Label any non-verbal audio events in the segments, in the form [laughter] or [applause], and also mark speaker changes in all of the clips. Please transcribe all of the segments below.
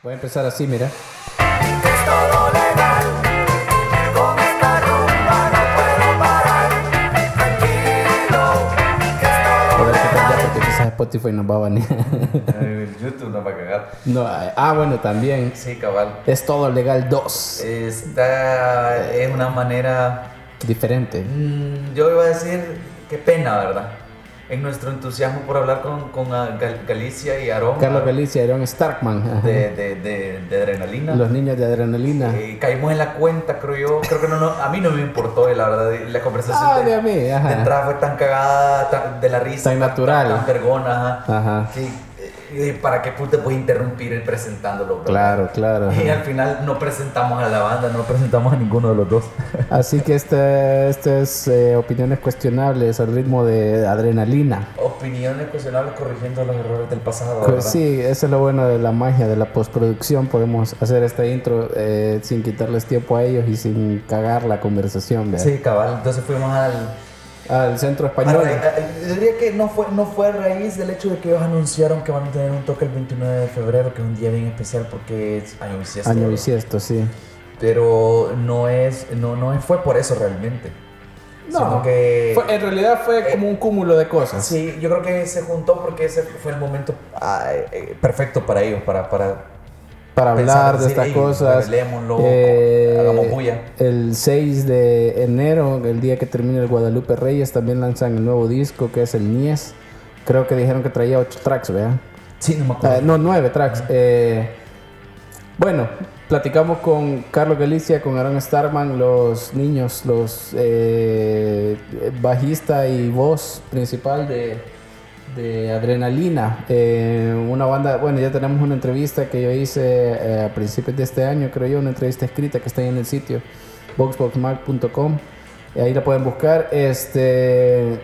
Speaker 1: Voy a empezar así, mira.
Speaker 2: Es todo legal. Con esta rumba no puedo parar. Tranquilo. Que es todo
Speaker 1: a ya porque quizás Spotify nos va a banear.
Speaker 3: Eh, YouTube nos va a cagar.
Speaker 1: no, ah, bueno, también.
Speaker 3: Sí, cabal.
Speaker 1: Es todo legal 2.
Speaker 3: Esta es una manera.
Speaker 1: Diferente.
Speaker 3: mm, yo iba a decir, qué pena, ¿verdad? En nuestro entusiasmo por hablar con, con Gal- Galicia y Aroma
Speaker 1: Carlos Galicia, Aaron Starkman.
Speaker 3: de, de, de, de adrenalina.
Speaker 1: Los niños de adrenalina.
Speaker 3: Eh, caímos en la cuenta, creo yo. Creo que no, no, a mí no me importó, eh, la verdad. La conversación
Speaker 1: Ah,
Speaker 3: de,
Speaker 1: a mí, ajá.
Speaker 3: de entrada fue tan cagada, tan- de la risa.
Speaker 1: Tan natural.
Speaker 3: Tan, vergona, ajá.
Speaker 1: Ajá.
Speaker 3: Sí, eh, ¿para qué puta voy a interrumpir el presentándolo? bro?
Speaker 1: Claro, claro.
Speaker 3: Y al final no presentamos a la banda, no presentamos a ninguno de los dos. [laughs]
Speaker 1: Así que este, este es eh, opiniones cuestionables al ritmo de adrenalina.
Speaker 3: Opiniones cuestionables corrigiendo los errores del pasado.
Speaker 1: Pues sí, eso es lo bueno de la magia de la postproducción. Podemos hacer esta intro eh, sin quitarles tiempo a ellos y sin cagar la conversación. ¿verdad?
Speaker 3: Sí, cabal. Entonces fuimos al.
Speaker 1: Al centro español.
Speaker 3: yo diría que no fue, no fue a raíz del hecho de que ellos anunciaron que van a tener un toque el 29 de febrero, que es un día bien especial porque es año bisiesto.
Speaker 1: Año bisiesto, sí.
Speaker 3: Pero no es, no, no fue por eso realmente. Sino que.
Speaker 1: Fue- en realidad fue como un cúmulo de cosas.
Speaker 3: Sí, yo creo que se juntó porque ese fue el momento ah, eh, perfecto para ellos, para, para
Speaker 1: para hablar de
Speaker 3: decir,
Speaker 1: estas
Speaker 3: "Ey,
Speaker 1: cosas.
Speaker 3: revelémoslo, hagamos bulla".
Speaker 1: El 6 de enero, el día que termina el Guadalupe Reyes, también lanzan el nuevo disco que es el Nies. Creo que dijeron que traía 8 tracks, ¿verdad?
Speaker 3: Sí, no me acuerdo.
Speaker 1: Ah, no, 9 tracks. Eh, bueno, platicamos con Carlos Galicia, con Aaron Starman, los niños, los eh, bajista y voz principal de, de Adrenalina, eh, una banda, bueno, ya tenemos una entrevista que yo hice eh, a principios de este año, creo yo, una entrevista escrita que está ahí en el sitio, boxboxmag.com, ahí la pueden buscar, este,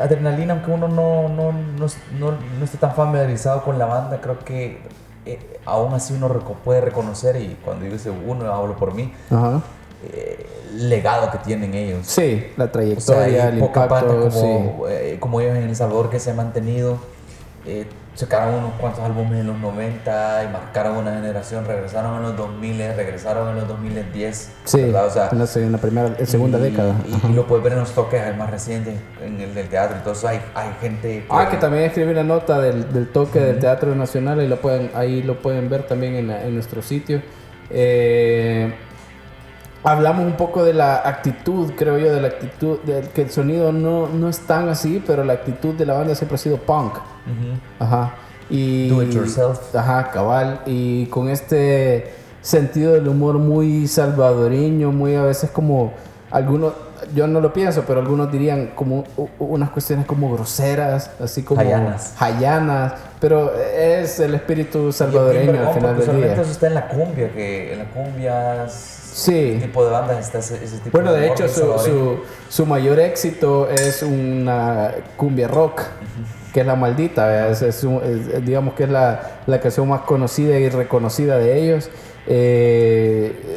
Speaker 3: adrenalina, aunque uno no, no, no, no, no esté tan familiarizado con la banda, creo que eh, aún así uno puede reconocer, y cuando digo ese uno, hablo por mí,
Speaker 1: ajá.
Speaker 3: Eh, legado que tienen ellos.
Speaker 1: sí, la
Speaker 3: O sea,
Speaker 1: trayectoria, el
Speaker 3: poca
Speaker 1: impacto, sí.
Speaker 3: como, eh, como ellos en El Salvador que se han mantenido. eh, sacaron unos cuantos álbumes en los 90 y marcaron una generación, regresaron en los 2000, regresaron en los 2010.
Speaker 1: Sí,
Speaker 3: ¿verdad? O sea,
Speaker 1: en la, en la primera, en segunda
Speaker 3: y-
Speaker 1: década.
Speaker 3: Y, y lo puedes ver en los toques el más reciente, en el del teatro. Entonces hay, hay gente.
Speaker 1: Ah, que también escribí una nota del, del toque del Teatro Nacional y lo pueden, ahí lo pueden ver también en, la- en nuestro sitio. Eh, hablamos un poco de la actitud, creo yo, de la actitud, de que el sonido no, no es tan así, pero la actitud de la banda siempre ha sido punk.
Speaker 3: Ujú.
Speaker 1: Ajá. Y,
Speaker 3: Do it yourself.
Speaker 1: Ajá, cabal. Y con este sentido del humor muy salvadoreño, muy a veces como algunos, yo no lo pienso, pero algunos dirían como unas cuestiones como groseras, así como
Speaker 3: Hayanas.
Speaker 1: hayanas, pero es el espíritu
Speaker 3: es
Speaker 1: salvadoreño al final del día.
Speaker 3: eso está en la cumbia, que en la cumbia.
Speaker 1: Sí.
Speaker 3: Tipo de bandas está ese, ese tipo
Speaker 1: Bueno, de
Speaker 3: humor
Speaker 1: hecho, su, su, su mayor éxito es una cumbia rock, que es La Maldita, ¿verdad? Es, es un- es- digamos que es la, la canción más conocida y reconocida de ellos. Eh,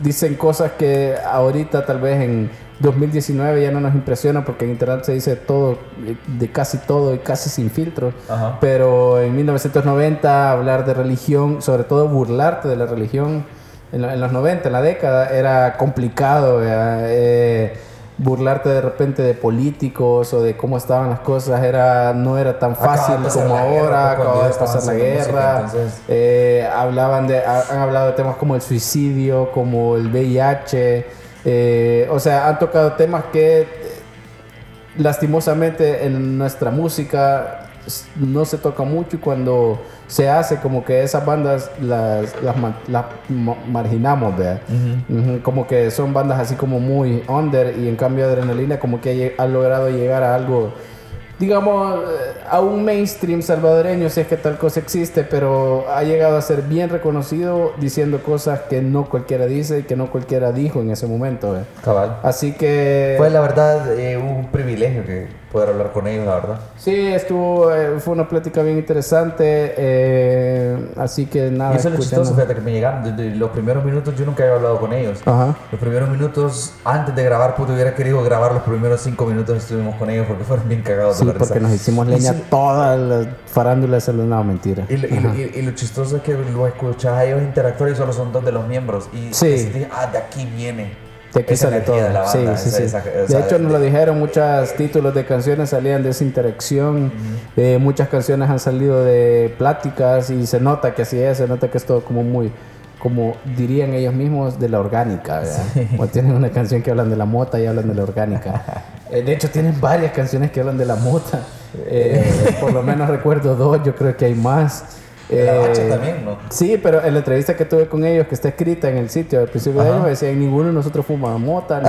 Speaker 1: dicen cosas que ahorita tal vez en 2019 ya no nos impresionan porque en internet se dice todo, de casi todo y casi sin filtro.
Speaker 3: Ajá.
Speaker 1: Pero en 1990 hablar de religión, sobre todo burlarte de la religión, en, en los 90, en la década, era complicado. ¿verdad? Eh, burlarte de repente de políticos o de cómo estaban las cosas era no era tan fácil como ahora, acababa de pasar la
Speaker 3: música,
Speaker 1: guerra. Eh, hablaban de, ha- han hablado de temas como el suicidio, como el VIH. eh, o sea, han tocado temas que eh, lastimosamente en nuestra música no se toca mucho y cuando se hace como que esas bandas las, las, las ma- marginamos, ¿verdad? Como que son bandas así como muy under y en cambio Adrenalina como que ha logrado llegar a algo, digamos, eh, a un mainstream salvadoreño, si es que tal cosa existe, pero ha llegado a ser bien reconocido diciendo cosas que no cualquiera dice y que no cualquiera dijo en ese momento. ¿verdad?
Speaker 3: Cabal.
Speaker 1: Así que...
Speaker 3: Fue la verdad eh, un privilegio que poder hablar con ellos, la verdad.
Speaker 1: Sí, estuvo, eh, fue una plática bien interesante, eh, así que nada.
Speaker 3: y eso es lo chistoso, fíjate que me llegaron desde los primeros minutos, yo nunca había hablado con ellos.
Speaker 1: Ajá.
Speaker 3: Los primeros minutos, antes de grabar, puto, hubiera querido grabar los primeros cinco minutos estuvimos con ellos porque fueron bien cagados. de
Speaker 1: Sí,
Speaker 3: risa.
Speaker 1: porque nos hicimos leña
Speaker 3: Hicimos
Speaker 1: toda la farándula es no, mentira.
Speaker 4: Y, lo- y lo- y- y lo chistoso es que lo escuchas a ellos interactuar y solo son dos de los miembros. Y
Speaker 1: Sí.
Speaker 4: ah, de aquí viene.
Speaker 1: De aquí
Speaker 4: esa
Speaker 1: sale
Speaker 4: energía
Speaker 1: todo.
Speaker 4: de la
Speaker 1: sí,
Speaker 4: banda,
Speaker 1: sí,
Speaker 4: esa-
Speaker 1: sí.
Speaker 4: esa-
Speaker 1: de hecho, nos lo dijeron, muchos títulos de canciones salían de esa interacción. Eh, muchas canciones han salido de pláticas y se nota que así es, se nota que es todo como muy, como dirían ellos mismos, de la orgánica. ¿verdad? O tienen una canción que hablan de la mota y hablan de la orgánica. [laughs] Eh, de hecho, tienen varias canciones que hablan de la mota. Eh, por lo menos recuerdo dos, yo creo que hay más.
Speaker 4: De la bacha
Speaker 1: Eh,
Speaker 4: también, ¿no?
Speaker 1: Sí, pero en la entrevista que tuve con ellos, que está escrita en el sitio al principio de
Speaker 4: Ajá.
Speaker 1: ellos, decían ninguno de nosotros fuma mota,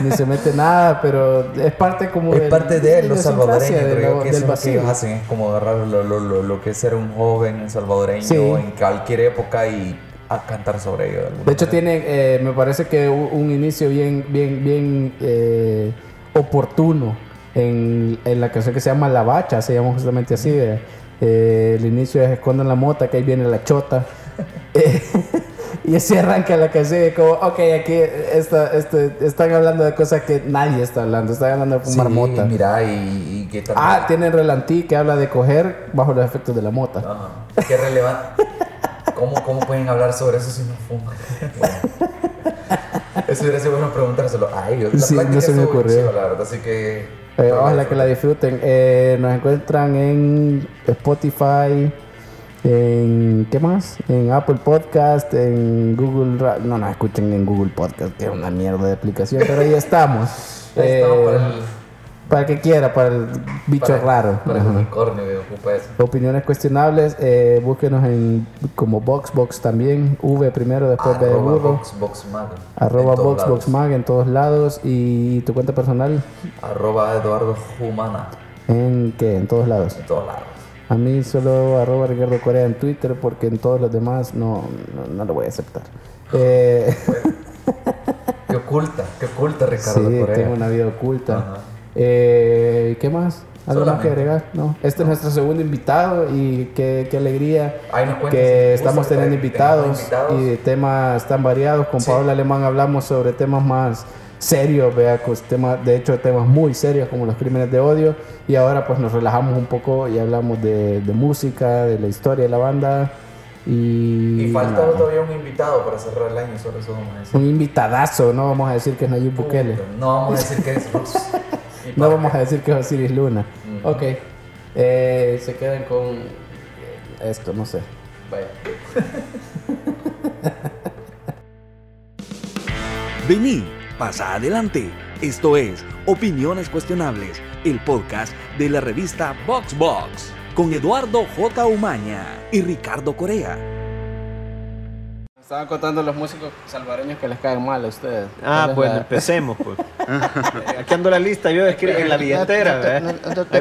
Speaker 1: ni, [laughs] ni se mete nada, pero es parte como
Speaker 4: Es
Speaker 1: del-
Speaker 4: parte de los salvadoreños,
Speaker 1: de
Speaker 4: creo que
Speaker 1: del
Speaker 4: eso es lo que ellos hacen, es como agarrar lo, lo, lo, lo que es ser un joven salvadoreño
Speaker 1: Sí.
Speaker 4: en cualquier época y a cantar sobre ello. De,
Speaker 1: De hecho,
Speaker 4: manera.
Speaker 1: tienen, eh, me parece que un, un inicio bien, bien, bien eh, oportuno en, en la canción que se llama La Bacha, se llama justamente así. eh. Eh, el inicio es Escondan la mota, que ahí viene la chota. [laughs] Eh, [laughs] y así arranca la canción, como, ok, aquí esta, este, están hablando de cosas que nadie está hablando, están hablando de fumar
Speaker 4: Sí,
Speaker 1: mota.
Speaker 4: mira, y, y que.
Speaker 1: Ah, tienen Relantí que habla de coger bajo los efectos de la mota.
Speaker 4: Ajá. Qué relevante. ¿Cómo, ¿Cómo pueden hablar sobre eso si no fuman? Bueno. [laughs] Eso hubiera sido bueno preguntárselo a ellos. La
Speaker 1: Sí, no se me ocurrió.
Speaker 4: la verdad, así que...
Speaker 1: Eh, ojalá que la disfruten. Eh, nos encuentran en Spotify, en ¿qué más? En Apple Podcast, en Google. Ra- No nos escuchen en Google Podcast, que es una mierda de aplicación, pero ahí estamos. [laughs]
Speaker 4: Ahí estamos
Speaker 1: Eh,
Speaker 4: para el,
Speaker 1: que quiera, para el bicho
Speaker 4: para-
Speaker 1: raro.
Speaker 4: Para el unicornio que ocupa eso.
Speaker 1: Opiniones cuestionables, eh, búsquenos en como Boxbox también, V primero, después B de
Speaker 4: Arroba
Speaker 1: burro,
Speaker 4: Vox, Vox Mag.
Speaker 1: arroba
Speaker 4: En todos lados.
Speaker 1: Mag en todos lados y tu cuenta personal
Speaker 4: Arroba Eduardo Humana.
Speaker 1: en qué, en todos lados.
Speaker 4: En todos lados.
Speaker 1: A mí solo arroba Ricardo Corea en Twitter porque en todos los demás no, no, no lo voy a aceptar. Eh,
Speaker 4: Qué oculta, qué oculta Ricardo [laughs]
Speaker 1: sí,
Speaker 4: Corea.
Speaker 1: tengo una vida oculta.
Speaker 4: Ajá.
Speaker 1: Eh, ¿Qué más? ¿Algo más que agregar? No. Este es nuestro segundo invitado y qué, qué alegría
Speaker 4: cuentas,
Speaker 1: que estamos teniendo invitados,
Speaker 4: invitados.
Speaker 1: y temas tan variados. Con
Speaker 4: Sí.
Speaker 1: Paola Alemán hablamos sobre temas más serios, vea, pues, temas, de hecho temas muy serios como los crímenes de odio y ahora pues nos relajamos un poco y hablamos de, de música, de la historia de la banda y,
Speaker 4: Y falta
Speaker 1: nada.
Speaker 4: todavía un invitado para cerrar el año, solo eso vamos a decir.
Speaker 1: un invitadazo, no vamos a decir que es Nayib Bukele.
Speaker 4: No vamos a decir que es Rux. [laughs]
Speaker 1: No vamos a decir que es Osiris Luna. Ok. Eh, se quedan con esto, no sé.
Speaker 4: Vaya. [laughs]
Speaker 5: Vení, pasa adelante. Esto es Opiniones Cuestionables, el podcast de la revista VoxBox, con Eduardo J. Umaña y Ricardo Corea.
Speaker 1: Estaban contando los músicos salvadoreños que les caen mal a ustedes.
Speaker 6: Ah,
Speaker 1: ¿Cuál es
Speaker 6: bueno,
Speaker 1: la-
Speaker 6: empecemos pues. [laughs] Eh, Aquí ando la lista, yo escribo en la billetera,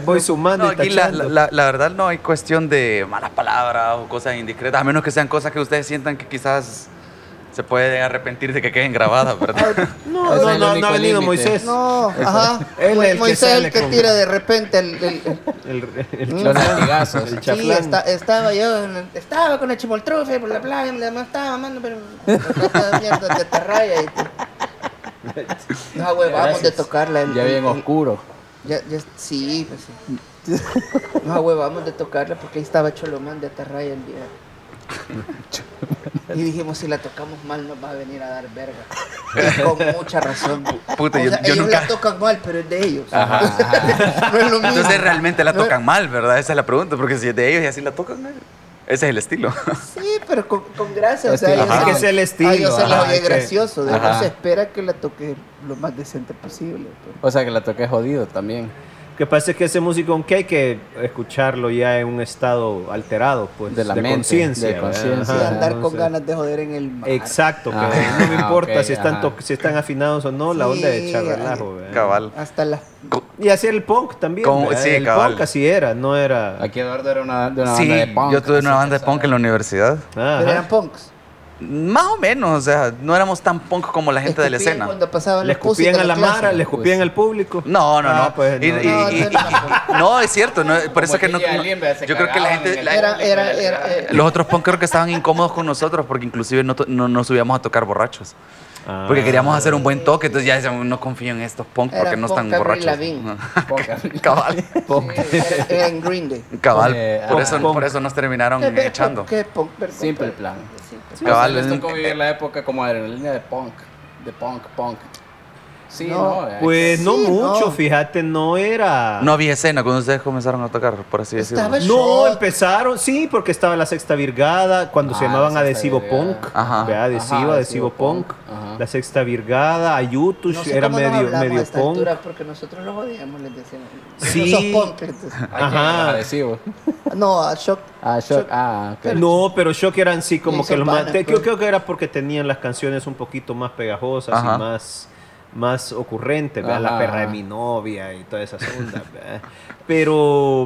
Speaker 6: voy sumando
Speaker 3: No,
Speaker 6: y
Speaker 3: aquí la- la verdad no hay cuestión de malas palabras o cosas indiscretas, a menos que sean cosas que ustedes sientan que quizás se puede arrepentir de que queden grabadas, ¿verdad?
Speaker 6: No, no, no, no ha venido. Moisés.
Speaker 7: No, ajá.
Speaker 6: Él el
Speaker 7: Moisés es el que
Speaker 6: con-
Speaker 7: tira de repente el, el-
Speaker 6: El, el
Speaker 7: Mm.
Speaker 6: El
Speaker 7: Sí, está- estaba yo, en estaba con el chimoltrofe por la playa, me la estaba mamando, pero mierda te tarraya y [laughs] ahuevamos de
Speaker 6: Gracias.
Speaker 7: tocarla. el-
Speaker 1: Ya bien
Speaker 7: el-
Speaker 1: oscuro.
Speaker 7: Ya, ya, sí, pues sí. Nos ahuevamos de tocarla porque ahí estaba Cholomán de Atarraya el día. Y dijimos, si la tocamos mal nos va a venir a dar verga. Y con mucha razón.
Speaker 3: Puta,
Speaker 7: O
Speaker 3: yo-
Speaker 7: sea,
Speaker 3: yo
Speaker 7: ellos
Speaker 3: nunca-
Speaker 7: la tocan mal, pero es de ellos.
Speaker 1: Ajá, [laughs]
Speaker 7: no es lo mismo.
Speaker 3: Entonces realmente la
Speaker 7: No
Speaker 3: tocan mal, ¿verdad? Esa es la pregunta, porque si es de ellos y así la tocan, eh, ese es el estilo.
Speaker 7: Sí, pero con, con gracia. O sea, ellos
Speaker 6: Es que es el estilo,
Speaker 7: A ellos se les oye gracioso. De no se espera que la toque lo más decente posible. pues.
Speaker 1: O sea que la toqué jodido también.
Speaker 6: Que pasa es que ese músico, aunque hay que escucharlo ya en un estado alterado, pues,
Speaker 1: De la
Speaker 6: conciencia.
Speaker 1: de
Speaker 7: andar con ganas de joder en el mar.
Speaker 6: Exacto, que
Speaker 1: Ah,
Speaker 6: no me importa si, están si están afinados o no, la onda de echar relajo.
Speaker 3: Cabal.
Speaker 7: Hasta las...
Speaker 6: Y hacer el punk también.
Speaker 3: Sí,
Speaker 6: el
Speaker 3: cabal.
Speaker 6: punk así era, no era.
Speaker 1: Aquí Eduardo era una, de una
Speaker 3: Sí,
Speaker 1: banda de punk.
Speaker 3: yo tuve una banda de
Speaker 1: que
Speaker 3: punk en la universidad.
Speaker 7: Pero eran punks.
Speaker 3: Más o menos, o sea, no éramos tan punk como la gente de la escena.
Speaker 7: Cuando pasaban
Speaker 6: Le escupían a la
Speaker 7: clase.
Speaker 6: mara, le escupían al público.
Speaker 3: No, no,
Speaker 6: Ah,
Speaker 3: no.
Speaker 6: pues, no. [laughs]
Speaker 3: es cierto, no, por eso es que no, yo creo que la gente,
Speaker 1: en el
Speaker 3: la-
Speaker 7: Era, era, era, eh,
Speaker 3: los otros punk creo que estaban incómodos con nosotros porque inclusive no, to- no, no subíamos a tocar borrachos.
Speaker 6: Ah.
Speaker 3: Porque queríamos hacer un buen toque, entonces ya decíamos, no confío en estos punk
Speaker 7: Era
Speaker 3: porque no están
Speaker 7: punk Avril
Speaker 3: borrachos.
Speaker 7: Lavigne. [laughs]
Speaker 3: Cabal.
Speaker 7: Era- en Green Day. [laughs]
Speaker 3: Cabal.
Speaker 1: Eh,
Speaker 3: por,
Speaker 6: ah,
Speaker 3: eso,
Speaker 6: punk.
Speaker 3: por eso nos terminaron
Speaker 7: ¿Qué, qué
Speaker 3: echando.
Speaker 7: punk? ¿Qué punk? Ver,
Speaker 1: Simple plan.
Speaker 7: Simple.
Speaker 3: Cabal,
Speaker 1: les
Speaker 3: es-
Speaker 1: tocó vivir la época como adrenalina de punk. De punk, punk. Sí,
Speaker 7: No,
Speaker 1: no.
Speaker 6: Pues no
Speaker 7: Sí,
Speaker 6: mucho,
Speaker 7: no.
Speaker 6: fíjate, no era...
Speaker 3: No había escena cuando ustedes comenzaron a tocar, por así decirlo.
Speaker 7: Estaba
Speaker 6: No,
Speaker 7: Shot.
Speaker 6: empezaron, sí, porque estaba la Sexta Virgada, cuando se
Speaker 1: Ah,
Speaker 6: llamaban Adhesivo
Speaker 1: Virgada.
Speaker 6: Punk,
Speaker 3: Ajá.
Speaker 1: Ajá,
Speaker 6: Adhesivo
Speaker 1: Adhesivo
Speaker 6: Punk.
Speaker 1: Ajá.
Speaker 6: la Sexta Virgada, Ayutush,
Speaker 7: No sé
Speaker 6: era
Speaker 7: cómo nos
Speaker 6: medio, medio
Speaker 7: esta
Speaker 6: punk.
Speaker 7: altura porque nosotros los odiamos, les decíamos.
Speaker 6: Sí.
Speaker 7: No sos punk. entonces.
Speaker 6: Ajá.
Speaker 1: Adhesivo.
Speaker 7: No, a Shock.
Speaker 1: Ah, shock. Ah, ok.
Speaker 6: No, pero Shock eran sí como que los más...
Speaker 7: pues.
Speaker 6: Yo creo que era porque tenían las canciones un poquito más pegajosas
Speaker 3: Ajá.
Speaker 6: y más, más ocurrentes, ¿verdad? La perra de mi novia y todas esas ondas, ¿verdad? Pero...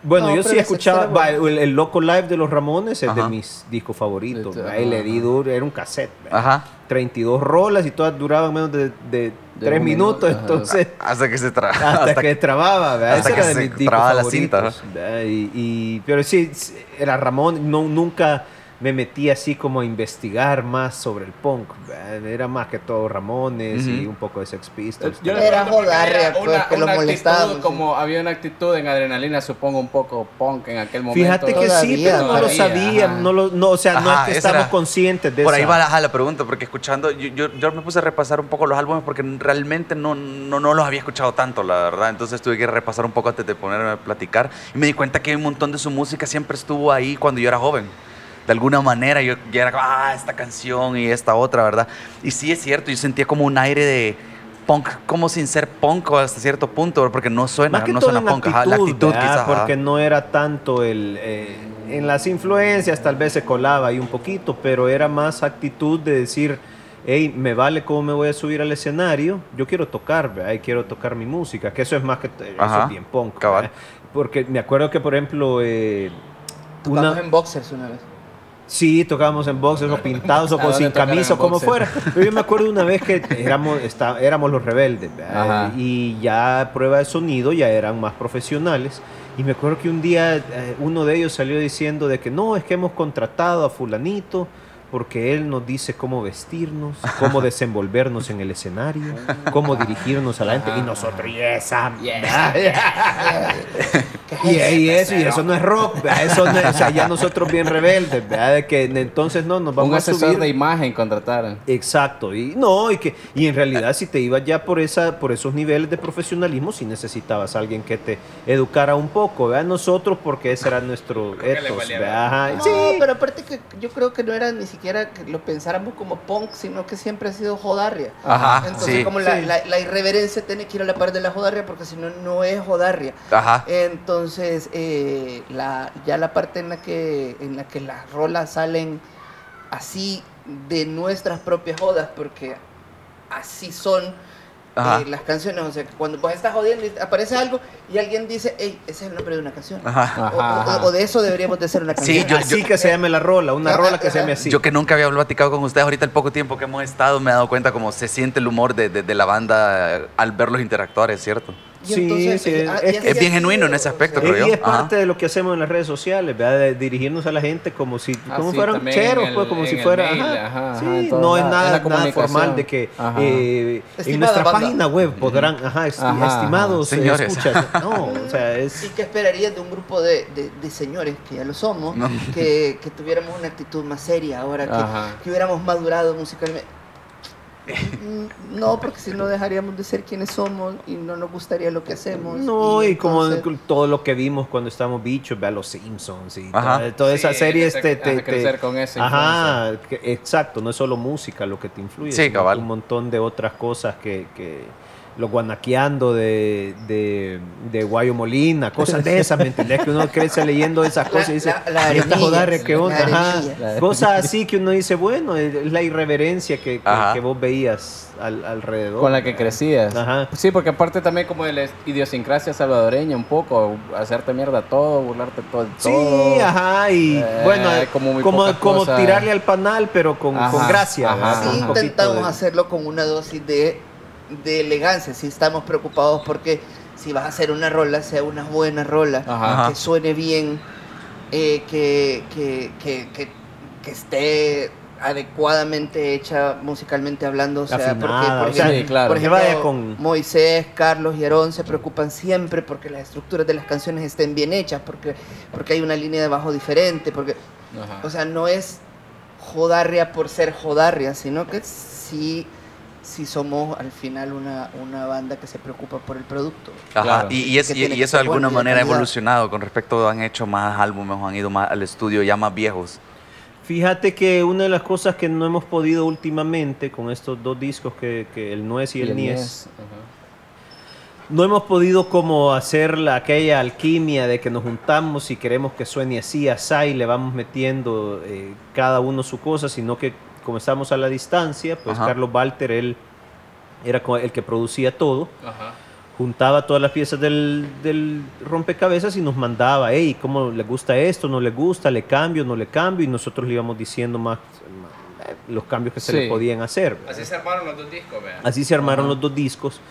Speaker 6: Bueno,
Speaker 7: No,
Speaker 6: yo
Speaker 7: pero
Speaker 6: sí escuchaba el, el Loco Live de los Ramones, es de mis discos favoritos. Y le di
Speaker 1: ajá.
Speaker 6: duro, era un cassette. ¿verdad?
Speaker 3: Ajá.
Speaker 6: 32 rolas y todas duraban menos de, de,
Speaker 1: De
Speaker 6: 3
Speaker 1: un
Speaker 6: minutos,
Speaker 1: minuto,
Speaker 6: entonces
Speaker 3: Hasta que se tra
Speaker 6: hasta, que trababa, ¿verdad?
Speaker 3: hasta
Speaker 6: Ese
Speaker 3: que
Speaker 6: era de
Speaker 3: se
Speaker 6: mis discos
Speaker 3: trababa la cinta,
Speaker 6: ¿verdad? Y, y- pero sí, sí, era Ramón, no, nunca me metí así como a investigar más sobre el punk, era más que todo Ramones y un poco de Sex Pistols.
Speaker 1: Yo
Speaker 7: Era jodarria, pues, que lo sí.
Speaker 1: Como había una actitud en adrenalina, supongo, un poco punk en aquel momento.
Speaker 6: Fíjate que sí,
Speaker 7: Todavía,
Speaker 6: pero no lo sabía, no lo, no, o sea, no
Speaker 3: Ajá,
Speaker 6: es que
Speaker 3: esa
Speaker 6: estamos
Speaker 3: era-
Speaker 6: conscientes de
Speaker 3: Por
Speaker 6: esa-
Speaker 3: ahí va la, la pregunta, porque escuchando, yo, yo, yo me puse a repasar un poco los álbumes porque realmente no, no, no los había escuchado tanto, la verdad. Entonces tuve que repasar un poco antes de ponerme a platicar. Y me di cuenta que un montón de su música siempre estuvo ahí cuando yo era joven. De alguna manera yo ya era como, ah, esta canción y esta otra, ¿verdad? Y sí es cierto, yo sentía como un aire de punk, como sin ser punk hasta cierto punto, porque no suena,
Speaker 6: Más que
Speaker 3: no
Speaker 6: todo
Speaker 3: suena
Speaker 6: en
Speaker 3: punk, ajá, la actitud
Speaker 6: ¿verdad?
Speaker 3: quizás. ajá.
Speaker 6: porque no era tanto el... eh, en las influencias tal vez se colaba ahí un poquito, pero era más actitud de decir, hey, me vale cómo me voy a subir al escenario, yo quiero tocar, ¿verdad? Y quiero tocar mi música, que eso es más que... Eso
Speaker 3: Ajá,
Speaker 6: es bien punk,
Speaker 3: cabal.
Speaker 6: Porque me acuerdo que, por ejemplo... eh,
Speaker 7: Tocamos
Speaker 6: una-
Speaker 7: en boxers una vez.
Speaker 6: Sí, tocábamos en boxers o [laughs] pintados o
Speaker 1: ¿A
Speaker 6: con sin camisa o como fuera. [laughs] Pero yo me acuerdo una vez que éramos, está- éramos los rebeldes y ya prueba de sonido ya eran más profesionales. Y me acuerdo que un día eh, uno de ellos salió diciendo de que no, es que hemos contratado a fulanito porque él nos dice cómo vestirnos, cómo desenvolvernos en el escenario, cómo dirigirnos a la gente. Y nosotros, [laughs] y esa... Y, y eso, y eso no es rock, ¿verdad? eso no es- o sea, ya nosotros bien rebeldes, ¿verdad? De que entonces no nos vamos
Speaker 1: Un
Speaker 6: a
Speaker 1: asesor
Speaker 6: subir.
Speaker 1: de imagen contrataron.
Speaker 6: Exacto, y no, y que y en realidad si te ibas ya por esa por esos niveles de profesionalismo, si necesitabas a alguien que te educara un poco, ¿verdad? Nosotros porque ese era nuestro
Speaker 1: valía
Speaker 6: ¿verdad? Ajá,
Speaker 7: No,
Speaker 6: sí.
Speaker 7: pero aparte que yo creo que no era ni siquiera que lo pensáramos como punk, sino que siempre ha sido jodarria.
Speaker 3: Ajá,
Speaker 7: Entonces,
Speaker 3: sí.
Speaker 7: como la,
Speaker 6: Sí.
Speaker 7: la- la irreverencia tiene que ir a la par de la jodarria, porque si no, no es jodarria.
Speaker 3: Ajá.
Speaker 7: Entonces, eh, la, ya la parte en la que en la que las rolas salen así de nuestras propias jodas, porque así son
Speaker 3: Ajá.
Speaker 7: eh, las canciones. O sea, cuando vos estás jodiendo y aparece algo y alguien dice, hey, ese es el nombre de una canción.
Speaker 3: Ajá.
Speaker 7: O-
Speaker 1: Ajá,
Speaker 7: o, o de eso deberíamos de hacer una
Speaker 3: Sí,
Speaker 7: canción.
Speaker 3: yo-
Speaker 6: así que se llame la rola, una
Speaker 7: Ajá,
Speaker 6: rola que se llame así.
Speaker 3: Yo que nunca había platicado con ustedes, ahorita el poco tiempo que hemos estado, me he dado cuenta cómo se siente el humor de, de- de la banda al verlos interactuar, es cierto.
Speaker 7: Y
Speaker 6: Sí,
Speaker 7: entonces,
Speaker 6: sí,
Speaker 7: eh, ah,
Speaker 6: es
Speaker 3: bien genuino en ese
Speaker 7: o
Speaker 3: aspecto,
Speaker 7: sea,
Speaker 3: creo
Speaker 6: y
Speaker 3: yo.
Speaker 6: es parte
Speaker 3: Ajá.
Speaker 6: de lo que hacemos en las redes sociales, ¿verdad? De dirigirnos a la gente como si
Speaker 1: Ah,
Speaker 6: como
Speaker 1: sí,
Speaker 6: fueran cheros,
Speaker 1: el-
Speaker 6: pues, como si fuera.
Speaker 1: mail,
Speaker 6: ajá.
Speaker 1: ajá, ajá,
Speaker 6: sí, no es nada, nada formal de que eh, en nuestra
Speaker 7: banda.
Speaker 6: página web podrán, ajá, esti-
Speaker 1: Ajá, ajá.
Speaker 6: estimados eh,
Speaker 3: Señores.
Speaker 6: escuchas. No, o [laughs] sea,
Speaker 7: ¿Y
Speaker 6: es.
Speaker 7: qué esperarías de un grupo de, de- de señores, que ya lo somos,
Speaker 3: No.
Speaker 7: que, que tuviéramos una actitud más seria ahora, que, que hubiéramos madurado musicalmente? No, porque si no dejaríamos de ser quienes somos y no nos gustaría lo que hacemos.
Speaker 6: No, y, como
Speaker 7: entonces-
Speaker 6: todo lo que vimos cuando estábamos bichos, vea los Simpsons y
Speaker 3: Ajá.
Speaker 6: toda, toda esa
Speaker 1: Sí,
Speaker 6: serie. Este, te-
Speaker 1: ajá,
Speaker 6: te-
Speaker 1: crecer con esa
Speaker 6: Ajá, que- exacto, no es solo música lo que te influye,
Speaker 3: Sí,
Speaker 6: sino
Speaker 3: cabal.
Speaker 6: un montón de otras cosas que, que los guanaqueando de, de, de Guayo Molina, cosas de esas, ¿me entendés? Que uno crece leyendo esas cosas y dice,
Speaker 7: la- la
Speaker 6: "Y esta
Speaker 7: arenilla,
Speaker 6: jodarre, ¿qué
Speaker 7: la
Speaker 6: onda? Ajá. Cosas así que uno dice, bueno, es la irreverencia que, que, que vos veías al, alrededor.
Speaker 1: Con la que crecías.
Speaker 6: Ajá.
Speaker 1: Sí, porque aparte también como de la idiosincrasia salvadoreña un poco, hacerte mierda todo, burlarte todo.
Speaker 6: Sí,
Speaker 1: todo.
Speaker 6: ajá, y
Speaker 1: Eh,
Speaker 6: bueno,
Speaker 1: como
Speaker 6: como, como tirarle al panal, pero con, con gracia.
Speaker 1: ajá.
Speaker 7: Sí,
Speaker 6: Con un poquito
Speaker 7: intentamos
Speaker 6: de-
Speaker 7: hacerlo con una dosis de, de elegancia. Si estamos preocupados porque si vas a hacer una rola, sea una buena rola,
Speaker 1: Ajá.
Speaker 7: que suene bien, eh, que, que, que, que, que esté adecuadamente hecha musicalmente hablando, o sea, porque por ejemplo,
Speaker 1: sí, claro.
Speaker 7: por ejemplo,
Speaker 6: con-
Speaker 7: Moisés, Carlos y Aarón se preocupan siempre porque las estructuras de las canciones estén bien hechas, porque, porque hay una línea de bajo diferente, porque,
Speaker 1: Ajá.
Speaker 7: o sea, no es jodarria por ser jodarria, sino que sí, sí somos al final una, una banda que se preocupa por el producto.
Speaker 3: Ajá,
Speaker 1: Claro.
Speaker 3: y, y es-
Speaker 7: Que
Speaker 3: y-
Speaker 7: tiene
Speaker 3: y
Speaker 7: que
Speaker 3: eso de alguna manera ha evolucionado con respecto, han hecho más álbumes, han ido más al estudio ya más viejos.
Speaker 6: Fíjate que una de las cosas que no hemos podido últimamente con estos dos discos, que, que el Nuez y el, Nies,
Speaker 1: Ajá.
Speaker 6: no hemos podido como hacer la, aquella alquimia de que nos juntamos y queremos que suene así, así, y le vamos metiendo eh, cada uno su cosa, sino que como estamos a la distancia, pues
Speaker 3: Ajá.
Speaker 6: Carlos Walter, él era el que producía todo,
Speaker 1: Ajá.
Speaker 6: juntaba todas las piezas del, del rompecabezas y nos mandaba, hey, ¿cómo le gusta esto? ¿No le gusta? ¿Le cambio? ¿No le cambio? Y nosotros le íbamos diciendo más, más, eh, los cambios que se
Speaker 1: Sí.
Speaker 6: le podían hacer.
Speaker 1: Así se armaron los dos discos, vean.
Speaker 6: Así se armaron
Speaker 1: Ajá.
Speaker 6: los dos discos.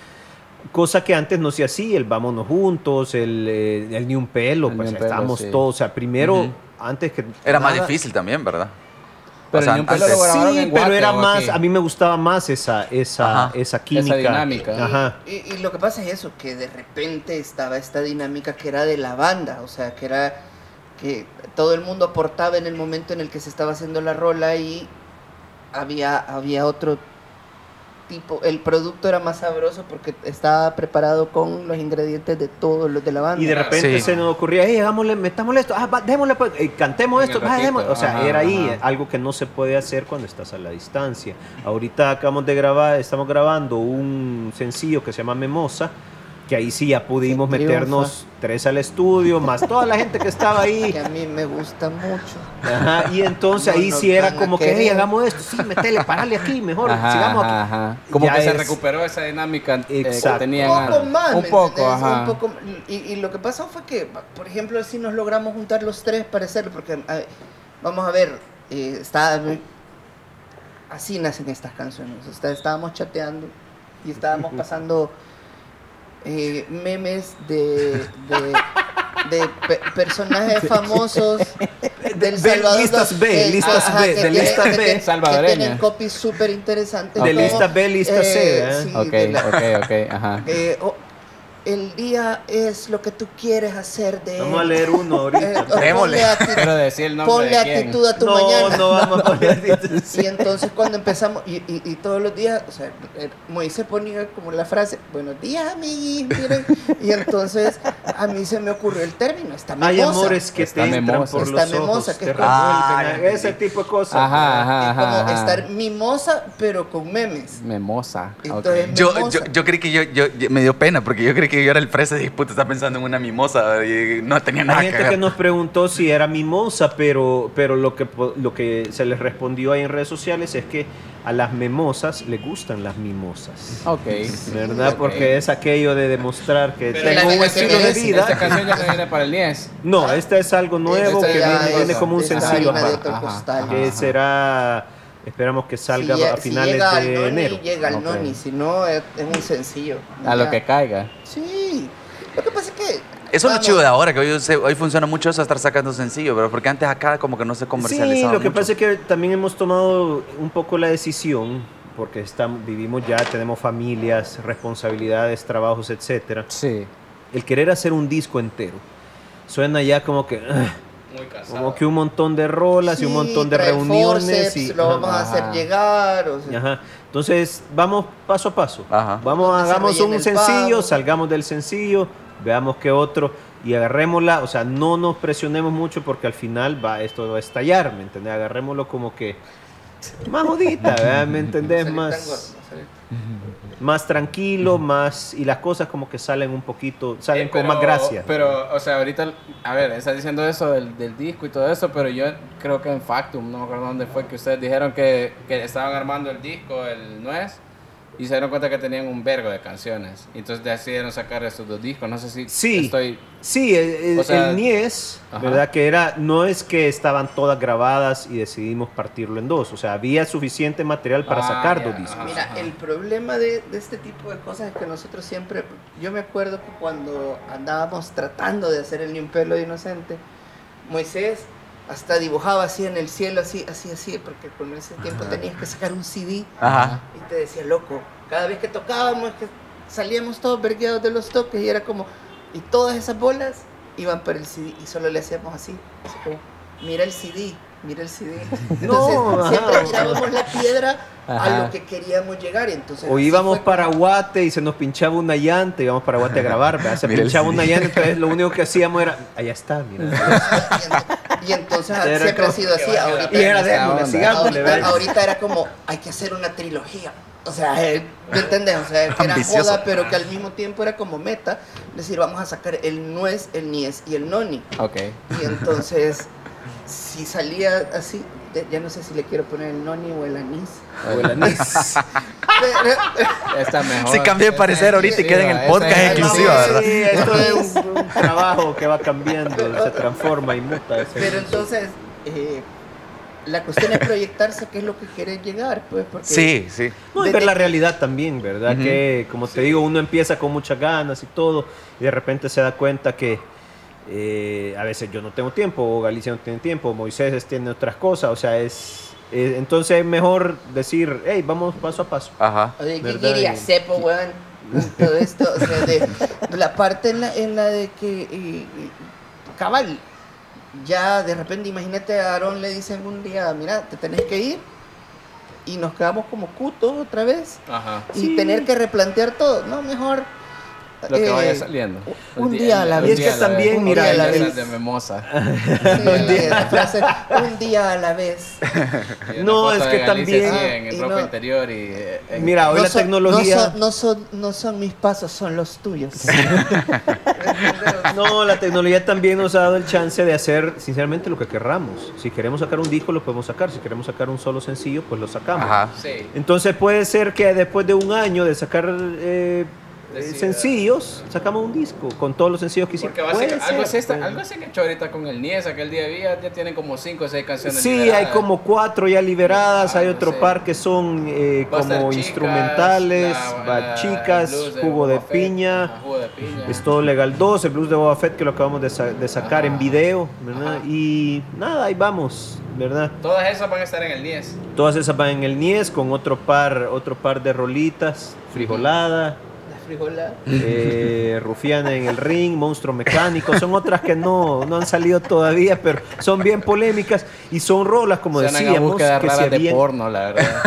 Speaker 6: Cosa que antes no se hacía, el Vámonos Juntos, el, eh, el Ni un Pelo,
Speaker 1: El
Speaker 6: pues estábamos
Speaker 1: sí.
Speaker 6: todos. O sea, primero, antes que.
Speaker 3: Era más difícil también, ¿verdad?
Speaker 1: Pero
Speaker 3: O sea, antes-
Speaker 1: lo
Speaker 6: Sí,
Speaker 1: en
Speaker 6: pero era más,
Speaker 1: aquí.
Speaker 6: a mí me gustaba más esa, esa,
Speaker 3: Ajá.
Speaker 6: esa química.
Speaker 1: dinámica.
Speaker 6: Ajá.
Speaker 7: Y, y lo que pasa es eso, que de repente estaba esta dinámica que era de la banda, o sea, que era que todo el mundo aportaba en el momento en el que se estaba haciendo la rola y había, había otro tipo, el producto era más sabroso porque estaba preparado con los ingredientes de todos los de la banda.
Speaker 6: Y de repente
Speaker 3: Sí.
Speaker 6: se nos ocurría, hey, hagámosle, metámosle esto, ah, va, démosle, pues, eh, cantemos
Speaker 1: En
Speaker 6: esto, va, démosle. O sea,
Speaker 1: ajá,
Speaker 6: era ahí
Speaker 1: ajá.
Speaker 6: algo que no se puede hacer cuando estás a la distancia. Ahorita acabamos de grabar, estamos grabando un sencillo que se llama Memosa, que ahí sí ya pudimos meternos tres al estudio, más toda la gente que estaba ahí.
Speaker 7: que a mí me gusta mucho.
Speaker 6: Ajá, y entonces
Speaker 7: No
Speaker 6: ahí sí era como que, hey, hagamos esto, sí, metele, parale aquí, mejor,
Speaker 1: Ajá,
Speaker 6: sigamos aquí.
Speaker 1: ajá. Como
Speaker 6: Ya
Speaker 1: que se recuperó esa dinámica eh, que
Speaker 6: Exacto.
Speaker 1: tenían
Speaker 7: Un poco más,
Speaker 1: Un
Speaker 7: ¿me
Speaker 1: poco, ajá.
Speaker 7: Un poco, y, y lo que pasó fue que, por ejemplo, si nos logramos juntar los tres para hacerlo, porque a- vamos a ver, eh, está, así nacen estas canciones. Sea, estábamos chateando y estábamos pasando eh, memes de, de, de pe- personajes famosos [laughs] del Salvador.
Speaker 6: listas B,
Speaker 7: que-
Speaker 6: listas
Speaker 7: ajá,
Speaker 6: B,
Speaker 7: que
Speaker 6: de listas B.
Speaker 7: tienen- Que tienen copies súper interesantes.
Speaker 6: De
Speaker 7: como,
Speaker 6: lista B, lista C, ¿eh?
Speaker 7: sí,
Speaker 1: Ok,
Speaker 7: la-
Speaker 1: ok, ok, ajá.
Speaker 7: eh, oh, el día es lo que tú quieres hacer de
Speaker 6: Vamos a
Speaker 7: él.
Speaker 6: leer uno [laughs] ahorita.
Speaker 7: Eh,
Speaker 3: Démosle.
Speaker 7: ponle acti-
Speaker 1: Pero decir el nombre
Speaker 7: ponle
Speaker 1: de quién.
Speaker 7: actitud a tu
Speaker 6: no,
Speaker 7: mañana.
Speaker 6: no vamos a poner [laughs]
Speaker 7: Y entonces cuando empezamos, y, y- y todos los días, o sea, eh, Moisés ponía como la frase, buenos días amiguis, miren. Y entonces a mí se me ocurrió el término, está
Speaker 6: Hay
Speaker 7: mimosa.
Speaker 6: amores que
Speaker 1: Está
Speaker 6: te entran
Speaker 1: memosa.
Speaker 6: por
Speaker 7: Está
Speaker 6: los
Speaker 7: memosa,
Speaker 6: ojos,
Speaker 7: que es como-
Speaker 3: Ah,
Speaker 6: ese tipo de cosas.
Speaker 1: Ajá,
Speaker 7: Es
Speaker 1: ajá,
Speaker 7: como
Speaker 1: ajá.
Speaker 7: estar mimosa, pero con memes.
Speaker 1: Memosa.
Speaker 7: Entonces,
Speaker 3: Yo,
Speaker 7: Mimosa.
Speaker 3: yo, yo creí que yo, yo, yo- me dio pena porque yo creí que yo era el fresa y puta, estaba pensando en una mimosa y no tenía nada
Speaker 6: Hay
Speaker 3: que
Speaker 6: gente
Speaker 3: ver.
Speaker 6: que nos preguntó si era mimosa, pero, pero lo, que, lo que se les respondió ahí en redes sociales es que a las mimosas les gustan las mimosas.
Speaker 1: Ok.
Speaker 6: ¿Verdad?
Speaker 1: ok.
Speaker 6: Porque es aquello de demostrar que
Speaker 1: Pero
Speaker 6: tengo un estilo de vida.
Speaker 1: Esta canción ya se viene para el 10.
Speaker 6: No, esta es algo nuevo que viene, viene como un sencillo. ajá,
Speaker 1: ajá, ajá.
Speaker 6: que será, esperamos que salga
Speaker 7: Si
Speaker 6: a
Speaker 7: si
Speaker 6: finales
Speaker 7: llega al
Speaker 6: de
Speaker 7: noni,
Speaker 6: enero.
Speaker 7: Llega al
Speaker 1: Ok.
Speaker 7: noni, si no es, es un sencillo.
Speaker 1: A lo
Speaker 7: Ya.
Speaker 1: que caiga.
Speaker 7: Sí. Lo que pasa es que.
Speaker 3: Eso es lo
Speaker 7: vamos,
Speaker 3: chido de ahora, que hoy, hoy funciona mucho eso, estar sacando sencillo, pero porque antes acá como que no se
Speaker 6: Sí,
Speaker 3: comercializaba
Speaker 6: lo que
Speaker 3: mucho.
Speaker 6: pasa es que también hemos tomado un poco la decisión, porque estamos, vivimos ya, tenemos familias, responsabilidades, trabajos, etcétera.
Speaker 1: Sí.
Speaker 6: El querer hacer un disco entero suena ya como que ah,
Speaker 1: Muy casado.
Speaker 6: como que un montón de rolas y un montón de reuniones
Speaker 7: forceps,
Speaker 6: y
Speaker 7: lo vamos a hacer llegar. O sea,
Speaker 6: Ajá. Entonces, vamos paso a paso.
Speaker 3: Ajá.
Speaker 6: Vamos, hagamos un sencillo,
Speaker 7: pavo.
Speaker 6: salgamos del sencillo, veamos qué otro y agarrémosla, o sea, no nos presionemos mucho porque al final va esto va a estallar, ¿me entendés? Agarrémoslo como que más jodita, ¿verdad? ¿me entendés?
Speaker 7: gordo, [laughs]
Speaker 6: Más, tranquilo, más y las cosas como que salen un poquito, salen
Speaker 1: Eh,
Speaker 6: con más gracia.
Speaker 1: Pero, o sea, ahorita, a ver, estás diciendo eso del, del disco y todo eso, pero yo creo que en Factum, no me acuerdo dónde fue, que ustedes dijeron que, que estaban armando el disco, el Nuez, y se dieron cuenta que tenían un vergo de canciones. Entonces decidieron sacar estos dos discos. No sé si
Speaker 6: Sí.
Speaker 1: estoy...
Speaker 6: Sí, el, el-
Speaker 1: O sea,
Speaker 6: el Nies,
Speaker 1: ajá.
Speaker 6: ¿verdad? Que era, no es que estaban todas grabadas y decidimos partirlo en dos, o sea, había suficiente material para
Speaker 1: Ah,
Speaker 6: sacar
Speaker 1: ya,
Speaker 6: dos discos.
Speaker 1: ajá.
Speaker 7: Mira, el problema de, de este tipo de cosas es que nosotros siempre, yo me acuerdo que cuando andábamos tratando de hacer el ni un pelo de inocente, Moisés hasta dibujaba así en el cielo, así, así, así, porque con ese tiempo tenías que sacar un CD
Speaker 3: Ajá.
Speaker 7: y te decía, loco, cada vez que tocábamos, que salíamos todos vergueados de los toques y era como, y todas esas bolas iban para el CD y solo le hacíamos así, así como, mira el CD, mira el CD. [laughs] Entonces
Speaker 6: No,
Speaker 7: siempre
Speaker 6: ajá.
Speaker 7: tirábamos la piedra a lo que queríamos llegar. Entonces,
Speaker 6: O íbamos para
Speaker 7: como-
Speaker 6: Guate y se nos pinchaba una llanta, íbamos para Guate a grabar, ¿verdad? se
Speaker 3: Mira
Speaker 6: pinchaba una llanta, entonces lo único que hacíamos era, allá está, mira. [laughs]
Speaker 7: Y entonces
Speaker 6: Era
Speaker 7: siempre
Speaker 6: como-
Speaker 7: ha sido así. Ahorita,
Speaker 6: Y era de
Speaker 1: onda.
Speaker 7: ahorita, era como, hay que hacer una trilogía. O sea, eh, ¿me entendés? O sea, que era
Speaker 3: Ambicioso.
Speaker 7: joda, pero que al mismo tiempo era como meta. Decir, vamos a sacar el nuez, el nies y el noni.
Speaker 1: Ok.
Speaker 7: Y entonces, si salía así, ya no sé si le quiero poner el noni o el anís.
Speaker 6: O el anís. [laughs]
Speaker 1: Está mejor.
Speaker 3: Sí, cambié de parecer ahorita y queda en el podcast
Speaker 1: esa-
Speaker 3: ¿verdad?
Speaker 6: Sí, esto es un, [laughs] un trabajo que va cambiando, se transforma y muta.
Speaker 7: Pero entonces, eh, la cuestión es proyectarse qué es lo que quieres llegar, pues, porque
Speaker 3: Sí, sí.
Speaker 6: No, y ver la realidad también, ¿verdad? Que, como te digo, uno empieza con muchas ganas y todo, y de repente se da cuenta que eh, a veces yo no tengo tiempo, Galicia no tiene tiempo, Moisés tiene otras cosas, o sea, es... eh, entonces es mejor decir, hey, vamos paso a paso.
Speaker 3: Ajá.
Speaker 7: Oye, ¿qué quería sepo, weón? Todo esto, o sea, de, la parte en la, en la de que, eh, cabal, ya de repente, imagínate a Aarón le dicen un día, mira, te tenés que ir, y nos quedamos como cutos otra vez,
Speaker 1: Ajá.
Speaker 7: y tener que replantear todo, no, mejor...
Speaker 1: Lo que
Speaker 7: eh,
Speaker 1: vaya saliendo.
Speaker 7: un día a la
Speaker 1: un
Speaker 7: vez.
Speaker 1: día
Speaker 6: Y es que
Speaker 1: a la
Speaker 6: también,
Speaker 1: vez.
Speaker 7: mira,
Speaker 1: Un día a la vez de Memosa.
Speaker 7: la frase, un día a la vez. [laughs]
Speaker 6: No, es que también-
Speaker 1: en ropa interior y... eh,
Speaker 6: Mira, hoy la tecnología...
Speaker 7: No son, no, mis pasos, son los tuyos. [laughs]
Speaker 6: No, la tecnología también nos ha dado el chance de hacer, sinceramente, lo que querramos. Si queremos sacar un disco, lo podemos sacar. Si queremos sacar un solo sencillo, pues lo sacamos.
Speaker 3: Ajá.
Speaker 1: Sí.
Speaker 6: Entonces puede ser que después de un año de sacar eh, eh, sencillos, sacamos un disco con todos los sencillos que hicimos.
Speaker 1: Porque básicamente, algo,
Speaker 6: ser,
Speaker 1: está-
Speaker 6: puede.
Speaker 1: algo así que he hecho ahorita con el Nies, aquel día había, ya tienen como 5 o 6 canciones
Speaker 6: Sí, hay
Speaker 1: liberadas.
Speaker 6: como cuatro ya liberadas, hay
Speaker 1: Ah,
Speaker 6: otro
Speaker 1: sí.
Speaker 6: par que son eh, como
Speaker 1: Chicas,
Speaker 6: instrumentales,
Speaker 1: la-
Speaker 6: chicas,
Speaker 1: blues
Speaker 6: jugo de piña.
Speaker 1: ajá, jugo de piña.
Speaker 6: Es todo legal 2, el blues de Boba Fett que lo acabamos de, sa- de sacar
Speaker 1: Ajá.
Speaker 6: en video, ¿verdad? Y nada, ahí vamos, ¿verdad?
Speaker 1: Todas esas van a estar en el Nies.
Speaker 6: Todas esas van en el Nies con otro par, otro par de rolitas, frijolada,
Speaker 7: La frijola.
Speaker 6: eh, rufiana en el ring, monstruo mecánico, son otras que no, no han salido todavía, pero son bien polémicas y son rolas, como
Speaker 1: Suenan a
Speaker 6: decíamos, que se
Speaker 1: de
Speaker 6: habían,
Speaker 1: porno, la verdad.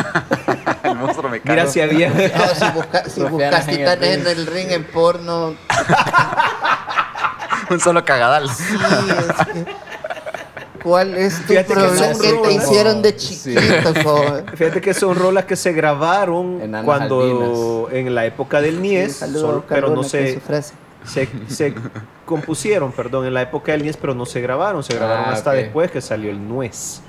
Speaker 1: [laughs]
Speaker 3: El monstruo mecánico.
Speaker 6: mira si había,
Speaker 7: No, si, busca- si buscas
Speaker 1: en el
Speaker 7: titanes en
Speaker 1: ring.
Speaker 7: el ring en porno, [laughs]
Speaker 3: Un solo cagadal.
Speaker 7: sí, es que- ¿Cuál es tu
Speaker 6: Fíjate que
Speaker 7: problema?
Speaker 6: son
Speaker 7: Que te
Speaker 6: rolas.
Speaker 7: hicieron de
Speaker 1: Sí.
Speaker 7: chiquito, [laughs] joven.
Speaker 6: Fíjate que son rolas que se grabaron
Speaker 1: Enanas
Speaker 6: cuando en la época del Nies, solo-
Speaker 7: a
Speaker 6: pero no
Speaker 7: es
Speaker 6: se, se, se compusieron, perdón, en la época del Nies, pero no se grabaron, se grabaron
Speaker 1: Ah,
Speaker 6: hasta después que salió el Nuez.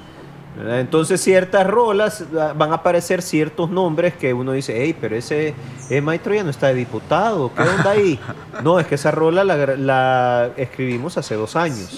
Speaker 6: ¿Verdad? Entonces ciertas rolas ah, van a aparecer ciertos nombres que uno dice, hey, pero ese eh, maestro ya no está de diputado, ¿qué onda ahí? [laughs] No, es que esa rola la, la escribimos hace dos años.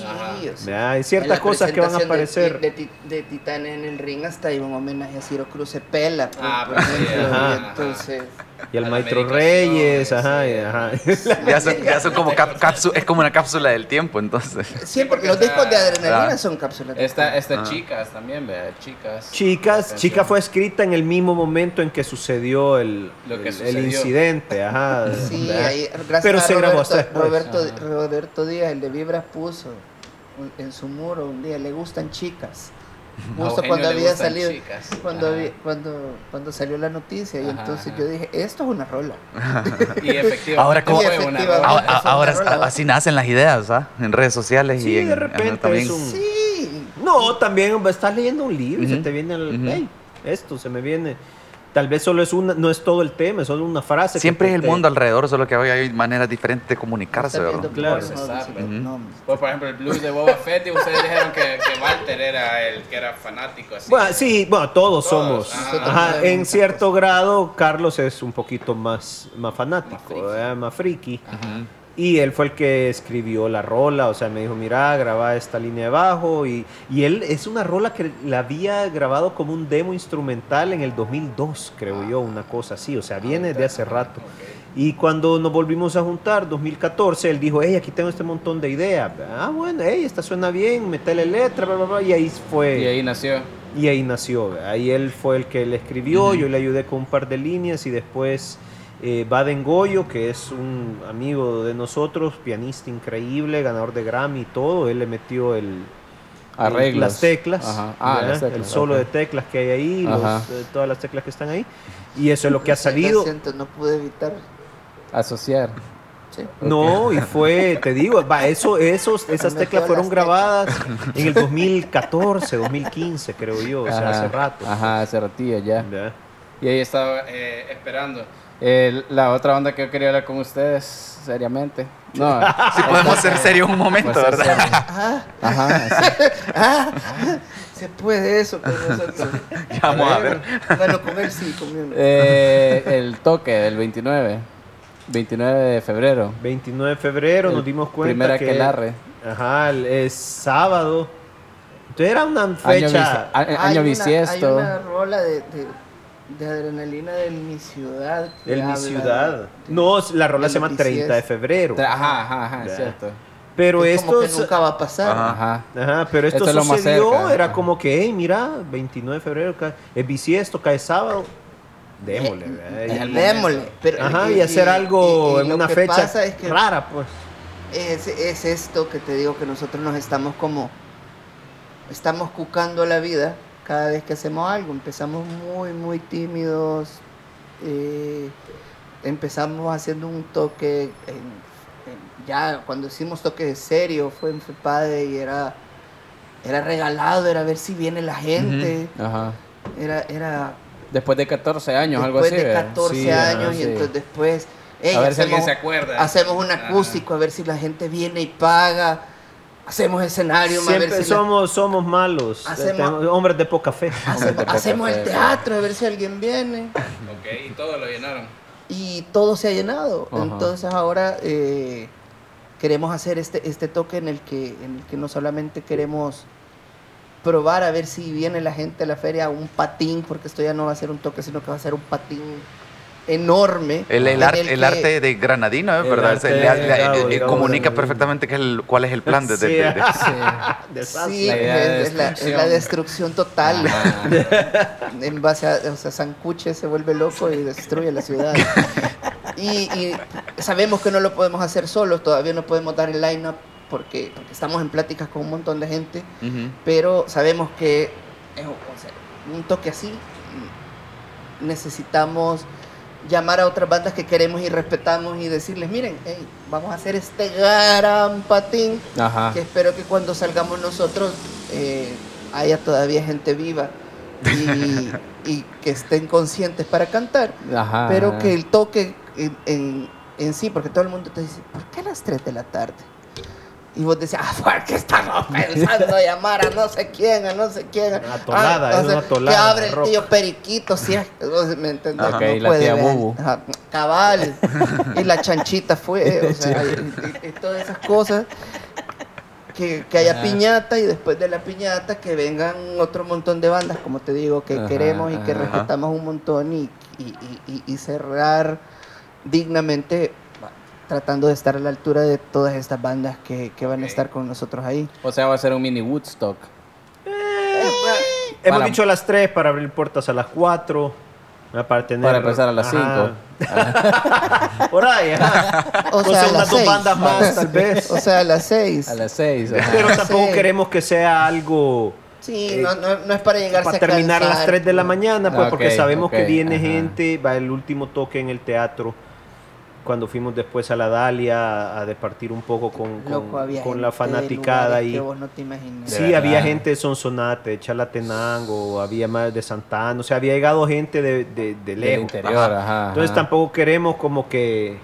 Speaker 7: Sí, o sea.
Speaker 6: Hay ciertas cosas que van a
Speaker 7: de-
Speaker 6: aparecer.
Speaker 7: De, de Titanes en el ring hasta hay un homenaje a Ciro Cruz Cepela. por-
Speaker 1: Ah,
Speaker 7: por
Speaker 1: pues sí,
Speaker 7: ejemplo,
Speaker 6: ajá.
Speaker 7: y entonces,
Speaker 6: Y el maestro Reyes, ajá,
Speaker 1: sí.
Speaker 6: y- ajá. [laughs]
Speaker 3: Ya son, ya son como cap- cápsu- es como una cápsula del tiempo, entonces.
Speaker 7: sí, porque los discos de adrenalina
Speaker 3: Ah.
Speaker 7: son cápsulas.
Speaker 1: Esta, esta
Speaker 3: Ah.
Speaker 1: chicas también, vea, chicas.
Speaker 6: Chicas. Chica fue escrita en el mismo momento en que sucedió el,
Speaker 1: Lo que
Speaker 6: el- incidente, ajá.
Speaker 7: Sí, ahí, gracias
Speaker 6: Pero
Speaker 7: a
Speaker 6: se grabó
Speaker 7: Roberto,
Speaker 6: hasta después.
Speaker 7: Roberto, Díaz, el de Vibras, puso en su muro un día, le gustan chicas. Justo
Speaker 1: Eugenio
Speaker 7: cuando había salido,
Speaker 1: chicas.
Speaker 7: cuando, había- cuando, cuando salió la noticia, y
Speaker 1: Ajá,
Speaker 7: entonces
Speaker 1: ajá.
Speaker 7: yo dije, esto es una rola. [laughs]
Speaker 1: Y efectivamente
Speaker 3: Ahora, ¿cómo-
Speaker 1: fue una
Speaker 7: efectivamente.
Speaker 1: rola.
Speaker 3: Ahora, ahora así nacen las ideas, ¿ah? En redes sociales
Speaker 6: Sí,
Speaker 3: y en
Speaker 6: de repente es un-
Speaker 7: Sí,
Speaker 6: No, también estás leyendo un libro y se
Speaker 3: Ujú.
Speaker 6: te viene el,
Speaker 3: Ujú.
Speaker 6: "Hey, esto se me viene. Tal vez solo es una, no es todo el tema, es solo una frase.
Speaker 3: Siempre es el
Speaker 6: te-
Speaker 3: mundo alrededor, solo que hoy hay maneras diferentes de comunicarse, ¿verdad?
Speaker 6: Claro.
Speaker 7: no,
Speaker 1: Pues, por ejemplo, el blues de Boba Fett y ustedes dijeron que, que Walter era el que era fanático así.
Speaker 6: Bueno, sí, bueno, todos,
Speaker 1: Todos,
Speaker 6: somos.
Speaker 1: ajá.
Speaker 6: Ajá, en cierto grado, Carlos es un poquito más, más fanático,
Speaker 1: Más friki.
Speaker 6: más friki.
Speaker 3: Ujú.
Speaker 6: Y él fue el que escribió la rola, o sea, me dijo, mira, graba esta línea de bajo. Y, y él es una rola que la había grabado como un demo instrumental en el 2002, creo yo, una cosa así, o sea, viene de hace rato. Y cuando nos volvimos a juntar, 2014, él dijo, hey, aquí tengo este montón de ideas. Ah, bueno, hey, esta suena bien, metele letra, bla, bla, bla. Y ahí fue.
Speaker 1: Y ahí nació.
Speaker 6: Y ahí nació. Ahí él fue el que le escribió, yo le ayudé con un par de líneas y después eh, Baden Goyo, que es un amigo de nosotros, pianista increíble, ganador de Grammy y todo, él le metió el, el- las teclas,
Speaker 1: Ajá. Ah, teclas,
Speaker 6: el solo de teclas que hay ahí, los, eh, todas las teclas que están ahí. Y eso es lo que ha
Speaker 7: Lo
Speaker 6: salido.
Speaker 7: siento, no pude evitar.
Speaker 1: Asociar.
Speaker 7: Sí.
Speaker 6: No, y fue, te digo, va, eso, esos, [laughs] esas teclas fueron grabadas en el 2014, 2015, creo yo, o sea,
Speaker 1: Ajá.
Speaker 6: hace rato.
Speaker 1: Ajá, hace ratillo ya.
Speaker 6: ¿verdad?
Speaker 1: Y ahí estaba eh, esperando. Eh, la otra banda que yo quería hablar con ustedes, seriamente. No. [laughs]
Speaker 3: Si podemos ser serios un momento,
Speaker 1: Pues,
Speaker 3: ¿verdad? [laughs]
Speaker 7: Ah,
Speaker 1: Ajá, [laughs] sí.
Speaker 7: ah, se puede eso con nosotros.
Speaker 3: Ya vamos a ver.
Speaker 7: Bueno, con él sí, conmigo. no.
Speaker 1: Eh, el toque del 29. 29 de febrero.
Speaker 6: 29 de febrero
Speaker 1: El
Speaker 6: nos dimos cuenta
Speaker 1: primer
Speaker 6: que
Speaker 1: aquelarre.
Speaker 6: Ajá, es sábado. Entonces era una
Speaker 1: Año,
Speaker 6: fecha.
Speaker 1: bisi- a-
Speaker 7: Hay
Speaker 1: año
Speaker 7: una-
Speaker 1: bisiesto.
Speaker 7: Hay una rola de, de, de adrenalina de mi ciudad.
Speaker 6: de mi ciudad.
Speaker 7: de-
Speaker 6: No, la rola
Speaker 7: de
Speaker 6: se llama
Speaker 7: lo
Speaker 6: 30 de febrero.
Speaker 1: Ajá, ajá, ajá, cierto.
Speaker 6: Pero
Speaker 7: Es como
Speaker 6: esto.
Speaker 7: que nunca va a pasar.
Speaker 3: Ajá.
Speaker 1: Ajá.
Speaker 6: Pero esto,
Speaker 1: Esto es lo más
Speaker 6: sucedió,
Speaker 1: cerca.
Speaker 6: era
Speaker 1: Ajá.
Speaker 6: como que, hey, mira, 29 de febrero, cae- es bisiesto, cae sábado, démosle,
Speaker 1: el
Speaker 6: Y-
Speaker 7: Démosle. Pero,
Speaker 6: Ajá, y, hacer algo
Speaker 7: y- y
Speaker 6: en
Speaker 7: lo
Speaker 6: una fecha
Speaker 7: pasa es que
Speaker 6: rara, pues.
Speaker 7: Es, es esto que te digo que nosotros nos estamos como. Estamos cucando la vida cada vez que hacemos algo. Empezamos muy, muy tímidos. eh, empezamos haciendo un toque. en- en- ya cuando hicimos toque serio fue en FEPADE y era. Era regalado, era ver si viene la gente.
Speaker 1: Ajá.
Speaker 7: Era, era
Speaker 1: Después de 14 años, algo
Speaker 7: después
Speaker 1: así.
Speaker 7: de
Speaker 1: ¿verdad?
Speaker 7: 14
Speaker 1: Sí, ajá,
Speaker 7: años y
Speaker 1: sí.
Speaker 7: entonces después ey,
Speaker 1: A ver si alguien
Speaker 7: hacemos-
Speaker 1: se acuerda.
Speaker 7: hacemos un
Speaker 1: Ajá.
Speaker 7: acústico a ver si la gente viene y paga hacemos escenario a ver
Speaker 6: Siempre
Speaker 7: si la-
Speaker 6: somos, somos malos,
Speaker 7: Hacemos-
Speaker 6: hombres de poca fe.
Speaker 7: hacemos,
Speaker 1: Poca
Speaker 7: hacemos el teatro a ver si alguien viene.
Speaker 1: Ok, y todo lo llenaron.
Speaker 7: y todo se ha llenado. Entonces ahora eh, queremos hacer este este toque en el que en el que no solamente queremos probar a ver si viene la gente a la feria a un patín porque esto ya no va a ser un toque sino que va a ser un patín enorme
Speaker 3: El, el
Speaker 7: en
Speaker 3: ar-
Speaker 7: el
Speaker 3: el
Speaker 7: que-
Speaker 3: arte de granadino, ¿eh? ¿verdad?
Speaker 6: arte
Speaker 3: le- le- eh, comunica perfectamente qué es el- cuál es el plan de, de-
Speaker 6: Sí,
Speaker 3: de-. [laughs]
Speaker 7: Sí,
Speaker 1: La idea de
Speaker 7: es, es la, es
Speaker 1: destrucción.
Speaker 7: la destrucción total.
Speaker 1: Ajá. [laughs]
Speaker 7: En base a, o sea, Sancuche se vuelve loco y destruye la ciudad. Y, y sabemos que no lo podemos hacer solos, todavía no podemos dar el line-up porque, porque estamos en pláticas con un montón de gente, pero sabemos que eh, o sea, un toque así mm, necesitamos llamar a otras bandas que queremos y respetamos y decirles, miren, hey, vamos a hacer este gran patín
Speaker 1: Ajá.
Speaker 7: que espero que cuando salgamos nosotros eh, haya todavía gente viva y, y que estén conscientes para cantar,
Speaker 1: Ajá.
Speaker 7: pero que el toque en, en- en sí, porque todo el mundo te dice, ¿por qué a las 3 de la tarde? Y vos decís, ah, porque estamos pensando llamar a no sé quién, a no sé quién.
Speaker 6: Una tonada,
Speaker 7: Ah,
Speaker 6: es una tonada
Speaker 7: Que abre el
Speaker 6: rock.
Speaker 7: tío Periquito, si es, ¿me entendés?
Speaker 1: Ok,
Speaker 7: no
Speaker 1: la
Speaker 7: puede
Speaker 1: tía
Speaker 7: ver.
Speaker 1: Bubu.
Speaker 7: Ajá, cabal. y la chanchita fue, o sea, y, y- y todas esas cosas. Que, que haya
Speaker 1: Ajá.
Speaker 7: piñata y después de la piñata que vengan otro montón de bandas, como te digo, que
Speaker 1: Ajá,
Speaker 7: queremos y que
Speaker 1: ajá.
Speaker 7: respetamos un montón y- y- y cerrar dignamente tratando de estar a la altura de todas estas bandas que, que van a
Speaker 1: Ok.
Speaker 7: estar con nosotros ahí.
Speaker 1: O sea, va a ser un mini Woodstock.
Speaker 6: Hemos
Speaker 1: Para-
Speaker 6: dicho a las 3 para abrir puertas a las 4. Para, tener,
Speaker 1: Para empezar a las
Speaker 6: Ajá. [laughs] Por ahí, ajá.
Speaker 7: O sea,
Speaker 6: sé,
Speaker 7: a
Speaker 6: unas
Speaker 7: las
Speaker 6: dos
Speaker 7: seis.
Speaker 6: bandas más, tal vez.
Speaker 7: O sea, a las seis.
Speaker 1: A las 6.
Speaker 6: Pero tampoco
Speaker 7: Sí.
Speaker 6: queremos que sea algo
Speaker 7: Sí, no, no, no es para llegarse
Speaker 6: para
Speaker 7: a
Speaker 6: terminar a las
Speaker 7: cansar.
Speaker 6: 3 de la mañana, pues,
Speaker 1: Ah,
Speaker 6: porque
Speaker 1: ok,
Speaker 6: sabemos que
Speaker 1: ok,
Speaker 6: viene
Speaker 1: ajá.
Speaker 6: gente, va el último toque en el teatro. Cuando fuimos después a la Dalia a departir un poco con, con,
Speaker 7: Loco, había
Speaker 6: con la fanaticada y
Speaker 7: que vos no te imaginas.
Speaker 6: Sí,
Speaker 1: verdad.
Speaker 6: había gente de Sonsonate, de Chalatenango, había más de Santana, o sea, había llegado gente de, de, de
Speaker 1: Del
Speaker 6: lejos.
Speaker 1: interior, ajá.
Speaker 6: Entonces
Speaker 1: ajá.
Speaker 6: tampoco queremos como que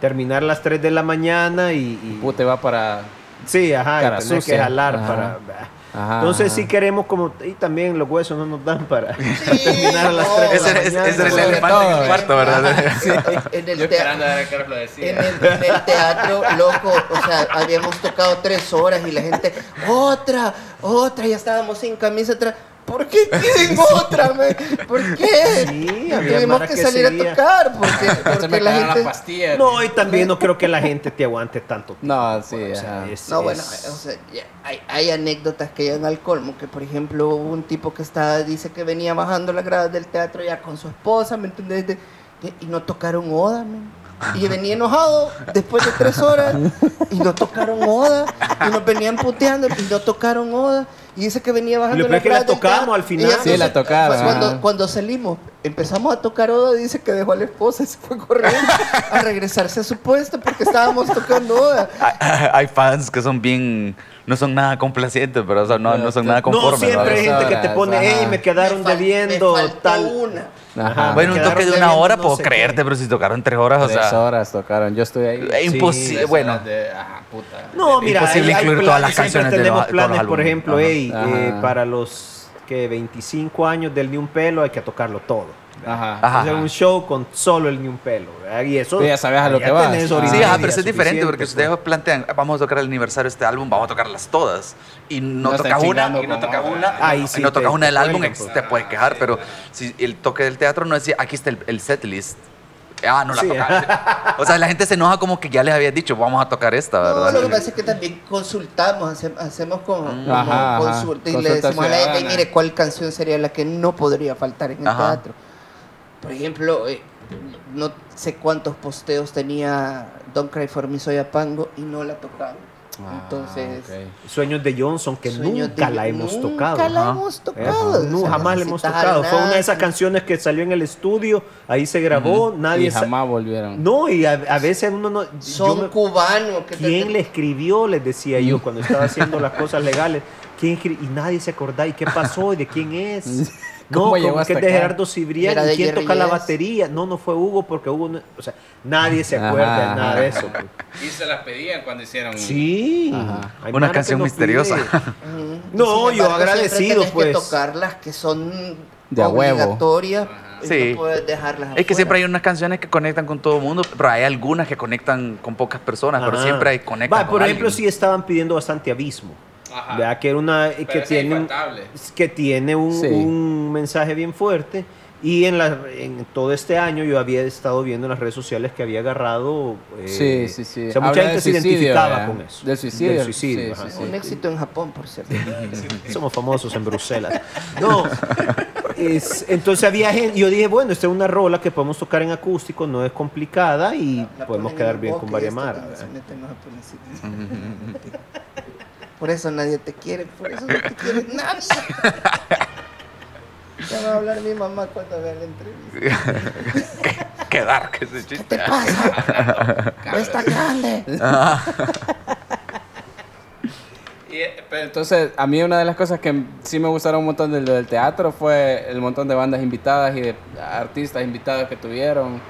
Speaker 6: terminar las 3 de la mañana y... y-
Speaker 1: Puta, va para.
Speaker 6: sí, ajá, y que jalar
Speaker 1: Ajá.
Speaker 6: para...
Speaker 1: Ajá,
Speaker 6: Entonces
Speaker 1: ajá.
Speaker 6: sí queremos como... Y también los huesos no nos dan para [laughs] terminar a las
Speaker 7: no.
Speaker 6: 3 de
Speaker 3: Ese
Speaker 6: la
Speaker 3: es-
Speaker 6: mañana.
Speaker 3: ese es el elefante en el cuarto, ¿verdad? [laughs]
Speaker 7: Sí, en el
Speaker 1: Yo
Speaker 7: te-
Speaker 1: esperando a ver qué lo decía.
Speaker 7: En el, en el teatro, loco, o sea, habíamos tocado tres horas y la gente, otra, otra, ya estábamos sin camisa atrás. ¿Por qué piden [laughs] otra? me? ¿Por qué?
Speaker 6: Sí, había
Speaker 7: Tuvimos que
Speaker 6: que
Speaker 7: salir a tocar [laughs] porque, la gente...
Speaker 1: pastillas.
Speaker 6: No, y también no creo que la gente te aguante tanto.
Speaker 1: No, sí,
Speaker 6: O sea, es-
Speaker 7: No, bueno, o sea, hay, hay anécdotas que llegan al colmo, que por ejemplo hubo un tipo que está, dice que venía bajando las gradas del teatro ya con su esposa, ¿me entendés? De- de- y no tocaron Oda, men. Y venía enojado después de tres horas y no tocaron Oda. Y nos venían puteando y no tocaron Oda. Y dice que venía bajando
Speaker 6: Y lo es que la tocamos al final.
Speaker 1: Sí,
Speaker 7: no
Speaker 1: la
Speaker 7: fue Cuando, salimos, empezamos a tocar Oda, dice que dejó a la esposa y se fue corriendo [laughs] a regresarse a su puesto porque estábamos tocando Oda. [laughs]
Speaker 3: Hay, fans que son bien. No son nada complacientes, pero o sea, no, no son nada
Speaker 6: no,
Speaker 3: conformes.
Speaker 6: siempre hay gente que te pone, hey, me quedaron
Speaker 7: Me
Speaker 6: debiendo
Speaker 7: me faltó
Speaker 6: tal.
Speaker 7: una.
Speaker 1: Ajá.
Speaker 3: Bueno, un toque de una hora
Speaker 6: no
Speaker 3: puedo creerte,
Speaker 6: qué.
Speaker 3: pero si tocaron tres horas, o
Speaker 1: Tres
Speaker 3: sea.
Speaker 1: horas tocaron. Yo estoy ahí.
Speaker 3: Es imposible.
Speaker 1: Tres
Speaker 3: bueno,
Speaker 1: horas de- ajá, puta.
Speaker 6: No, mira,
Speaker 3: imposible
Speaker 6: hay, hay
Speaker 3: incluir todas
Speaker 6: planes,
Speaker 3: las
Speaker 6: siempre
Speaker 3: canciones de
Speaker 6: tenemos planes, por ejemplo,
Speaker 3: Ajá.
Speaker 6: hey, eh, para los que 25 años del Ni Un Pelo hay que tocarlo todo.
Speaker 1: Ajá.
Speaker 3: Ajá.
Speaker 6: Hacer un show con solo el Ni Un Pelo. ¿verdad? Y eso.
Speaker 1: Tú ya sabes a lo que vas. Ah.
Speaker 6: y
Speaker 3: Sí, ajá, pero eso es diferente porque ustedes
Speaker 6: pues.
Speaker 3: plantean, vamos a tocar el aniversario de este álbum, vamos a tocarlas todas. Y no,
Speaker 1: No
Speaker 3: tocas una, y no tocas una,
Speaker 6: Ahí
Speaker 3: y
Speaker 6: sí
Speaker 3: no
Speaker 6: te-
Speaker 3: tocas una del álbum,
Speaker 6: pues.
Speaker 3: te puedes quejar, pero si el toque del teatro no decía, aquí está el, el setlist. Ah, no la
Speaker 6: Sí.
Speaker 3: tocaste. O sea, la gente se enoja como que ya les habías dicho, vamos a tocar esta,
Speaker 7: No,
Speaker 3: ¿verdad?
Speaker 7: lo que pasa es que también consultamos, hace- hacemos como,
Speaker 1: Ajá,
Speaker 7: consulta y le decimos a la gente, mire, ¿cuál canción sería la que no podría faltar en el
Speaker 3: Ajá.
Speaker 7: teatro? Por ejemplo, eh, no sé cuántos posteos tenía Don't Cry For Me Soy Pango y no la tocaron.
Speaker 1: Ah,
Speaker 7: Entonces,
Speaker 1: ok.
Speaker 6: Sueños de Johnson que nunca
Speaker 7: de-
Speaker 6: la hemos
Speaker 7: nunca
Speaker 6: tocado.
Speaker 7: la
Speaker 6: Ajá.
Speaker 7: hemos
Speaker 6: Eh,
Speaker 7: tocado.
Speaker 6: No,
Speaker 7: O sea,
Speaker 6: jamás la hemos tocado. Fue una de esas
Speaker 7: nada.
Speaker 6: canciones que salió en el estudio, ahí se grabó, nadie
Speaker 1: Y jamás volvieron.
Speaker 6: No, y a, a veces uno no.
Speaker 7: Son
Speaker 6: me-
Speaker 7: cubanos. que te-
Speaker 6: ¿Quién le escribió? Les decía yo cuando estaba haciendo las [laughs] cosas legales. ¿Quién y nadie se acordaba. ¿Y qué pasó? ¿Y de quién es? No,
Speaker 1: ¿Cómo
Speaker 6: como que es de? Gerardo Cibrián. ¿Y
Speaker 7: de
Speaker 6: quién toca la batería? No, no fue Hugo porque Hugo no- O sea, nadie se acuerda de nada
Speaker 1: ajá.
Speaker 6: de eso. pues.
Speaker 1: Y se las pedían cuando hicieron.
Speaker 6: Sí.
Speaker 3: Una canción misteriosa.
Speaker 6: No, yo agradecido, pues.
Speaker 7: que tocar las que son
Speaker 1: De a huevo.
Speaker 7: obligatorias. y
Speaker 3: Sí.
Speaker 7: No puedes dejarlas
Speaker 3: Es que siempre hay unas canciones que conectan con todo el mundo, pero hay algunas que conectan con pocas personas, pero siempre hay conectan
Speaker 6: Va,
Speaker 3: con
Speaker 6: Por ejemplo,
Speaker 3: alguien.
Speaker 6: sí estaban pidiendo bastante abismo.
Speaker 1: Ajá.
Speaker 6: ¿verdad? Que era una que tiene, un- que tiene un,
Speaker 1: Sí.
Speaker 6: un mensaje bien fuerte. Y en, la, en todo este año yo había estado viendo en las redes sociales que había agarrado. eh,
Speaker 1: Sí, sí, sí.
Speaker 6: O sea, mucha
Speaker 1: Habla
Speaker 6: gente se
Speaker 1: suicidio,
Speaker 6: identificaba
Speaker 1: ¿verdad?
Speaker 6: con eso.
Speaker 1: Del suicidio.
Speaker 6: Del suicidio,
Speaker 1: Sí, sí, sí.
Speaker 7: Un éxito en Japón, por cierto. [laughs]
Speaker 6: Somos famosos en Bruselas. No. es- entonces había gente. Yo dije, bueno, esta es una rola que podemos tocar en acústico, no es complicada y
Speaker 7: La
Speaker 6: podemos quedar
Speaker 7: en
Speaker 6: bien con varias maras.
Speaker 7: Por eso nadie te quiere, por eso no te quiere nadie. Ya va a hablar mi mamá cuando vea la entrevista.
Speaker 3: Qué dark ese
Speaker 7: ¿Qué
Speaker 3: chiste.
Speaker 7: te pasa? No está grande.
Speaker 1: Y, eh, pero entonces, a mí una de las cosas que sí me gustaron un montón de lo del teatro fue el montón de bandas invitadas y de artistas invitados que tuvieron,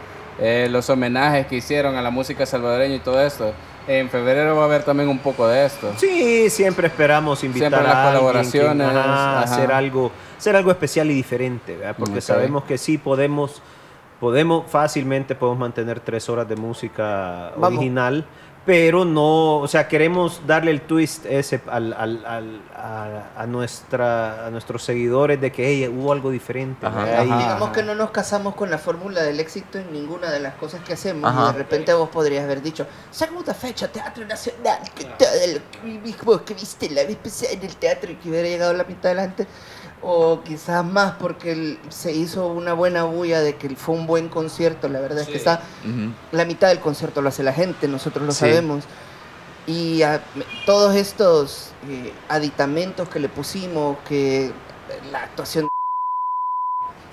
Speaker 1: eh, los homenajes que hicieron a la música salvadoreña y todo esto. En febrero va a haber también un poco de esto.
Speaker 6: Sí, siempre esperamos invitar
Speaker 1: Siempre
Speaker 6: a alguien que-
Speaker 1: colaboraciones,
Speaker 6: ajá,
Speaker 1: ajá.
Speaker 6: hacer algo, hacer algo especial y diferente, ¿verdad? Porque sabemos que sí podemos, podemos fácilmente podemos mantener tres horas de música
Speaker 7: Vamos.
Speaker 6: original, pero no, o sea, queremos darle el twist ese al, al- al- a, a nuestra, a nuestros seguidores de que hey, hubo algo diferente.
Speaker 3: Ajá.
Speaker 1: Ajá.
Speaker 7: Digamos que no nos casamos con la fórmula del éxito en ninguna de las cosas que hacemos.
Speaker 3: Ajá.
Speaker 7: Y de repente vos podrías haber dicho, segunda fecha, Teatro Nacional, que todo lo que viste la vez pasada en el teatro y que hubiera llegado la mitad de la gente. O quizás más porque el- se hizo una buena bulla de que fue un buen concierto. La verdad es que está la mitad del concierto lo hace la gente, nosotros lo
Speaker 3: Sí.
Speaker 7: sabemos. Y todos estos eh, aditamentos que le pusimos, que la actuación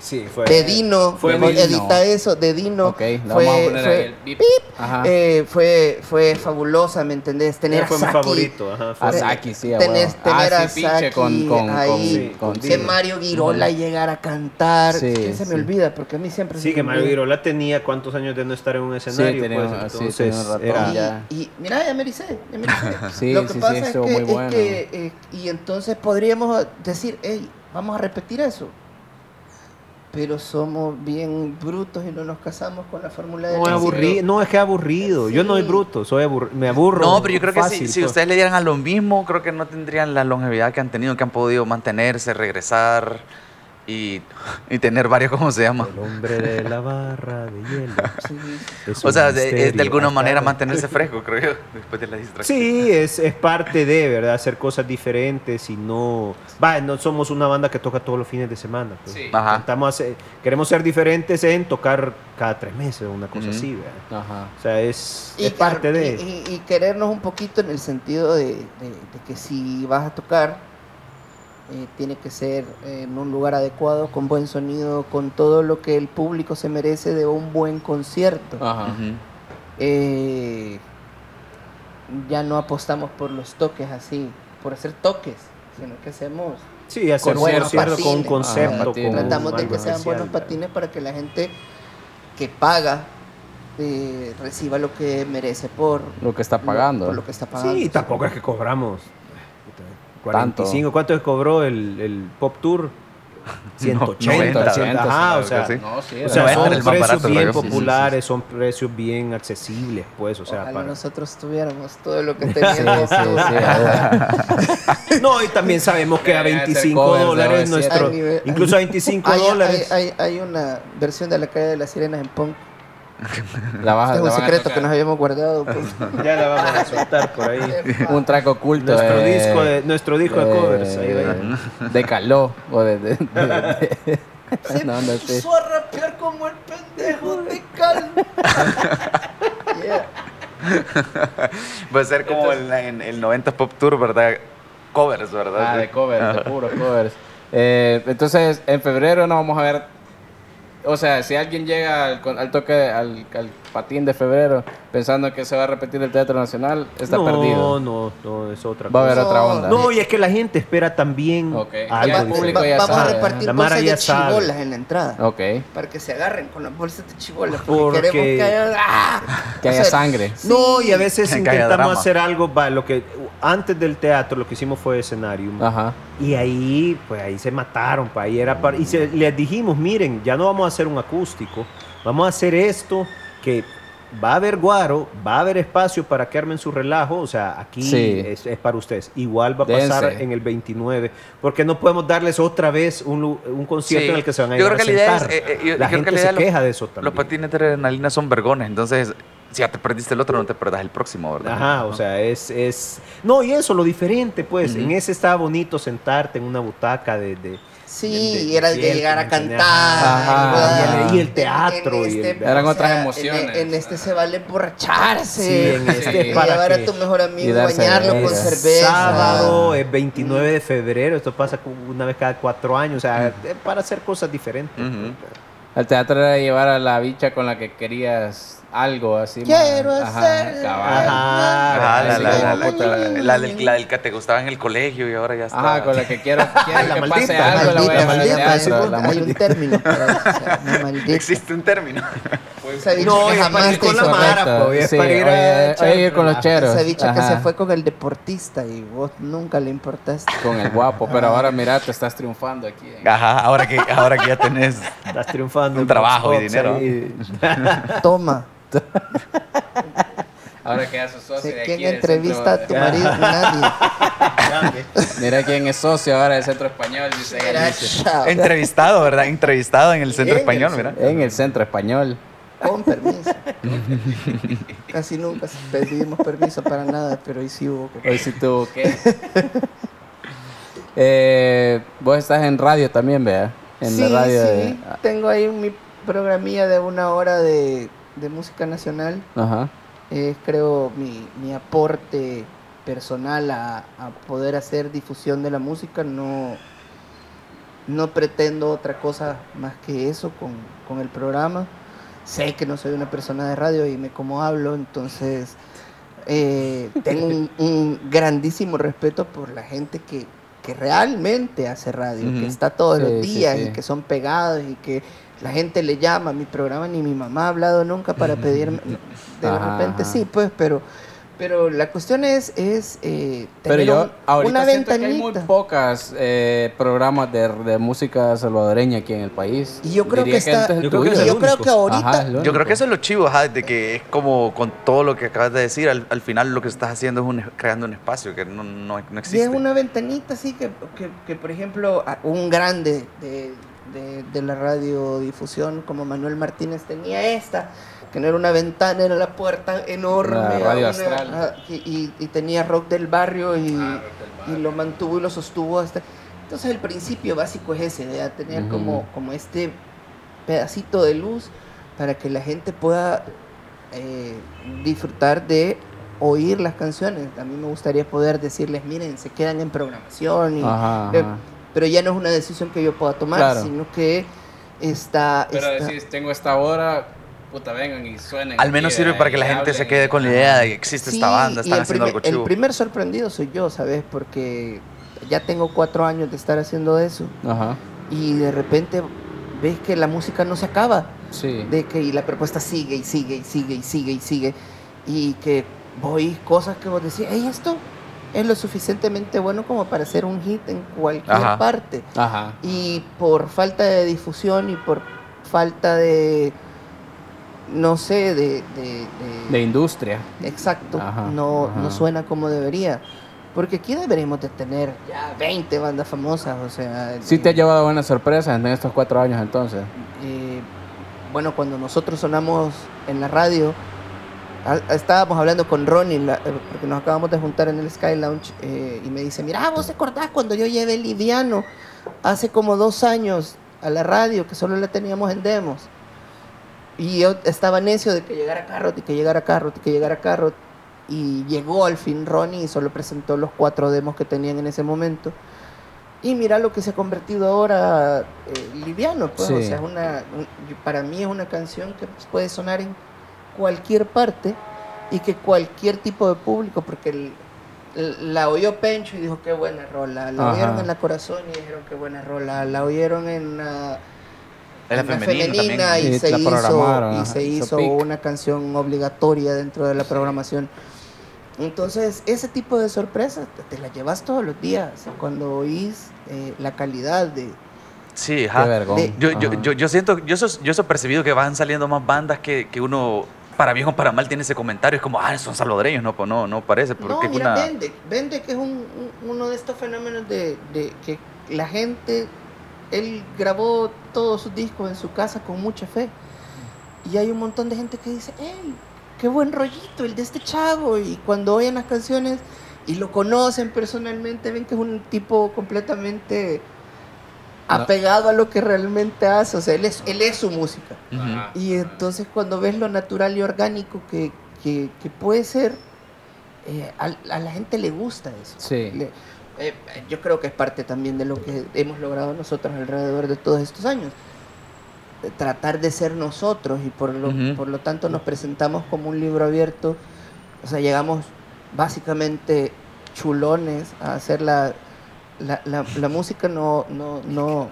Speaker 6: sí, fue.
Speaker 7: de Dino,
Speaker 6: fue
Speaker 7: fue
Speaker 1: Dino.
Speaker 7: edita eso, de Dino,
Speaker 1: Ok, le
Speaker 7: fue,
Speaker 1: vamos a poner
Speaker 7: fue-
Speaker 1: ahí el bip. Ajá.
Speaker 7: eh, fue, fue fabulosa, ¿me entendés? Tener
Speaker 6: Él fue
Speaker 7: a
Speaker 6: mi
Speaker 7: Saki,
Speaker 6: favorito. Ajá, fue-
Speaker 1: A Saki, sí, a
Speaker 7: Tenés-
Speaker 1: huevo.
Speaker 7: tener
Speaker 1: ah,
Speaker 7: a
Speaker 1: sí, con,
Speaker 7: Saki
Speaker 1: con,
Speaker 7: ahí,
Speaker 1: con,
Speaker 6: Sí,
Speaker 1: con
Speaker 7: que
Speaker 1: Dino.
Speaker 7: Mario Girola llegara a cantar,
Speaker 1: Sí,
Speaker 7: que se me
Speaker 1: sí.
Speaker 7: olvida, porque a mí siempre se
Speaker 6: Sí,
Speaker 7: me
Speaker 6: que Mario. Girola tenía cuántos años de no estar en un escenario.
Speaker 1: tenía
Speaker 6: pues,
Speaker 1: sí,
Speaker 6: entonces
Speaker 1: tenía un ratón
Speaker 6: era-
Speaker 1: ya.
Speaker 7: Y, y mira, ya me ericé, ya me ericé. [laughs] Lo que
Speaker 1: sí, sí,
Speaker 7: pasa es,
Speaker 1: estuvo
Speaker 7: que,
Speaker 1: muy
Speaker 7: es
Speaker 1: bueno.
Speaker 7: que, eh, y entonces podríamos decir, hey, vamos a repetir eso. Pero somos bien brutos y no nos casamos con la fórmula del
Speaker 6: No. No, es que es aburrido. Yo no soy bruto, soy abur- me aburro.
Speaker 3: No, pero yo creo que si, si
Speaker 6: pues.
Speaker 3: ustedes le dieran a lo mismo, creo que no tendrían la longevidad que han tenido, que han podido mantenerse, regresar y, y tener varios, ¿cómo se llama?
Speaker 6: El hombre de la barra de hielo.
Speaker 7: Sí.
Speaker 3: O sea, de, es de alguna manera mantenerse fresco, creo yo, después de la distracción.
Speaker 6: Sí, es, es parte de, ¿verdad? Hacer cosas diferentes y no... Va, no somos una banda que toca todos los fines de semana. pues.
Speaker 1: Sí.
Speaker 3: Ajá.
Speaker 6: Intentamos hacer- queremos ser diferentes en tocar cada tres meses, una cosa
Speaker 3: Ujú.
Speaker 6: así, ¿verdad?
Speaker 1: Ajá.
Speaker 6: O sea, es,
Speaker 7: Y,
Speaker 6: es parte de...
Speaker 7: y- y- y querernos un poquito en el sentido de, de- de que si vas a tocar, eh, tiene que ser en un lugar adecuado, con buen sonido, con todo lo que el público se merece de un buen concierto.
Speaker 1: Ajá.
Speaker 7: Eh, ya no apostamos por los toques así, por hacer toques, sino que hacemos
Speaker 6: Sí, hacer
Speaker 1: Con
Speaker 6: un
Speaker 1: buenos
Speaker 6: concierto con un
Speaker 7: patines.
Speaker 6: concepto.
Speaker 1: Ajá,
Speaker 6: con
Speaker 1: patines.
Speaker 7: Tratamos de que sean buenos patines para que la gente que paga eh, reciba lo que merece por
Speaker 1: Lo que está pagando.
Speaker 7: por lo que está pagando.
Speaker 6: Sí, tampoco es que cobramos. Puta,
Speaker 1: Tanto.
Speaker 6: 45. ¿Cuánto es cobró el, el Pop Tour? 180,
Speaker 3: 90,
Speaker 6: 100, ajá, o sea,
Speaker 3: sí.
Speaker 1: No, sí,
Speaker 6: o sea, son precios bien
Speaker 3: yo. Sí, sí, sí,
Speaker 6: populares, son precios bien accesibles, pues, o sea,
Speaker 7: Ojalá
Speaker 6: para...
Speaker 7: nosotros tuviéramos todo lo que teníamos.
Speaker 1: sí, sí, ¿verdad? [laughs]
Speaker 6: No, y también sabemos que a
Speaker 1: Deberían hacer
Speaker 6: 25
Speaker 1: covers de
Speaker 6: dólares
Speaker 1: OV7.
Speaker 6: nuestro,
Speaker 7: nivel-
Speaker 6: incluso a 25
Speaker 7: hay,
Speaker 6: dólares.
Speaker 7: hay, hay, hay una versión de la calle de las sirenas en punk. [laughs]
Speaker 1: La baja,
Speaker 7: Este es un secreto que nos habíamos guardado. pues. [laughs]
Speaker 6: Ya la vamos a soltar por ahí. [laughs]
Speaker 1: Un track oculto.
Speaker 6: Nuestro
Speaker 1: de-
Speaker 6: disco de, nuestro disco de covers. Ahí va.
Speaker 1: de Caló. O de. de, de- de-
Speaker 7: Se
Speaker 1: no, no sé.
Speaker 7: puso a rapear como el pendejo de Cal. Yeah.
Speaker 3: Va a ser como el, en el 90 Pop Tour, ¿verdad? Covers, ¿verdad?
Speaker 1: Ah, de covers, de puros covers. Eh, entonces, en febrero no vamos a ver. O sea, si alguien llega al, con- al toque, al, al patín de febrero, pensando que se va a repetir el Teatro Nacional, está
Speaker 6: no,
Speaker 1: perdido.
Speaker 6: no, no, es otra
Speaker 1: Va a haber
Speaker 6: cosa.
Speaker 1: otra
Speaker 7: No,
Speaker 1: onda.
Speaker 6: No, y es que la gente espera también
Speaker 1: Ok.
Speaker 6: algo
Speaker 1: Ya el público
Speaker 7: Va-
Speaker 1: ya
Speaker 7: vamos
Speaker 1: sabe,
Speaker 7: a repartir
Speaker 6: La Mara
Speaker 7: bolsas
Speaker 6: ya
Speaker 7: de
Speaker 6: sabe.
Speaker 7: chibolas en la entrada.
Speaker 1: Ok.
Speaker 7: Para que se agarren con las bolsas de chibolas. Porque,
Speaker 6: Porque-
Speaker 7: queremos que haya, [laughs] ¡ah!
Speaker 1: Que
Speaker 7: O
Speaker 1: haya
Speaker 7: sea,
Speaker 1: sangre.
Speaker 6: No, y a veces intentamos hacer algo, va, lo que antes del teatro lo que hicimos fue escenario.
Speaker 1: Ajá.
Speaker 6: Y ahí, pues ahí se mataron, pa, ahí era para, y se- les dijimos, miren, ya no vamos a hacer un acústico, vamos a hacer esto que va a haber guaro, va a haber espacio para que armen su relajo, o sea, aquí
Speaker 1: Sí.
Speaker 6: es, es para ustedes. Igual va a pasar
Speaker 1: Dense.
Speaker 6: en el 29, porque no podemos darles otra vez un, un concierto
Speaker 3: Sí.
Speaker 6: en el que se van a ir a sentar.
Speaker 3: eh, eh, yo-
Speaker 6: la gente se queja
Speaker 3: los-
Speaker 6: de eso también.
Speaker 3: Los patines de adrenalina son vergones, entonces si ya te perdiste el otro, no te perdas el próximo, ¿verdad?
Speaker 6: Ajá, o sea, es, es... No, y eso, lo diferente, pues.
Speaker 3: Ujú.
Speaker 6: En ese estaba bonito sentarte en una butaca de... de-
Speaker 7: Sí,
Speaker 6: de-
Speaker 7: y era el de llegar a cantar.
Speaker 1: Ajá.
Speaker 6: Y el teatro, y el-
Speaker 1: Eran
Speaker 7: o
Speaker 1: otras
Speaker 7: sea,
Speaker 1: emociones.
Speaker 7: En, en este se vale emborracharse.
Speaker 6: Sí, en este
Speaker 1: Sí.
Speaker 6: para
Speaker 7: llevar
Speaker 6: que-
Speaker 7: a tu mejor amigo bañarlo con cerveza.
Speaker 6: Sábado, es 29 de febrero, esto pasa una vez cada cuatro años, o sea, es para hacer cosas diferentes.
Speaker 3: Ujú.
Speaker 1: El teatro era llevar a la bicha con la que querías algo así.
Speaker 7: Quiero hacer-
Speaker 3: la,
Speaker 1: así
Speaker 3: la,
Speaker 1: como
Speaker 3: la, la,
Speaker 1: puta-
Speaker 3: la del, la del que te gustaba en el colegio y ahora ya está.
Speaker 1: Ajá, con la que quiero, [laughs] quiero
Speaker 6: La
Speaker 1: que
Speaker 6: maldita,
Speaker 1: pase algo, la voy a
Speaker 7: Maldita, hay
Speaker 1: la
Speaker 7: un- hay un
Speaker 1: maldita.
Speaker 7: término para eso, o sea, [laughs] una maldita.
Speaker 3: Existe un término. [laughs]
Speaker 6: No,
Speaker 7: que
Speaker 6: es para ir con la mara, pues, es
Speaker 1: sí,
Speaker 6: para ir
Speaker 1: con los cheros.
Speaker 7: Esa bicha que
Speaker 1: Ajá,
Speaker 7: se fue con el deportista y vos nunca le importaste.
Speaker 1: Con el guapo, pero ahora mira, te estás triunfando aquí. en-
Speaker 3: Ajá, ahora que, ahora que ya tenés.
Speaker 6: Estás triunfando.
Speaker 3: Un trabajo y dinero.
Speaker 7: Toma. [laughs]
Speaker 1: Ahora que ya sos socio de
Speaker 7: ¿Quién
Speaker 1: aquí
Speaker 7: entrevista a tu marido? Nadie. [laughs]
Speaker 1: Mira quién es socio ahora del centro español, dice.
Speaker 3: Entrevistado, ¿verdad? Entrevistado en el centro
Speaker 7: En el
Speaker 3: español, mira.
Speaker 1: En el centro español.
Speaker 7: Con permiso. Casi nunca pedimos permiso para nada, pero hoy sí hubo.
Speaker 1: Hoy sí tuvo que. [laughs] eh, vos estás en radio también, vea. En
Speaker 7: sí,
Speaker 1: la radio
Speaker 7: sí.
Speaker 1: de.
Speaker 7: Tengo ahí mi programilla de una hora de, de música nacional.
Speaker 1: Ajá.
Speaker 7: Es creo mi, mi aporte personal a, a poder hacer difusión de la música. No, no pretendo otra cosa más que eso con, con el programa. Sé que no soy una persona de radio y me como hablo, entonces eh, tengo un, [laughs] un grandísimo respeto por la gente que, que realmente hace radio, que está todos los
Speaker 1: sí,
Speaker 7: días
Speaker 1: sí.
Speaker 7: y que son pegados y que la gente le llama a mi programa, ni mi mamá ha hablado nunca para pedirme, de
Speaker 1: Ajá,
Speaker 7: repente sí, pues, pero, Pero la cuestión es, es eh,
Speaker 1: Pero
Speaker 7: tener
Speaker 1: yo
Speaker 7: un-
Speaker 1: ahorita
Speaker 7: una
Speaker 1: siento que hay muy
Speaker 7: ventanita.
Speaker 1: pocas eh, programas de, de música salvadoreña aquí en el país.
Speaker 7: Y yo creo
Speaker 1: Diría
Speaker 7: que está-
Speaker 6: Yo creo que es
Speaker 7: yo creo ahorita
Speaker 1: Ajá,
Speaker 3: Yo creo que eso es lo chivo, ajá, de que es como con todo lo que acabas de decir, al, al final lo que estás haciendo es un, creando un espacio que no, no, no
Speaker 7: Y
Speaker 3: existe.
Speaker 7: es una ventanita así que, que, que, por ejemplo, a- un grande de, de, de la radiodifusión como Manuel Martínez tenía esta, que no era una ventana, era la puerta enorme.
Speaker 1: La
Speaker 7: a
Speaker 1: radio
Speaker 7: una-
Speaker 1: astral.
Speaker 7: ajá, y, y- y tenía rock del barrio y, y lo mantuvo y lo sostuvo hasta... Entonces el principio básico es ese, de tener como, como este pedacito de luz para que la gente pueda eh, disfrutar de oír las canciones. A mí me gustaría poder decirles, miren, se quedan en programación, y,
Speaker 1: Ajá,
Speaker 7: eh,
Speaker 1: ajá.
Speaker 7: Pero ya no es una decisión que yo pueda tomar,
Speaker 1: Claro.
Speaker 7: sino que está...
Speaker 1: Pero
Speaker 7: está-
Speaker 1: decís, tengo esta hora, puta, vengan y suenen.
Speaker 3: Al menos sirve
Speaker 1: eh,
Speaker 3: para que la gente se quede con la idea de que existe
Speaker 7: Sí,
Speaker 3: esta banda, están
Speaker 7: el
Speaker 3: haciendo
Speaker 7: primer,
Speaker 3: algo chivo.
Speaker 7: El primer sorprendido soy yo, ¿sabes? Porque ya tengo cuatro años de estar haciendo eso
Speaker 1: Ajá,
Speaker 7: y de repente ves que la música no se acaba.
Speaker 1: sí.
Speaker 7: de que y la propuesta sigue y sigue y sigue y sigue y sigue y que voy cosas que vos decís, hey, esto es lo suficientemente bueno como para hacer un hit en cualquier
Speaker 3: Ajá.
Speaker 7: parte
Speaker 1: Ajá.
Speaker 7: y por falta de difusión y por falta de no sé de, de- de-
Speaker 1: De industria.
Speaker 7: exacto
Speaker 1: Ajá,
Speaker 7: no, no suena como debería porque aquí deberíamos de tener ya 20 bandas famosas o sea
Speaker 1: Sí te ha llevado buenas sorpresas en estos cuatro años entonces.
Speaker 7: eh, bueno, cuando nosotros sonamos en la radio, estábamos hablando con Ronnie, eh, porque nos acabamos de juntar en el Sky Lounge, eh, y me dice, mira, vos te acordás cuando yo llevé Liviano hace como dos años a la radio, que solo la teníamos en demos. Y yo estaba necio de que llegara Carrot y que llegara Carrot y que llegara Carrot. Y llegó al fin Ronnie y solo presentó los cuatro demos que tenían en ese momento. Y mira lo que se ha convertido ahora eh, Liviano. Pues, o
Speaker 1: Sí.
Speaker 7: sea, es una, un- para mí es una canción que puede sonar en cualquier parte y que cualquier tipo de público, porque el- el- la oyó Pencho y dijo qué buena rola, la
Speaker 1: Ajá.
Speaker 7: oyeron en la Corazón y dijeron qué buena rola, la oyeron en la,
Speaker 3: En la
Speaker 7: en la
Speaker 3: femenina también.
Speaker 7: y
Speaker 1: Y
Speaker 7: se
Speaker 1: la
Speaker 7: hizo, y
Speaker 1: ajá,
Speaker 7: se
Speaker 1: hizo
Speaker 7: una canción obligatoria dentro de la programación. Entonces, ese tipo de sorpresas te, te las llevas todos los días cuando oís eh, la calidad de...
Speaker 3: Sí,
Speaker 1: Qué
Speaker 3: ajá.
Speaker 1: vergón.
Speaker 7: de-
Speaker 3: Yo, yo, yo, yo siento, yo eso, yo he percibido que van saliendo más bandas que, que uno, para bien o para mal, tiene ese comentario. Es como, ah, son salvadoreños. No, pues no, no parece. Porque
Speaker 7: No, mira,
Speaker 3: una...
Speaker 7: vende, vende que es un, un- uno de estos fenómenos de, de que la gente, él grabó todos sus discos en su casa con mucha fe. Y hay un montón de gente que dice, hey, qué buen rollito el de este chavo. Y cuando oyen las canciones y lo conocen personalmente, ven que es un tipo completamente apegado a lo que realmente hace. O sea, él es, él es su música.
Speaker 3: Ujú.
Speaker 7: Y entonces cuando ves lo natural y orgánico que, que- que puede ser, eh, a, a la gente le gusta eso.
Speaker 1: Sí.
Speaker 7: Le- eh, yo creo que es parte también de lo que hemos logrado nosotros alrededor de todos estos años. De tratar de ser nosotros y por lo,
Speaker 3: Ujú.
Speaker 7: por lo tanto nos presentamos como un libro abierto. O sea, llegamos básicamente chulones a hacer la, la, la- la música, no, no, no.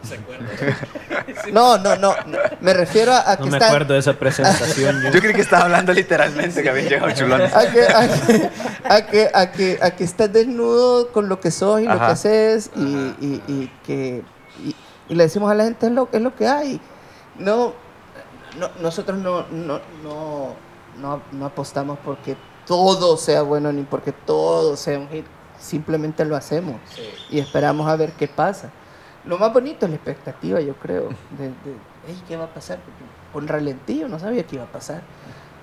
Speaker 7: No, [laughs] no, no. no. Me refiero a, a que
Speaker 6: No me
Speaker 7: está-
Speaker 6: acuerdo de esa presentación. yo.
Speaker 3: Yo creí que estaba hablando literalmente que habían llegado chulones.
Speaker 7: a que, a que, a que, a que, a que estás desnudo con lo que sos y lo que haces y, y- y que y, y le decimos a la gente es lo, es lo que hay. No, no nosotros no, no, no, no, no apostamos porque todo sea bueno ni porque todo sea un hit. Simplemente lo hacemos y esperamos a ver qué pasa. Lo más bonito es la expectativa, yo creo, de, de "Ey, ¿qué va a pasar? Con Ralentillo no sabía qué iba a pasar.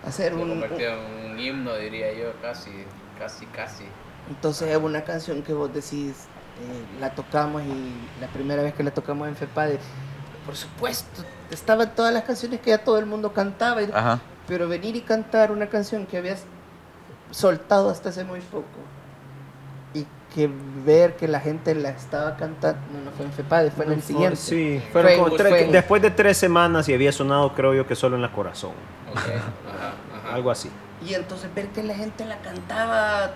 Speaker 7: Hacer un, un-
Speaker 1: en un himno, diría yo, casi, casi, casi.
Speaker 7: Entonces es una canción que vos decís, eh, la tocamos y la primera vez que la tocamos en FEPADE, por supuesto, estaban todas las canciones que ya todo el mundo cantaba, y- pero venir y cantar una canción que habías soltado hasta hace muy poco que ver que la gente la estaba cantando, no, no fue en FEPADE, fue en el siguiente.
Speaker 6: Sí, fueron
Speaker 7: Fue-
Speaker 6: como tres-
Speaker 7: fue-
Speaker 6: después de tres semanas y había sonado creo yo que solo en la corazón. Algo así.
Speaker 7: Y entonces ver que la gente la cantaba, a-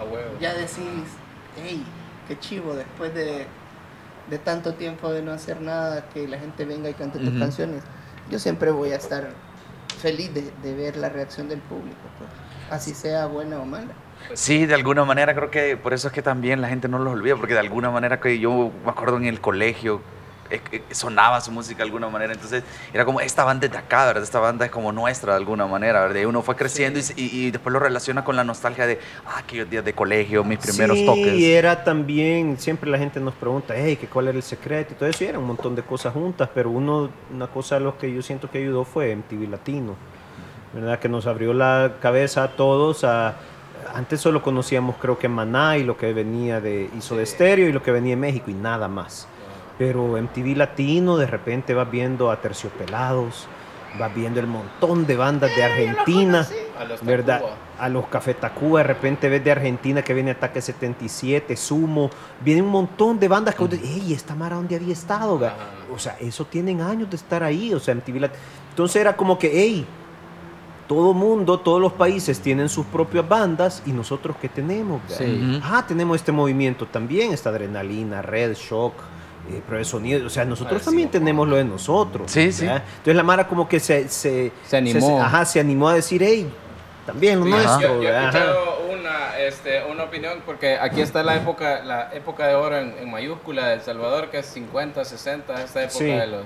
Speaker 1: A huevo.
Speaker 7: ya decís, hey, qué chivo, después de, de tanto tiempo de no hacer nada, que la gente venga y cante tus canciones. Yo siempre voy a estar feliz de, de ver la reacción del público, pues, así sea buena o mala.
Speaker 3: Sí, de alguna manera creo que por eso es que también la gente no los olvida, porque de alguna manera que yo me acuerdo en el colegio eh, eh, sonaba su música de alguna manera, entonces era como esta banda es de acá, ¿verdad? Esta banda es como nuestra de alguna manera, ¿verdad? Y uno fue creciendo y se- y, y después lo relaciona con la nostalgia de ah, aquellos días de colegio, mis primeros
Speaker 6: sí,
Speaker 3: toques.
Speaker 6: y era también, siempre la gente nos pregunta, hey, ¿qué, ¿cuál era el secreto? Y todo eso, y era un montón de cosas juntas, pero uno, una cosa a lo que yo siento que ayudó fue MTV Latino, ¿verdad? Que nos abrió la cabeza a todos a... Antes solo conocíamos creo que Maná y lo que venía de Hizo de Estéreo y lo que venía de México y nada más. Pero MTV Latino, de repente vas viendo a Terciopelados, vas viendo el montón de bandas de Argentina,
Speaker 1: A los
Speaker 6: ¿verdad? A los Café Tacuba, de repente ves de Argentina que viene Ataque 77, Sumo, viene un montón de bandas que vos dices, ¡ey, esta Mara dónde había estado! ga?" O sea, eso tienen años de estar ahí, o sea, MTV Lat- Entonces era como que, ¡ey! Todo mundo, todos los países tienen sus propias bandas y nosotros qué tenemos. ga?"
Speaker 1: Sí.
Speaker 6: Ah, tenemos este movimiento también, esta adrenalina, Red Shock, eh, Prueba de sonido. O sea, nosotros también tenemos lo de nosotros.
Speaker 3: Sí, sí.
Speaker 6: Entonces la Mara como que se, se,
Speaker 1: Se animó.
Speaker 6: ajá, se animó a decir, hey, también lo
Speaker 1: Sí,
Speaker 6: nuestro.
Speaker 1: yo, yo he escuchado una, este, una opinión, porque aquí está la época, la época de oro en, en mayúscula de El Salvador, que es 50, 60, esta época
Speaker 6: Sí.
Speaker 1: de los...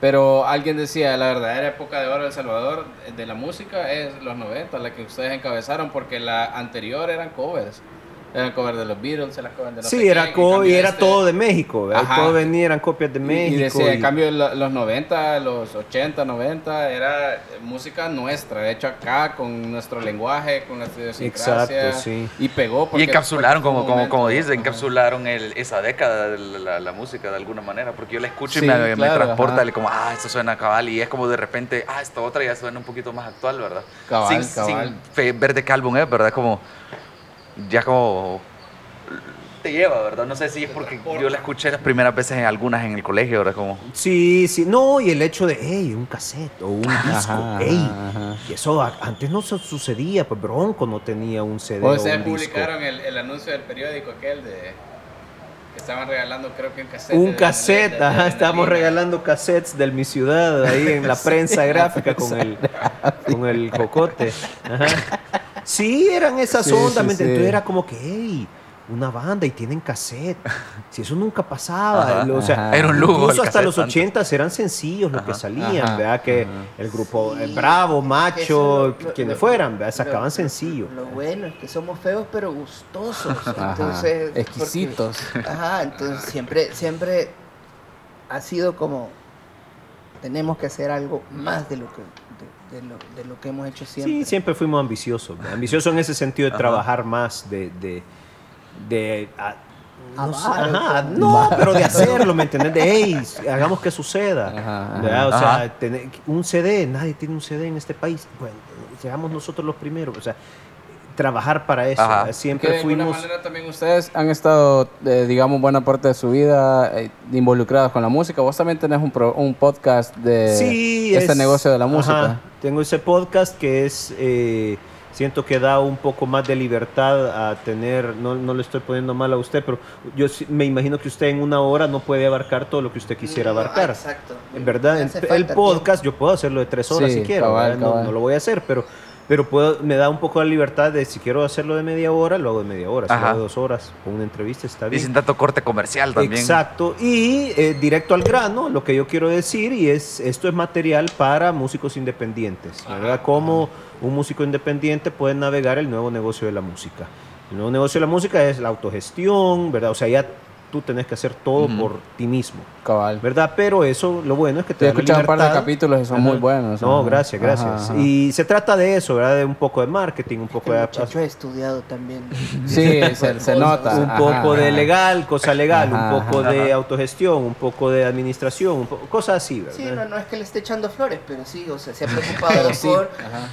Speaker 1: Pero alguien decía, la verdadera época de oro de El Salvador de la música es los 90, la que ustedes encabezaron, porque la anterior eran covers. Eran covers de los Beatles, eran covers de no sé
Speaker 6: Sí, era,
Speaker 1: en
Speaker 6: co-
Speaker 1: cambio
Speaker 6: y era
Speaker 1: este-
Speaker 6: todo de México. Todo venía, eran copias de
Speaker 1: y-
Speaker 6: México.
Speaker 1: Y decía, en
Speaker 6: y-
Speaker 1: cambio, lo- los 90, los 80, 90, era eh, música nuestra, hecha acá, con nuestro lenguaje, con nuestra idiosincrasia.
Speaker 6: Exacto, sí.
Speaker 1: Y pegó.
Speaker 3: Y
Speaker 1: porque-
Speaker 3: encapsularon,
Speaker 1: porque fue
Speaker 3: como, como, como dice, encapsularon el, esa década de la, la- la música de alguna manera, porque yo la escucho
Speaker 1: Sí,
Speaker 3: y me, me
Speaker 1: claro,
Speaker 3: transporta,
Speaker 1: ajá.
Speaker 3: y como, ah, esto suena cabal, y es como de repente, ah, esta otra ya suena un poquito más actual, ¿verdad?
Speaker 1: Cabal,
Speaker 3: sin,
Speaker 1: cabal.
Speaker 3: sin fe- ver de qué álbum es, ¿verdad? Como, ya como te lleva, ¿verdad? No sé si es porque yo la escuché las primeras veces en algunas en el colegio, ¿verdad? Como,
Speaker 6: Sí, sí, no, y el hecho de, hey, un cassette o un disco,
Speaker 1: Ajá,
Speaker 6: hey,
Speaker 1: ajá.
Speaker 6: y eso a- antes no su- sucedía, pues Bronco no tenía un CD
Speaker 1: O
Speaker 6: o,
Speaker 1: sea,
Speaker 6: un disco.
Speaker 1: publicaron el, el anuncio del periódico aquel de que estaban regalando, creo que un cassette.
Speaker 6: Un
Speaker 1: de-
Speaker 6: cassette,
Speaker 1: de- de-
Speaker 6: ajá,
Speaker 1: de-
Speaker 6: estábamos regalando cassettes del Mi Ciudad ahí en la [laughs] prensa gráfica con el, con el cocote. Ajá. Sí, eran esas
Speaker 1: Sí,
Speaker 6: ondas,
Speaker 1: sí,
Speaker 6: ¿me entiendes?
Speaker 1: sí.
Speaker 6: Entonces era como que, hey, una banda y tienen cassette. Si eso nunca pasaba.
Speaker 3: Ajá,
Speaker 6: o sea.
Speaker 3: Era un lujo
Speaker 6: Incluso hasta los
Speaker 3: antes.
Speaker 6: 80 eran sencillos los que salían,
Speaker 1: Ajá,
Speaker 6: ¿verdad? Que
Speaker 1: ajá.
Speaker 6: el grupo eh,
Speaker 7: Sí.
Speaker 6: Bravo, Macho,
Speaker 7: lo-
Speaker 6: quienes
Speaker 7: lo-
Speaker 6: fueran, ¿verdad? Sacaban
Speaker 7: lo-
Speaker 6: sencillo.
Speaker 7: Lo bueno es que somos feos pero gustosos. [laughs]
Speaker 1: Ajá,
Speaker 7: Entonces, porque-
Speaker 1: exquisitos.
Speaker 7: ajá, entonces siempre, siempre ha sido como tenemos que hacer algo más de lo que de, lo, de lo que hemos hecho siempre.
Speaker 6: Sí, siempre fuimos ambiciosos. Ambiciosos en ese sentido de trabajar más, de... de, de a- no, sé, ajá,
Speaker 7: como-
Speaker 6: no, pero de hacerlo, ¿me entiendes? De, hey, hagamos que suceda.
Speaker 1: Ajá,
Speaker 6: ¿verdad? O
Speaker 3: ajá.
Speaker 6: sea, tener- un CD, nadie tiene un CD en este país. Bueno, seamos nosotros los primeros. O sea, trabajar para eso.
Speaker 3: Ajá.
Speaker 6: Siempre
Speaker 1: de alguna
Speaker 6: fuimos...
Speaker 1: manera también ustedes han estado, eh, digamos, buena parte de su vida eh, involucrados con la música. Vos también tenés un, pro- un podcast de
Speaker 6: Sí,
Speaker 1: este
Speaker 6: es-
Speaker 1: negocio de la
Speaker 6: ajá,
Speaker 1: música.
Speaker 6: Tengo ese podcast que es, eh, siento que da un poco más de libertad a tener, no, no le estoy poniendo mal a usted, pero yo sí- me imagino que usted en una hora no puede abarcar todo lo que usted quisiera
Speaker 7: No,
Speaker 6: abarcar.
Speaker 7: exacto.
Speaker 6: En verdad, el, podcast yo puedo hacerlo de tres horas
Speaker 1: Sí,
Speaker 6: si quiero. No-. No, lo voy a hacer, pero, pero puedo, me da un poco la libertad de si quiero hacerlo de media hora, lo hago de media hora, si lo hago de dos horas, con una entrevista está
Speaker 3: y
Speaker 6: bien.
Speaker 3: sin tanto corte comercial también.
Speaker 6: Exacto, y eh, directo al grano, lo que yo quiero decir, y es esto es material para músicos independientes, ¿verdad? Cómo un músico independiente puede navegar el nuevo negocio de la música. El nuevo negocio de la música es la autogestión, ¿verdad? O sea, ya tú tenés que hacer todo por ti mismo,
Speaker 1: Cabal.
Speaker 6: ¿verdad? Pero eso, lo bueno es que te
Speaker 1: he escuchado un par de capítulos y son
Speaker 6: Ajá.
Speaker 1: muy buenos.
Speaker 6: No,
Speaker 1: ajá.
Speaker 6: gracias, gracias.
Speaker 1: Ajá, ajá.
Speaker 6: Y se trata de eso, ¿verdad? De un poco de marketing, un poco
Speaker 7: El
Speaker 6: de...
Speaker 7: muchacho ha estudiado también. [laughs]
Speaker 1: Sí, [laughs] se, se nota.
Speaker 6: un
Speaker 1: ajá,
Speaker 6: poco de
Speaker 1: ajá.
Speaker 6: legal, cosa legal,
Speaker 1: Ajá,
Speaker 6: un poco
Speaker 1: ajá.
Speaker 6: de autogestión, un poco de administración, un po- cosas así, ¿verdad?
Speaker 7: Sí, no, no es que le esté echando flores, pero sí, o sea, se ha [laughs] preocupado
Speaker 1: sí,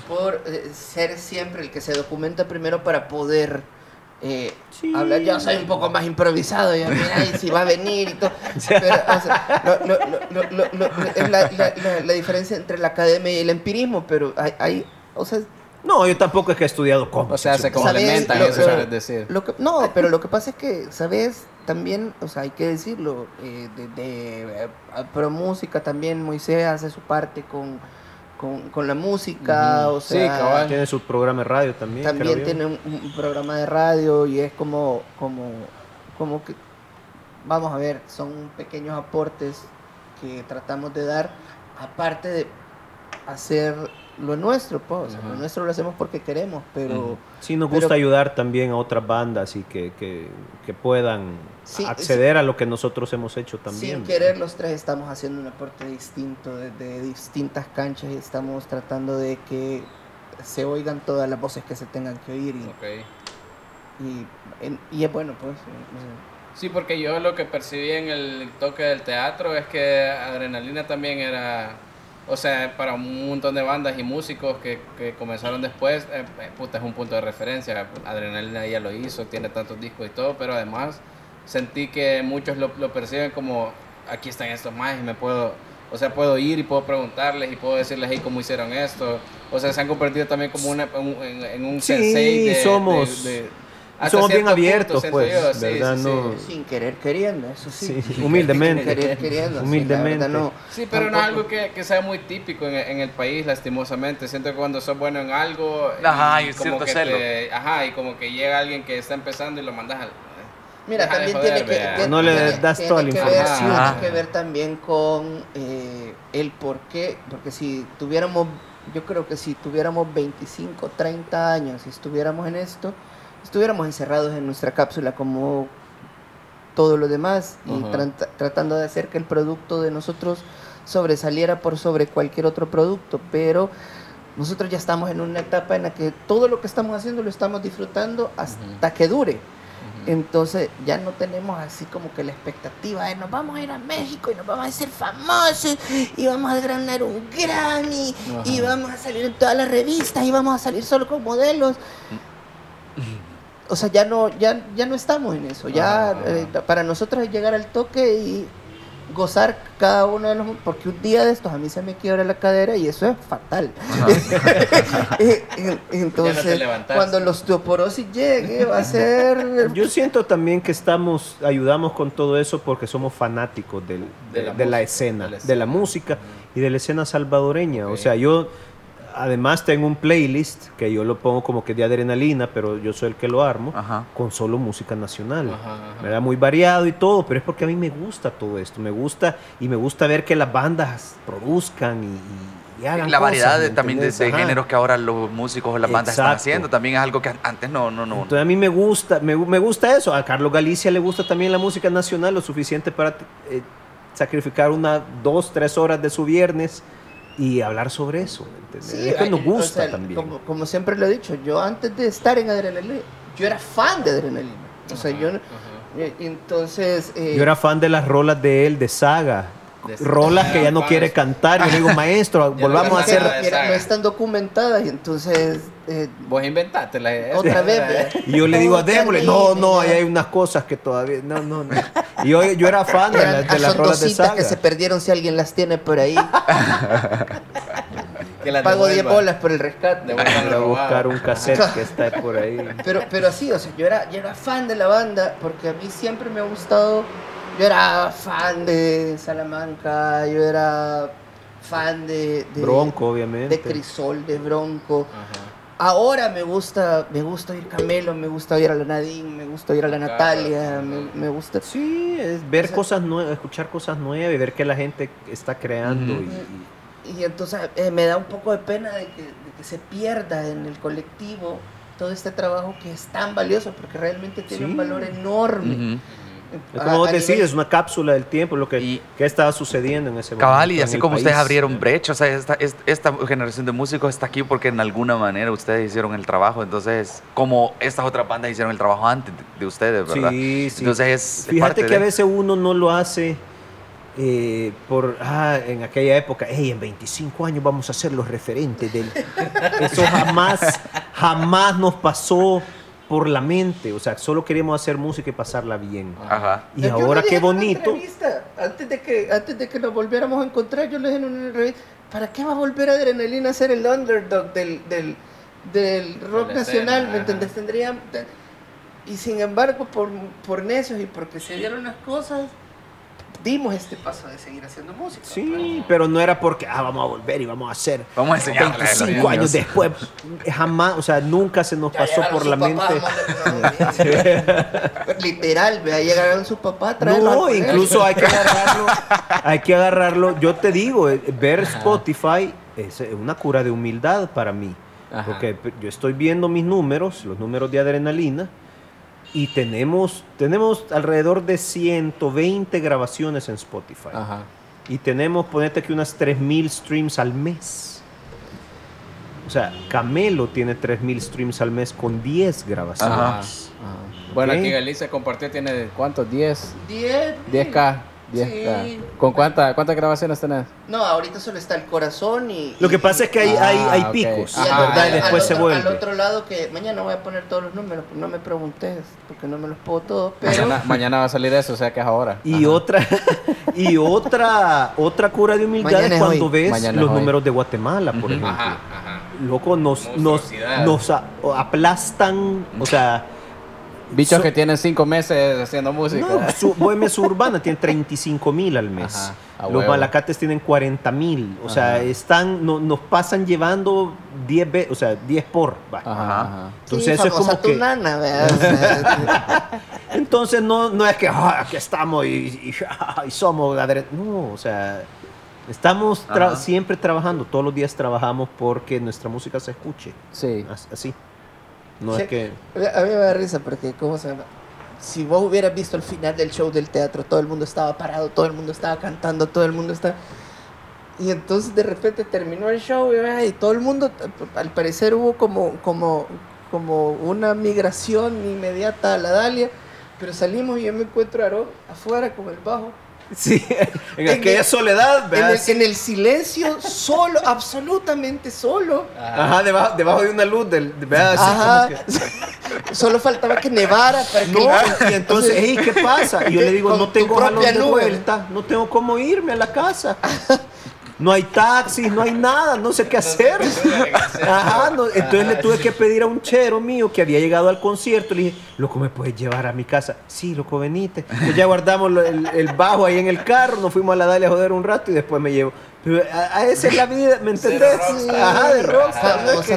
Speaker 7: por eh, ser siempre el que se documenta primero para poder eh,
Speaker 6: Sí.
Speaker 7: hablar. Yo soy un poco más improvisado, ya mira, y si va a venir y todo. [laughs] Pero, o sea, es la, la- la- la diferencia entre la academia y el empirismo, pero hay, hay o sea,
Speaker 6: No, yo tampoco es que he estudiado cómo.
Speaker 1: O sea, se
Speaker 7: ¿Sabes?
Speaker 1: complementan,
Speaker 7: Lo-
Speaker 1: eso quieres decir.
Speaker 7: Lo que, no, pero lo que pasa es que, ¿sabes? También, o sea, hay que decirlo, eh, de, de, eh, Pro Música también Moisés hace su parte con, con, con la música, o sea.
Speaker 6: Tiene su programa de radio también.
Speaker 7: también tiene un, un programa de radio y es como, como, como que, vamos a ver, son pequeños aportes que tratamos de dar, aparte de hacer lo nuestro, pues, lo nuestro lo hacemos porque queremos, pero...
Speaker 6: Sí, nos
Speaker 7: Pero-
Speaker 6: gusta ayudar también a otras bandas y que, que, que puedan
Speaker 7: Sí,
Speaker 6: acceder a lo que nosotros hemos hecho también.
Speaker 7: Sin querer, los tres estamos haciendo un aporte distinto desde distintas canchas y estamos tratando de que se oigan todas las voces que se tengan que oír y,
Speaker 1: Ok.
Speaker 7: y, es bueno, pues. o
Speaker 1: Sí, porque yo lo que percibí en el toque del teatro es que Adrenalina también era, o sea, para un montón de bandas y músicos que, que comenzaron después, eh, eh, puta, es un punto de referencia. Adrenalina ya lo hizo, tiene tantos discos y todo, pero además sentí que muchos lo, lo perciben como, aquí están estos más y me puedo, o sea, puedo ir y puedo preguntarles y puedo decirles, hey, ¿cómo hicieron esto? O sea, se han convertido también como una, un- en, en un
Speaker 6: Sí,
Speaker 1: sensei de-
Speaker 6: somos-
Speaker 1: de-
Speaker 6: somos bien
Speaker 1: punto,
Speaker 6: abiertos, pues,
Speaker 1: sí,
Speaker 6: ¿verdad?
Speaker 1: sí, sí.
Speaker 6: No-
Speaker 7: sin querer queriendo, eso sí.
Speaker 6: Sí,
Speaker 7: Sin
Speaker 6: humildemente.
Speaker 7: querer queriendo.
Speaker 6: Humildemente.
Speaker 7: no.
Speaker 1: Sí, pero no es algo que, que sea muy típico en, en el país, lastimosamente. Siento que cuando sos bueno en algo.
Speaker 3: Ajá,
Speaker 1: como que
Speaker 3: celo.
Speaker 1: te- ajá, y como que llega alguien que está empezando y lo mandas al.
Speaker 7: Mira,
Speaker 1: Deja
Speaker 7: también
Speaker 1: joder,
Speaker 7: tiene que, tiene-
Speaker 6: No le
Speaker 7: tiene-
Speaker 6: das
Speaker 7: tiene
Speaker 6: toda la
Speaker 7: que ver,
Speaker 1: información.
Speaker 7: tiene que ver también con eh, el por qué, porque si tuviéramos, yo creo que si tuviéramos 25, 30 años y estuviéramos en esto, estuviéramos encerrados en nuestra cápsula como todo lo demás y tratando de hacer que el producto de nosotros sobresaliera por sobre cualquier otro producto, pero nosotros ya estamos en una etapa en la que todo lo que estamos haciendo lo estamos disfrutando hasta que dure. Entonces ya no tenemos así como que la expectativa de nos vamos a ir a México y nos vamos a hacer famosos y vamos a ganar un Grammy y vamos a salir en todas las revistas y vamos a salir solo con modelos. O sea, ya no, ya, ya no estamos en eso. Ya
Speaker 1: Ajá.
Speaker 7: eh, para nosotros es llegar al toque y gozar cada uno de los porque un día de estos a mí se me quiebra la cadera y eso es fatal. [laughs] Entonces, cuando la osteoporosis llegue, va a ser [laughs]
Speaker 6: Yo siento también que estamos, ayudamos con todo eso porque somos fanáticos del- de,
Speaker 1: De la
Speaker 6: de la
Speaker 1: música,
Speaker 6: escena,
Speaker 1: de la
Speaker 6: de
Speaker 1: escena.
Speaker 6: la música y de la escena salvadoreña. O sea, yo además tengo un playlist que yo lo pongo como que de adrenalina, pero yo soy el que lo armo,
Speaker 3: Ajá.
Speaker 6: con solo música nacional.
Speaker 1: Ajá.
Speaker 6: ¿verdad? Muy variado y todo, pero es porque a mí me gusta todo esto, me gusta y me gusta ver que las bandas produzcan y, y- y hagan
Speaker 3: La variedad
Speaker 6: cosas,
Speaker 3: de,
Speaker 6: ¿me
Speaker 3: también de, géneros que ahora los músicos o las bandas están haciendo también es algo que antes no, no, no.
Speaker 6: Entonces a mí me gusta, me, me gusta eso. A Carlos Galicia le gusta también la música nacional lo suficiente para eh, sacrificar una, dos, tres horas de su viernes y hablar sobre eso.
Speaker 7: Sí,
Speaker 6: es que nos
Speaker 7: o
Speaker 6: gusta
Speaker 7: sea,
Speaker 6: también.
Speaker 7: Como, como siempre lo he dicho, yo antes de estar en Adrenalina, yo era fan de Adrenalina. O sea,
Speaker 1: Ajá,
Speaker 7: yo.
Speaker 1: ajá.
Speaker 7: eh, Entonces. eh,
Speaker 6: Yo era fan de las rolas de él, de Saga. Rolas que ya no quiere cantar. Yo le digo, maestro, [laughs] volvamos a hacer.
Speaker 7: no- están documentadas y entonces. eh,
Speaker 1: Vos inventaste la idea.
Speaker 7: otra vez. [laughs] ¿verdad?
Speaker 6: Y yo le digo,
Speaker 7: Otra
Speaker 6: démosle.
Speaker 7: vez,
Speaker 6: No, no, ahí hay unas cosas que todavía. No, no, no. Y yo, yo era fan de, las- de las
Speaker 7: son
Speaker 6: rolas de Saga.
Speaker 7: que se perdieron si alguien las tiene por ahí. [laughs]
Speaker 1: Que la
Speaker 7: Pago 10
Speaker 1: devuelva.
Speaker 7: bolas por el rescate.
Speaker 6: A
Speaker 1: robado.
Speaker 6: buscar un cassette que está por ahí.
Speaker 7: Pero, pero así, o sea, yo era, yo era fan de la banda porque a mí siempre me ha gustado. Yo era fan de Salamanca, yo era fan de. de
Speaker 6: Bronco, obviamente.
Speaker 7: De Crisol, de Bronco.
Speaker 1: Ajá.
Speaker 7: Ahora me gusta, me gusta oír Camelo, me gusta oír a la Nadine, me gusta oír a la Natalia, me, me gusta.
Speaker 6: Sí, es ver
Speaker 7: O sea-
Speaker 6: cosas nuevas, escuchar cosas nuevas y ver que la gente está creando. Y- y-
Speaker 7: Y entonces eh, me da un poco de pena de que, de que se pierda en el colectivo todo este trabajo que es tan valioso porque realmente tiene
Speaker 6: Sí.
Speaker 7: un valor enorme.
Speaker 3: Ujú.
Speaker 6: Es
Speaker 7: A-
Speaker 6: como vos
Speaker 7: a
Speaker 6: decís,
Speaker 7: nivel-
Speaker 6: es una cápsula del tiempo, lo que,
Speaker 3: Y-
Speaker 6: que estaba sucediendo en ese
Speaker 3: Cabal,
Speaker 6: momento.
Speaker 3: y
Speaker 6: en
Speaker 3: así como ustedes abrieron brecha, o sea, esta, es- esta generación de músicos está aquí porque en alguna manera ustedes hicieron el trabajo, entonces, como estas otras bandas hicieron el trabajo antes de, de ustedes, ¿verdad?
Speaker 6: Sí, sí.
Speaker 3: Entonces es
Speaker 6: Fíjate que
Speaker 3: de-
Speaker 6: a veces uno no lo hace eh, por, ah, en aquella época, hey, en 25 años vamos a ser los referentes del... Eso jamás, jamás nos pasó por la mente, o sea, solo queremos hacer música y pasarla bien.
Speaker 3: Ajá.
Speaker 6: Y
Speaker 7: Yo
Speaker 6: ahora qué
Speaker 7: en una
Speaker 6: bonito.
Speaker 7: Antes de, que, antes de que nos volviéramos a encontrar, yo le dije en una entrevista, ¿para qué va a volver Adrenalina a ser el underdog del, del, del rock
Speaker 1: escena,
Speaker 7: nacional? ¿Me entendés? Tendría... Y sin embargo, por, por necios y porque se dieron las cosas, dimos este paso de seguir haciendo música.
Speaker 6: Sí, pero no era porque, ah, vamos a volver y vamos a hacer
Speaker 3: Vamos a enseñarle a los
Speaker 6: 25 años después. Jamás, o sea, nunca se nos
Speaker 7: Ya
Speaker 6: pasó por la mente. [laughs]
Speaker 7: Literal, vea, llegaron sus papás, al
Speaker 6: No, incluso hay que agarrarlo. [laughs] hay que agarrarlo. Yo te digo, eh, ver Spotify es eh, una cura de humildad para mí.
Speaker 1: Ajá.
Speaker 6: Porque yo estoy viendo mis números, los números de adrenalina, y tenemos, tenemos alrededor de 120 grabaciones en Spotify.
Speaker 1: Ajá.
Speaker 6: Y tenemos, ponete que unas 3000 streams al mes. O sea, Camelo tiene 3000 streams al mes con 10 grabaciones.
Speaker 1: Ajá. Ajá. Bueno,
Speaker 6: Ok.
Speaker 1: aquí Galicia compartió, tiene ¿cuántos? 10.
Speaker 7: Diez.
Speaker 1: 10K. 10K.
Speaker 7: Sí.
Speaker 1: ¿Con cuánta, cuántas grabaciones tenés?
Speaker 7: No, ahorita solo está el corazón y...
Speaker 6: Lo que pasa es que hay,
Speaker 1: Ah,
Speaker 6: hay, hay picos,
Speaker 1: Ajá,
Speaker 6: ¿verdad?
Speaker 7: al-
Speaker 6: Y después
Speaker 7: al
Speaker 6: se vuelve.
Speaker 7: Al otro lado que mañana voy a poner todos los números, no me preguntes, porque no me los puedo todos, pero...
Speaker 1: Mañana, mañana va a salir eso, o sea que es ahora.
Speaker 6: Y otra, [laughs] y otra, otra cura de humildad
Speaker 7: Mañana
Speaker 6: es cuando
Speaker 7: hoy.
Speaker 6: ves
Speaker 1: Mañana
Speaker 6: los números de Guatemala, por ejemplo.
Speaker 1: ajá.
Speaker 6: Loco, nos, nos, nos a- aplastan, o sea,
Speaker 1: Bichos
Speaker 6: So-
Speaker 1: que tienen 5 meses haciendo música.
Speaker 6: no, su, [laughs] Bohemia Suburbana tiene 35 mil al mes.
Speaker 1: Ajá,
Speaker 6: Los
Speaker 1: huevo.
Speaker 6: Malacates tienen 40 mil. O sea,
Speaker 1: Ajá.
Speaker 6: están, no- nos pasan llevando 10 veces, o sea, 10 por.
Speaker 1: Ajá, ajá.
Speaker 6: Entonces
Speaker 7: sí,
Speaker 6: eso es como que...
Speaker 7: nana, [laughs]
Speaker 6: Entonces no, no es que "Ah, aquí estamos y, y- y somos adre-". No, o sea, estamos tra-
Speaker 3: Ajá.
Speaker 6: siempre trabajando, todos los días trabajamos porque nuestra música se escuche.
Speaker 1: Sí.
Speaker 6: as- Así. No es que.
Speaker 7: A mí me da risa porque, ¿cómo se llama? Si vos hubieras visto el final del show del teatro, todo el mundo estaba parado, todo el mundo estaba cantando, todo el mundo estaba... Y entonces de repente terminó el show y, todo el mundo, al parecer hubo como, como, como una migración inmediata a la Dalia, pero salimos y yo me encuentro a Aarón afuera con el bajo.
Speaker 6: Sí, [laughs] en
Speaker 7: En
Speaker 6: aquella
Speaker 7: el-
Speaker 6: soledad,
Speaker 7: En
Speaker 6: ¿verdad?
Speaker 7: el, en el silencio, solo, absolutamente solo.
Speaker 6: Ajá, debajo, debajo de una luz, del,
Speaker 7: Ajá.
Speaker 6: que- [laughs]
Speaker 7: Solo faltaba que nevara para que...
Speaker 6: No, y entonces, hey, ¿qué pasa? Y yo le digo, [laughs] no tengo
Speaker 7: propia
Speaker 6: de vuelta, no tengo cómo irme a la casa. No hay taxis, no hay nada, no sé qué hacer. Ajá, no, entonces le tuve que pedir a un chero mío que había llegado al concierto. Le dije, loco, ¿me puedes llevar a mi casa? Sí, loco, venite. Entonces ya guardamos el bajo ahí en el carro, nos fuimos a la Dalia a joder un rato y después me llevo. A, a esa es la vida, ¿me entendés? Ajá, de rockstar.
Speaker 7: o sea.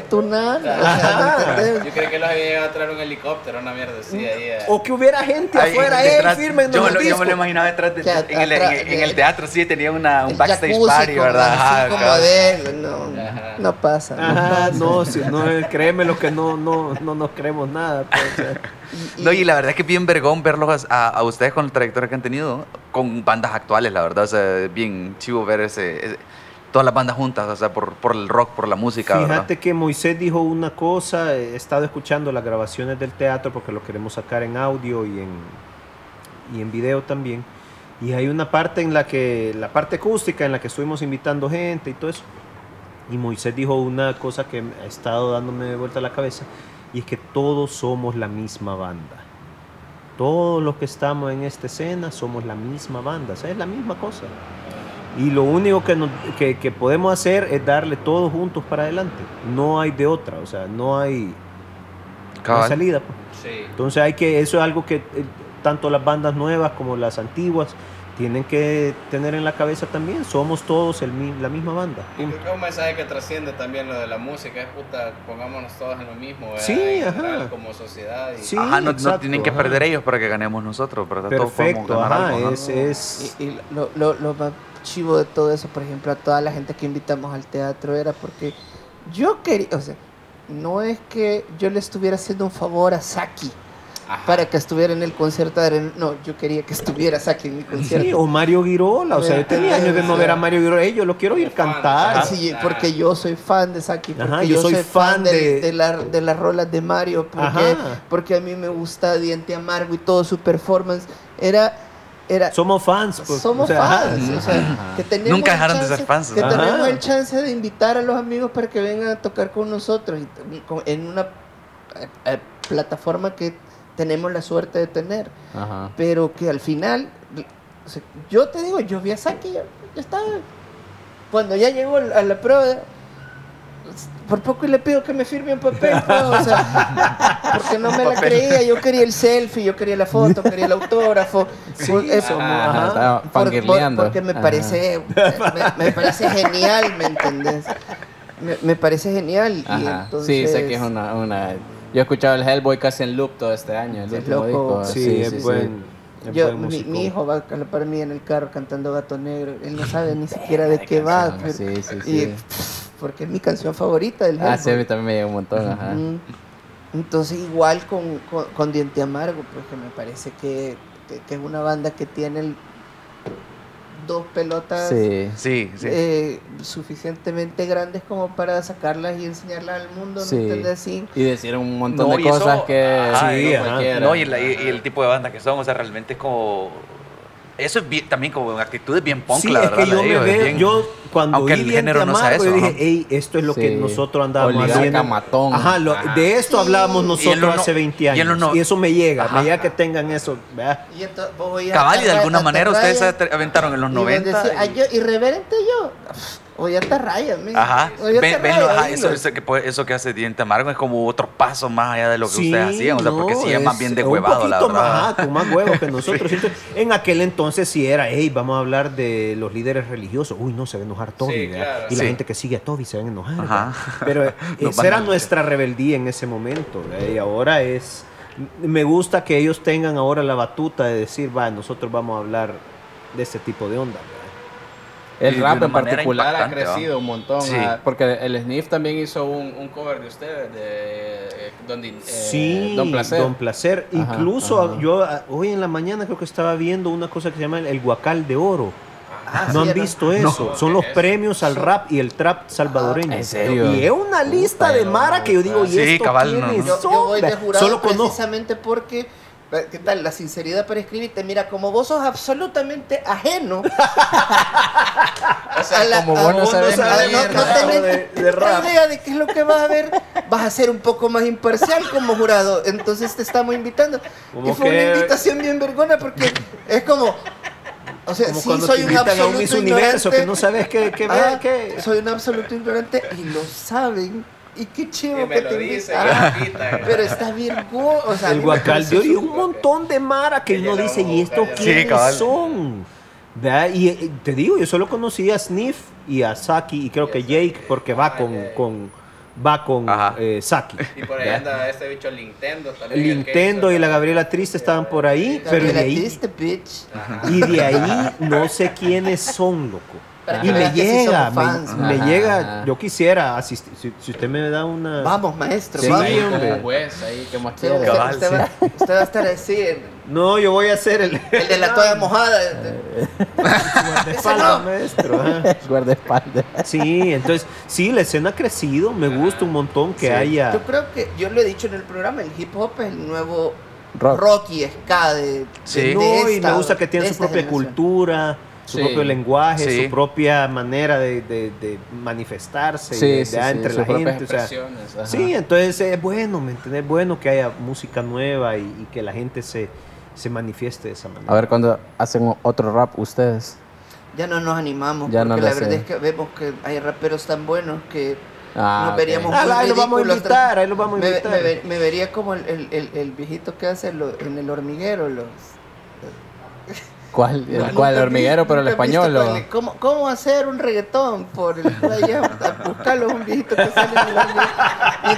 Speaker 7: ¿me entendés?
Speaker 1: Yo creí que los había llegado a traer un helicóptero, una mierda así ahí. eh.
Speaker 6: O que hubiera gente
Speaker 3: Ahí
Speaker 6: afuera, eh,
Speaker 3: detrás-
Speaker 6: firmen
Speaker 3: yo, me lo, yo me lo imaginaba detrás de, en, el, en, en teatro sí tenía una, un backstage
Speaker 7: jacuzzi
Speaker 3: party, ¿verdad?
Speaker 7: así
Speaker 3: Ajá,
Speaker 7: como de- no, no pasa. no
Speaker 6: Ajá, no, sí, no, eh, créeme lo que no, no, no nos creemos nada. pues, o sea.
Speaker 3: No, y la verdad es que es bien vergón verlos a, a ustedes con la trayectoria que han tenido con bandas actuales, la verdad. O sea, bien chivo ver ese, ese- todas las bandas juntas, o sea, por, por el rock, por la música, ¿verdad?
Speaker 6: Fíjate que Moisés dijo una cosa, he estado escuchando las grabaciones del teatro porque lo queremos sacar en audio y en, y en video también. Y hay una parte en la que, la parte acústica en la que estuvimos invitando gente y todo eso. Y Moisés dijo una cosa que ha estado dándome de vuelta a la cabeza y es que todos somos la misma banda. Todos los que estamos en esta escena somos la misma banda, o sea, es la misma cosa. Y lo único que, nos- que, que podemos hacer es darle todos juntos para adelante. No hay de otra, o sea, no hay, no hay
Speaker 3: Cabal.
Speaker 6: salida. pues.
Speaker 1: Sí.
Speaker 6: Entonces hay que, eso es algo que eh, tanto las bandas nuevas como las antiguas tienen que tener en la cabeza también. Somos todos el, mi- la misma banda.
Speaker 1: Y creo que es un mensaje que trasciende también lo de la música, es puta, pongámonos todos en lo mismo, ¿verdad?
Speaker 6: Sí,
Speaker 1: En
Speaker 6: ajá.
Speaker 1: general, como sociedad. Y...
Speaker 6: Sí,
Speaker 3: Ajá, no, tienen que
Speaker 6: ajá.
Speaker 3: perder ellos para que ganemos nosotros, ¿verdad? Todos podemos
Speaker 6: Perfecto,
Speaker 3: ganar
Speaker 6: ajá,
Speaker 3: algo, ¿no?
Speaker 6: es, es
Speaker 7: Y, y lo, lo, lo más chivo de todo eso, por ejemplo, a toda la gente que invitamos al teatro era porque yo quería, o sea, no es que yo le estuviera haciendo un favor a Saki
Speaker 1: Ajá.
Speaker 7: para que estuviera en el concierto de Arena- No, yo quería que estuviera Saki en mi concierto.
Speaker 6: Sí, o Mario Girola, o sea, yo tenía años de no ver a Mario Girola, Ey, yo lo quiero ir cantar.
Speaker 7: Sí, porque yo soy fan de Saki, porque
Speaker 6: Ajá,
Speaker 7: yo,
Speaker 6: yo soy
Speaker 7: soy,
Speaker 6: fan
Speaker 7: de,
Speaker 6: de-
Speaker 7: de la- de las rolas de Mario, porque,
Speaker 6: Ajá.
Speaker 7: porque a mí me gusta Diente Amargo y todo su performance. Era, era,
Speaker 6: Somos fans. pues,
Speaker 7: somos
Speaker 6: o sea,
Speaker 7: fans, o sea, que tenemos
Speaker 3: Nunca dejaron de
Speaker 7: chance-
Speaker 3: ser fans,
Speaker 7: Que
Speaker 3: ¿no?
Speaker 7: tenemos
Speaker 6: Ajá.
Speaker 7: el chance de invitar a los amigos para que vengan a tocar con nosotros y con- en una eh, eh, plataforma que tenemos la suerte de tener,
Speaker 1: Ajá.
Speaker 7: pero que al final, o sea, yo te digo, yo vi a Saki, ya, ya estaba, cuando ya llegó a la prueba, por poco y le pido que me firme un papel, pues, o sea, [laughs] porque no me la creía. Yo quería el selfie, yo quería la foto, quería el autógrafo. [laughs] Por- eh,
Speaker 1: somos-
Speaker 7: ajá,
Speaker 1: ajá, estaba
Speaker 7: por- por-
Speaker 1: fangirleando.
Speaker 7: porque me parece, me, me parece genial, ¿me entendés? Me, me parece genial. Y entonces,
Speaker 1: Sí, sé que es una, una... Yo he escuchado el Hellboy casi en loop todo este año, el
Speaker 7: Es
Speaker 1: último
Speaker 7: loco.
Speaker 1: disco.
Speaker 6: Sí, es buen. es
Speaker 7: Yo,
Speaker 6: buen
Speaker 7: mi, mi hijo va a la par mí en el carro cantando Gato Negro. Él no sabe ni [laughs] siquiera de qué va. pero-
Speaker 1: Sí, sí,
Speaker 7: y,
Speaker 1: sí.
Speaker 7: pff, porque es mi canción favorita del
Speaker 1: Ah, sí, a
Speaker 7: Hellboy.
Speaker 1: mí también me llega un montón, ajá.
Speaker 7: Entonces igual con, con, con Diente Amargo, pues que me parece que, que- que es una banda que tiene el- dos pelotas
Speaker 1: Sí.
Speaker 3: Sí, sí.
Speaker 7: eh, suficientemente grandes como para sacarlas y enseñarlas al mundo, ¿me
Speaker 1: Sí.
Speaker 7: entendés? Sí.
Speaker 1: Y decir un montón
Speaker 3: No,
Speaker 1: de
Speaker 3: eso-
Speaker 1: cosas que cualquiera.
Speaker 3: No, y, la- y- y el tipo de banda que son, o sea, realmente es como. Eso es bien- también como actitudes bien punk,
Speaker 6: Sí,
Speaker 3: la
Speaker 6: es
Speaker 3: verdad.
Speaker 6: que yo me
Speaker 3: es
Speaker 6: veo,
Speaker 3: bien-
Speaker 6: yo cuando
Speaker 3: aunque
Speaker 6: vi
Speaker 3: el género no sea eso,
Speaker 6: yo dije, hey, esto es lo que
Speaker 1: Sí.
Speaker 6: nosotros andábamos haciendo.
Speaker 1: matón.
Speaker 6: Ajá, lo-
Speaker 1: Ajá.
Speaker 6: de esto hablábamos
Speaker 7: Y en
Speaker 6: nosotros
Speaker 3: no-
Speaker 6: hace 20
Speaker 3: y en
Speaker 6: años.
Speaker 3: los no-
Speaker 6: y eso me llega,
Speaker 3: Ajá.
Speaker 6: me llega que tengan eso. ¿verdad?
Speaker 7: Y entonces,
Speaker 3: Cabal, y de alguna manera ustedes se aventaron en los
Speaker 7: y vos
Speaker 3: 90.
Speaker 7: decís,
Speaker 3: y-
Speaker 7: "Ay, yo, irreverente yo. Oye, hasta raya, men.
Speaker 3: Ajá,
Speaker 7: Oye,
Speaker 3: ven,
Speaker 7: hasta
Speaker 3: ven lo-
Speaker 7: raya,
Speaker 3: ajá, eso, eso que puede- eso que hace Diente Amargo es como otro paso más allá de lo que
Speaker 6: Sí,
Speaker 3: ustedes hacían, o sea, porque
Speaker 6: no,
Speaker 3: sí es más bien de huevado, la
Speaker 6: poquito
Speaker 3: verdad.
Speaker 6: más, ajá, con más huevos que nosotros. [laughs] Entonces, en aquel entonces sí era, hey, vamos a hablar de los líderes religiosos. Uy, no, se va a enojar Toby,
Speaker 1: Sí,
Speaker 6: ¿verdad?
Speaker 1: claro.
Speaker 6: Y la
Speaker 3: Sí.
Speaker 6: gente que sigue a Toby se va a enojar.
Speaker 3: Ajá.
Speaker 6: Pero [laughs] eh,
Speaker 3: Nos
Speaker 6: esa
Speaker 3: van
Speaker 6: era nuestra rebeldía en ese momento. ¿verdad? Y ahora es, me gusta que ellos tengan ahora la batuta de decir, va, nosotros vamos a hablar de este tipo de onda. ¿verdad?
Speaker 1: El
Speaker 3: Y
Speaker 1: rap en particular ha crecido un montón.
Speaker 3: Sí.
Speaker 1: ah, Porque el Sniff también hizo un, un cover de ustedes, de eh, donde, eh,
Speaker 6: Sí,
Speaker 1: Don Placer.
Speaker 6: Don Placer.
Speaker 1: Ajá,
Speaker 6: Incluso
Speaker 1: ajá.
Speaker 6: yo ah, hoy en la mañana creo que estaba viendo una cosa que se llama el, el Guacal de Oro.
Speaker 7: Ah,
Speaker 6: no
Speaker 7: sí,
Speaker 6: han
Speaker 7: era-
Speaker 6: visto eso. Son los premios al rap y el trap salvadoreño.
Speaker 1: ¿en serio?
Speaker 6: Y es una lista de Mara que yo digo, ¿y
Speaker 3: Sí,
Speaker 6: esto
Speaker 3: cabal, no, no.
Speaker 7: Yo,
Speaker 6: son?
Speaker 7: yo voy de
Speaker 6: Vea,
Speaker 7: jurado
Speaker 6: Solo conozco.
Speaker 7: precisamente porque, ¿qué tal? La sinceridad para escribirte. Mira, como vos sos absolutamente ajeno. [laughs] o sea,
Speaker 1: como vos no
Speaker 7: a-
Speaker 1: nada
Speaker 7: no, tenés
Speaker 6: de- de rap.
Speaker 7: idea de qué es lo que vas a ver. Vas a ser un poco más imparcial como jurado. Entonces te estamos invitando. Y fue
Speaker 6: que-
Speaker 7: una invitación bien vergona porque es como. O sea,
Speaker 6: Como
Speaker 7: sí
Speaker 6: cuando
Speaker 7: soy
Speaker 6: te
Speaker 7: un
Speaker 6: a
Speaker 7: absoluto
Speaker 6: un Miss Universo que
Speaker 7: ignorante.
Speaker 6: no sabes qué, qué
Speaker 7: Ah,
Speaker 6: qué.
Speaker 7: Soy un absoluto ignorante y lo saben. Y qué
Speaker 1: Y me
Speaker 7: que te
Speaker 1: dice,
Speaker 7: Ah, pero está bien o sea,
Speaker 6: El Guacal de Oro y
Speaker 7: súper-
Speaker 6: un montón de Mara que
Speaker 1: Ella
Speaker 6: uno dice, ¿y esto quiénes
Speaker 3: Sí,
Speaker 6: son? ¿Verdad? Y eh, te digo, yo solo conocí a Sniff y a Saki y creo que Jake porque va con, con va con eh, Saki.
Speaker 1: Y por ahí
Speaker 6: ¿verdad?
Speaker 1: anda este bicho Nintendo que
Speaker 6: Nintendo y la Gabriela Triste estaban por ahí, pero de ahí,
Speaker 7: Triste, bitch.
Speaker 6: y de ahí no sé quiénes son, loco.
Speaker 7: Para
Speaker 6: Y
Speaker 7: que
Speaker 6: me
Speaker 7: veas que sí
Speaker 6: llega, me,
Speaker 7: fans,
Speaker 6: me
Speaker 1: Ajá,
Speaker 6: llega, yo quisiera asistir, si, si usted me da una...
Speaker 7: Vamos, maestro,
Speaker 6: Sí,
Speaker 7: vamos.
Speaker 1: ahí
Speaker 6: hombre.
Speaker 1: como juez, ahí, ¿qué más
Speaker 7: Usted, usted-
Speaker 3: Cabal,
Speaker 7: usted va, usted va a estar así, el,
Speaker 6: No, yo voy a hacer el...
Speaker 7: el de la toalla mojada.
Speaker 6: guardaespaldas, maestro.
Speaker 1: Guardaespaldas.
Speaker 6: Sí, entonces, sí, la escena ha crecido, me gusta un montón que haya...
Speaker 7: Yo creo que, yo lo he dicho en el programa, el hip hop es el nuevo
Speaker 1: Rock.
Speaker 7: rock, y ska de, de-
Speaker 3: Sí.
Speaker 7: de
Speaker 6: No, y
Speaker 7: esta-
Speaker 6: me gusta que tiene su propia
Speaker 7: generación.
Speaker 6: cultura, su
Speaker 1: Sí.
Speaker 6: propio lenguaje,
Speaker 3: Sí.
Speaker 6: su propia manera de, de- de manifestarse
Speaker 1: Sí,
Speaker 6: de,
Speaker 1: sí,
Speaker 6: de-
Speaker 1: sí,
Speaker 6: entre la gente. o sea, sí, entonces es bueno, ¿me entiendes? Es bueno que haya música nueva y, y que la gente se, se manifieste de esa manera.
Speaker 1: A ver cuando hacen otro rap ustedes.
Speaker 7: Ya no nos animamos,
Speaker 1: Ya no
Speaker 7: porque
Speaker 1: le
Speaker 7: la verdad
Speaker 1: hacen.
Speaker 7: es que vemos que hay raperos tan buenos que
Speaker 1: Ah,
Speaker 7: nos veríamos
Speaker 6: Ah,
Speaker 7: muy
Speaker 6: ahí lo vamos a invitar, ahí lo vamos a
Speaker 7: me,
Speaker 6: invitar.
Speaker 7: me ver- me vería como el, el- el- el viejito que hace lo- en el hormiguero los
Speaker 1: ¿Cuál? ¿El
Speaker 7: Nunca
Speaker 1: cuál? ¿El
Speaker 7: vi-
Speaker 1: hormiguero, pero el español? o-.
Speaker 7: ¿Cómo, ¿Cómo hacer un reggaetón por el playa? A buscarlo un viejito que sale en el hormiguero.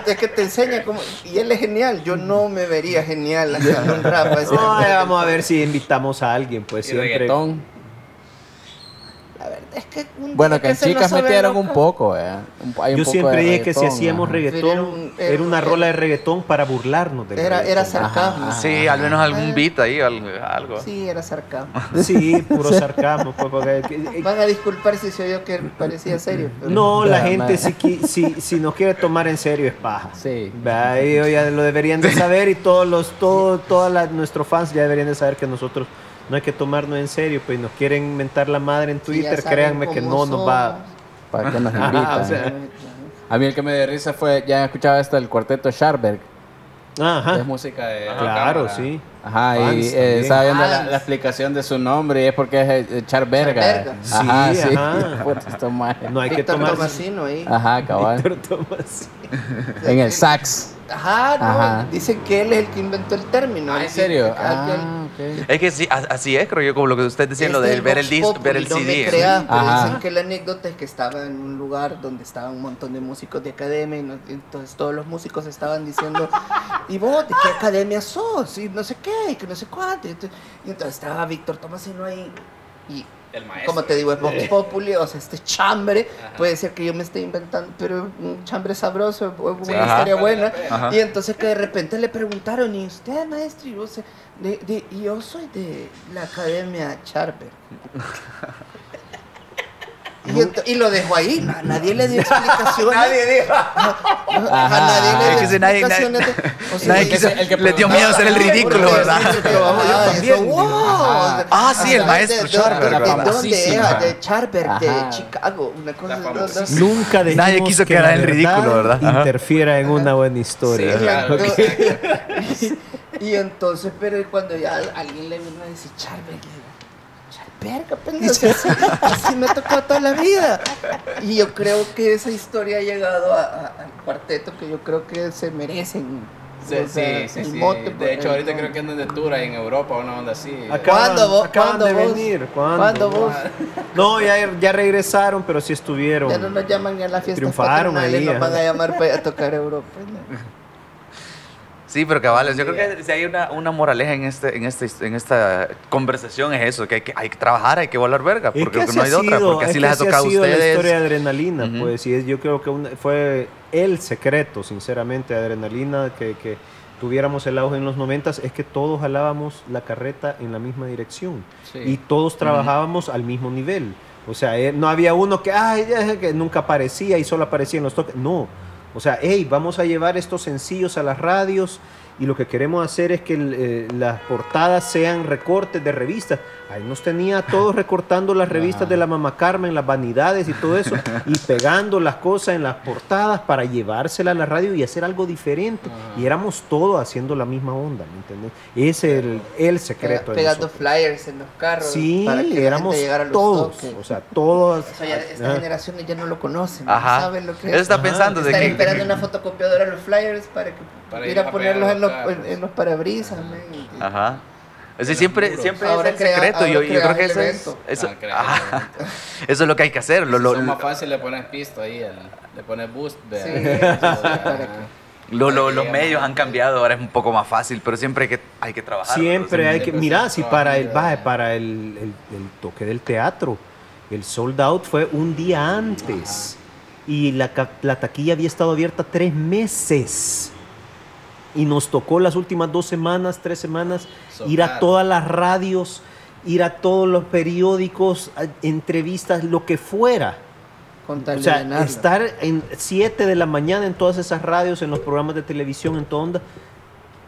Speaker 7: Y es que te enseña cómo. Y él es genial. Yo no me vería genial haciendo un rap. así.
Speaker 6: No, vamos a ver si invitamos a alguien, pues
Speaker 1: y
Speaker 6: siempre.
Speaker 1: reggaetón.
Speaker 7: A ver, es que un
Speaker 1: Bueno, que en chicas metieron
Speaker 7: loca.
Speaker 1: un poco, eh. Un- hay un
Speaker 6: Yo
Speaker 1: poco
Speaker 6: siempre dije que si hacíamos
Speaker 1: ajá.
Speaker 6: reggaetón,
Speaker 7: era un- era
Speaker 6: era una
Speaker 7: un-
Speaker 6: rola de reggaetón para burlarnos del
Speaker 7: Era, era
Speaker 6: reggaetón.
Speaker 7: sarcasmo.
Speaker 1: Ajá.
Speaker 3: Sí, al menos algún beat ahí, algo.
Speaker 7: Sí, era sarcasmo. [laughs]
Speaker 6: Sí, puro sarcasmo. [laughs]
Speaker 7: Van a disculpar si se oyó que parecía serio. pero-
Speaker 6: No, la
Speaker 1: Ya,
Speaker 6: gente si, si, si nos quiere tomar en serio es paja.
Speaker 1: Sí.
Speaker 6: Ellos ya lo deberían de saber y todos los, todo, todas nuestros fans ya deberían de saber que nosotros no hay que tomarnos en serio, pues nos quieren mentar la madre en Twitter, créanme que no nos va.
Speaker 1: Para que [laughs] nos
Speaker 6: Ajá,
Speaker 1: invitan.
Speaker 6: o sea,
Speaker 1: A mí el que me dio risa fue, ya he escuchado esto del cuarteto Scharberg.
Speaker 6: Ajá.
Speaker 1: Es música de. de
Speaker 6: Claro,
Speaker 1: cámara.
Speaker 6: sí.
Speaker 1: Ajá, y eh,
Speaker 6: también.
Speaker 1: estaba viendo la, explicación de su nombre y es porque es eh, Charberga.
Speaker 7: Charberga.
Speaker 1: Ajá,
Speaker 6: Sí, ajá. [laughs] No hay que tomar.
Speaker 7: Tomasino ahí.
Speaker 1: Ajá, cabal. [laughs] En el sax.
Speaker 7: Ajá, no,
Speaker 1: Ajá.
Speaker 7: dicen que él es el que inventó el término.
Speaker 1: Ah,
Speaker 7: el
Speaker 1: ¿En
Speaker 7: que-
Speaker 1: serio?
Speaker 7: ajá, que él-
Speaker 1: Ah, ok.
Speaker 3: Es que sí, así es, creo yo, como lo que ustedes decían, lo
Speaker 7: Este
Speaker 3: de ver el disco, ver el
Speaker 7: no me
Speaker 3: CD.
Speaker 7: creas, pero
Speaker 1: Ajá.
Speaker 7: dicen que la anécdota es que estaba en un lugar donde estaban un montón de músicos de academia y no- entonces todos los músicos estaban diciendo, ¿y vos de qué academia sos? Y no sé qué, y que no sé cuánto. Y entonces, y entonces estaba Víctor Tomasino ahí y... Como te digo, es Vox Populi, o sea, este chambre, puede ser que yo me esté inventando, pero un chambre sabroso, una historia buena.
Speaker 3: Ajá.
Speaker 7: Y entonces que de repente le preguntaron, ¿y usted, maestro? Y yo, sé, de, de- y yo soy de la Academia Charber. [laughs] Y, ento- y lo dejó ahí, na- nadie le dio explicaciones. nadie dijo. A nadie le
Speaker 3: Es
Speaker 7: dio
Speaker 3: que nadie-
Speaker 7: explicaciones. de- o sea,
Speaker 3: Nadie quiso-
Speaker 1: el que
Speaker 3: le dio miedo hacer el ridículo, ¿verdad?
Speaker 7: ah, wow.
Speaker 3: Ah, sí, el maestro
Speaker 7: de- de-
Speaker 3: Charber,
Speaker 7: de-
Speaker 1: la
Speaker 7: ¿De dónde era? De Charber, de. Chicago. Una cosa no- no-.
Speaker 6: Nunca dejemos
Speaker 3: Nadie quiso
Speaker 6: que
Speaker 3: en ridículo, ¿verdad? Ajá.
Speaker 6: Interfiera en una buena historia.
Speaker 7: Sí,
Speaker 1: claro.
Speaker 7: claro. [laughs] y entonces, pero cuando ya alguien le vino a decir, Charber, Charberga, pendejo, así, así me tocó toda la vida. Y yo creo que esa historia ha llegado a- a- al cuarteto que yo creo que se merecen.
Speaker 1: Sí,
Speaker 7: o sea,
Speaker 1: sí, sí,
Speaker 7: mote
Speaker 1: De hecho, ahorita creo que andan de tour ahí en Europa, una onda así.
Speaker 7: ¿Cuándo vos? ¿Cuándo
Speaker 6: de
Speaker 7: vos?
Speaker 6: venir. ¿Cuándo?
Speaker 7: ¿Cuándo vos?
Speaker 6: No, ya, ya regresaron, pero sí estuvieron.
Speaker 7: Ya no nos llaman ni a las fiestas
Speaker 6: Triunfaron ahí,
Speaker 7: nos van a llamar para ir a tocar Europa. ¿no? [laughs]
Speaker 3: Sí, pero cabales, yo creo que si hay una, una moraleja en este, en este, en esta conversación es eso, que hay que, hay que trabajar, hay que volar verga,
Speaker 6: Es
Speaker 3: porque
Speaker 6: que
Speaker 3: no hay otra,
Speaker 6: sido,
Speaker 3: porque
Speaker 6: es
Speaker 3: así
Speaker 6: que
Speaker 3: les ha tocado a
Speaker 6: sido la historia de
Speaker 3: ustedes.
Speaker 6: Adrenalina, pues, y es- yo creo que una- fue el secreto, sinceramente, de Adrenalina, que, que tuviéramos el auge en los noventas, es que todos jalábamos la carreta en la misma dirección
Speaker 1: Sí.
Speaker 6: y todos trabajábamos al mismo nivel. O sea, eh, no había uno que, ay, ya, que nunca aparecía y solo aparecía en los toques. No. O sea, hey, vamos a llevar estos sencillos a las radios y lo que queremos hacer es que el, eh, las portadas sean recortes de revistas. Ahí nos tenía a todos [laughs] recortando las revistas de la Mamá Carmen, las vanidades y todo eso, y [laughs] pegando las cosas en las portadas para llevárselas a la radio y hacer algo diferente. Y éramos todos haciendo la misma onda, ¿me entiendes? Ese es el, el secreto. de
Speaker 7: Pegando flyers en los carros.
Speaker 6: Sí,
Speaker 7: para que la
Speaker 6: éramos
Speaker 7: a los
Speaker 6: todos.
Speaker 7: toques.
Speaker 6: O sea, todos.
Speaker 7: Eso ya- estas
Speaker 6: Ajá.
Speaker 7: generaciones ya no lo conocen.
Speaker 3: Ajá.
Speaker 7: No saben lo que
Speaker 3: Eso
Speaker 7: es.
Speaker 3: está
Speaker 6: Ajá.
Speaker 3: pensando de
Speaker 7: Están
Speaker 3: que...
Speaker 7: esperando una fotocopiadora los flyers para que
Speaker 1: Para
Speaker 7: ir a ponerlos en los,
Speaker 1: los
Speaker 7: en,
Speaker 1: carros.
Speaker 7: en los parabrisas. man.
Speaker 3: Ajá. O sea, siempre, siempre
Speaker 7: Ahora
Speaker 3: es el
Speaker 7: crea-
Speaker 3: secreto. Yo, yo creo que eso es, eso,
Speaker 1: Ah,
Speaker 3: ajá. [laughs] eso es lo que hay que hacer. Lo, lo, lo,
Speaker 1: más fácil le pones pisto ahí, el- le pones boost. vea.
Speaker 7: Sí,
Speaker 1: Ajá.
Speaker 7: que-
Speaker 3: lo- lo- los medios han cambiado, ahora es un poco más fácil, pero siempre hay que, hay que trabajar.
Speaker 6: Siempre hay que.
Speaker 1: siempre
Speaker 6: Mira, si para el, baje, para el, el- el toque del teatro, el sold out fue un día antes. Y la, la taquilla había estado abierta tres meses. Y nos tocó las últimas dos semanas, tres semanas, ir a todas las radios, ir a todos los periódicos, entrevistas, lo que fuera. O
Speaker 7: de
Speaker 6: sea, estar en 7 de la mañana en todas esas radios, en los programas de televisión, en toda onda,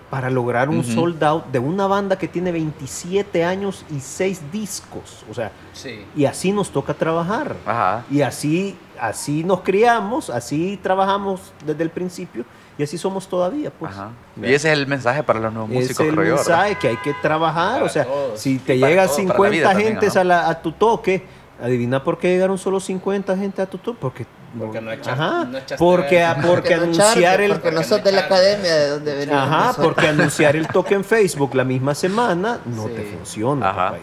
Speaker 6: para lograr un
Speaker 3: Ujú.
Speaker 6: sold out de una banda que tiene 27 años y 6 discos. O sea,
Speaker 1: Sí.
Speaker 6: y así nos toca trabajar.
Speaker 3: Ajá.
Speaker 6: Y así, así nos criamos, así trabajamos desde el principio y así somos todavía. Pues.
Speaker 3: Ajá. Y ese es el mensaje para los nuevos
Speaker 6: Es
Speaker 3: músicos,
Speaker 6: el
Speaker 3: creo yo.
Speaker 6: mensaje que hay que trabajar.
Speaker 1: Para
Speaker 6: o sea,
Speaker 1: todos.
Speaker 6: si te llegan
Speaker 3: todos, para la
Speaker 6: 50
Speaker 3: vida también,
Speaker 6: gentes
Speaker 3: ajá.
Speaker 6: a, la- a tu toque, adivina por qué llegaron solo 50 gente a tu toque. Porque,
Speaker 1: Porque no echa-
Speaker 6: Ajá,
Speaker 1: no echaste
Speaker 6: porque,
Speaker 1: ver.
Speaker 6: porque [laughs]
Speaker 7: Porque no
Speaker 6: anunciar
Speaker 7: charque,
Speaker 6: el
Speaker 7: Porque no
Speaker 1: porque
Speaker 7: sos
Speaker 1: no
Speaker 7: de la academia de donde venimos.
Speaker 6: Ajá, porque anunciar el toque en Facebook la misma semana no
Speaker 1: Sí.
Speaker 6: te funciona,
Speaker 3: Ajá.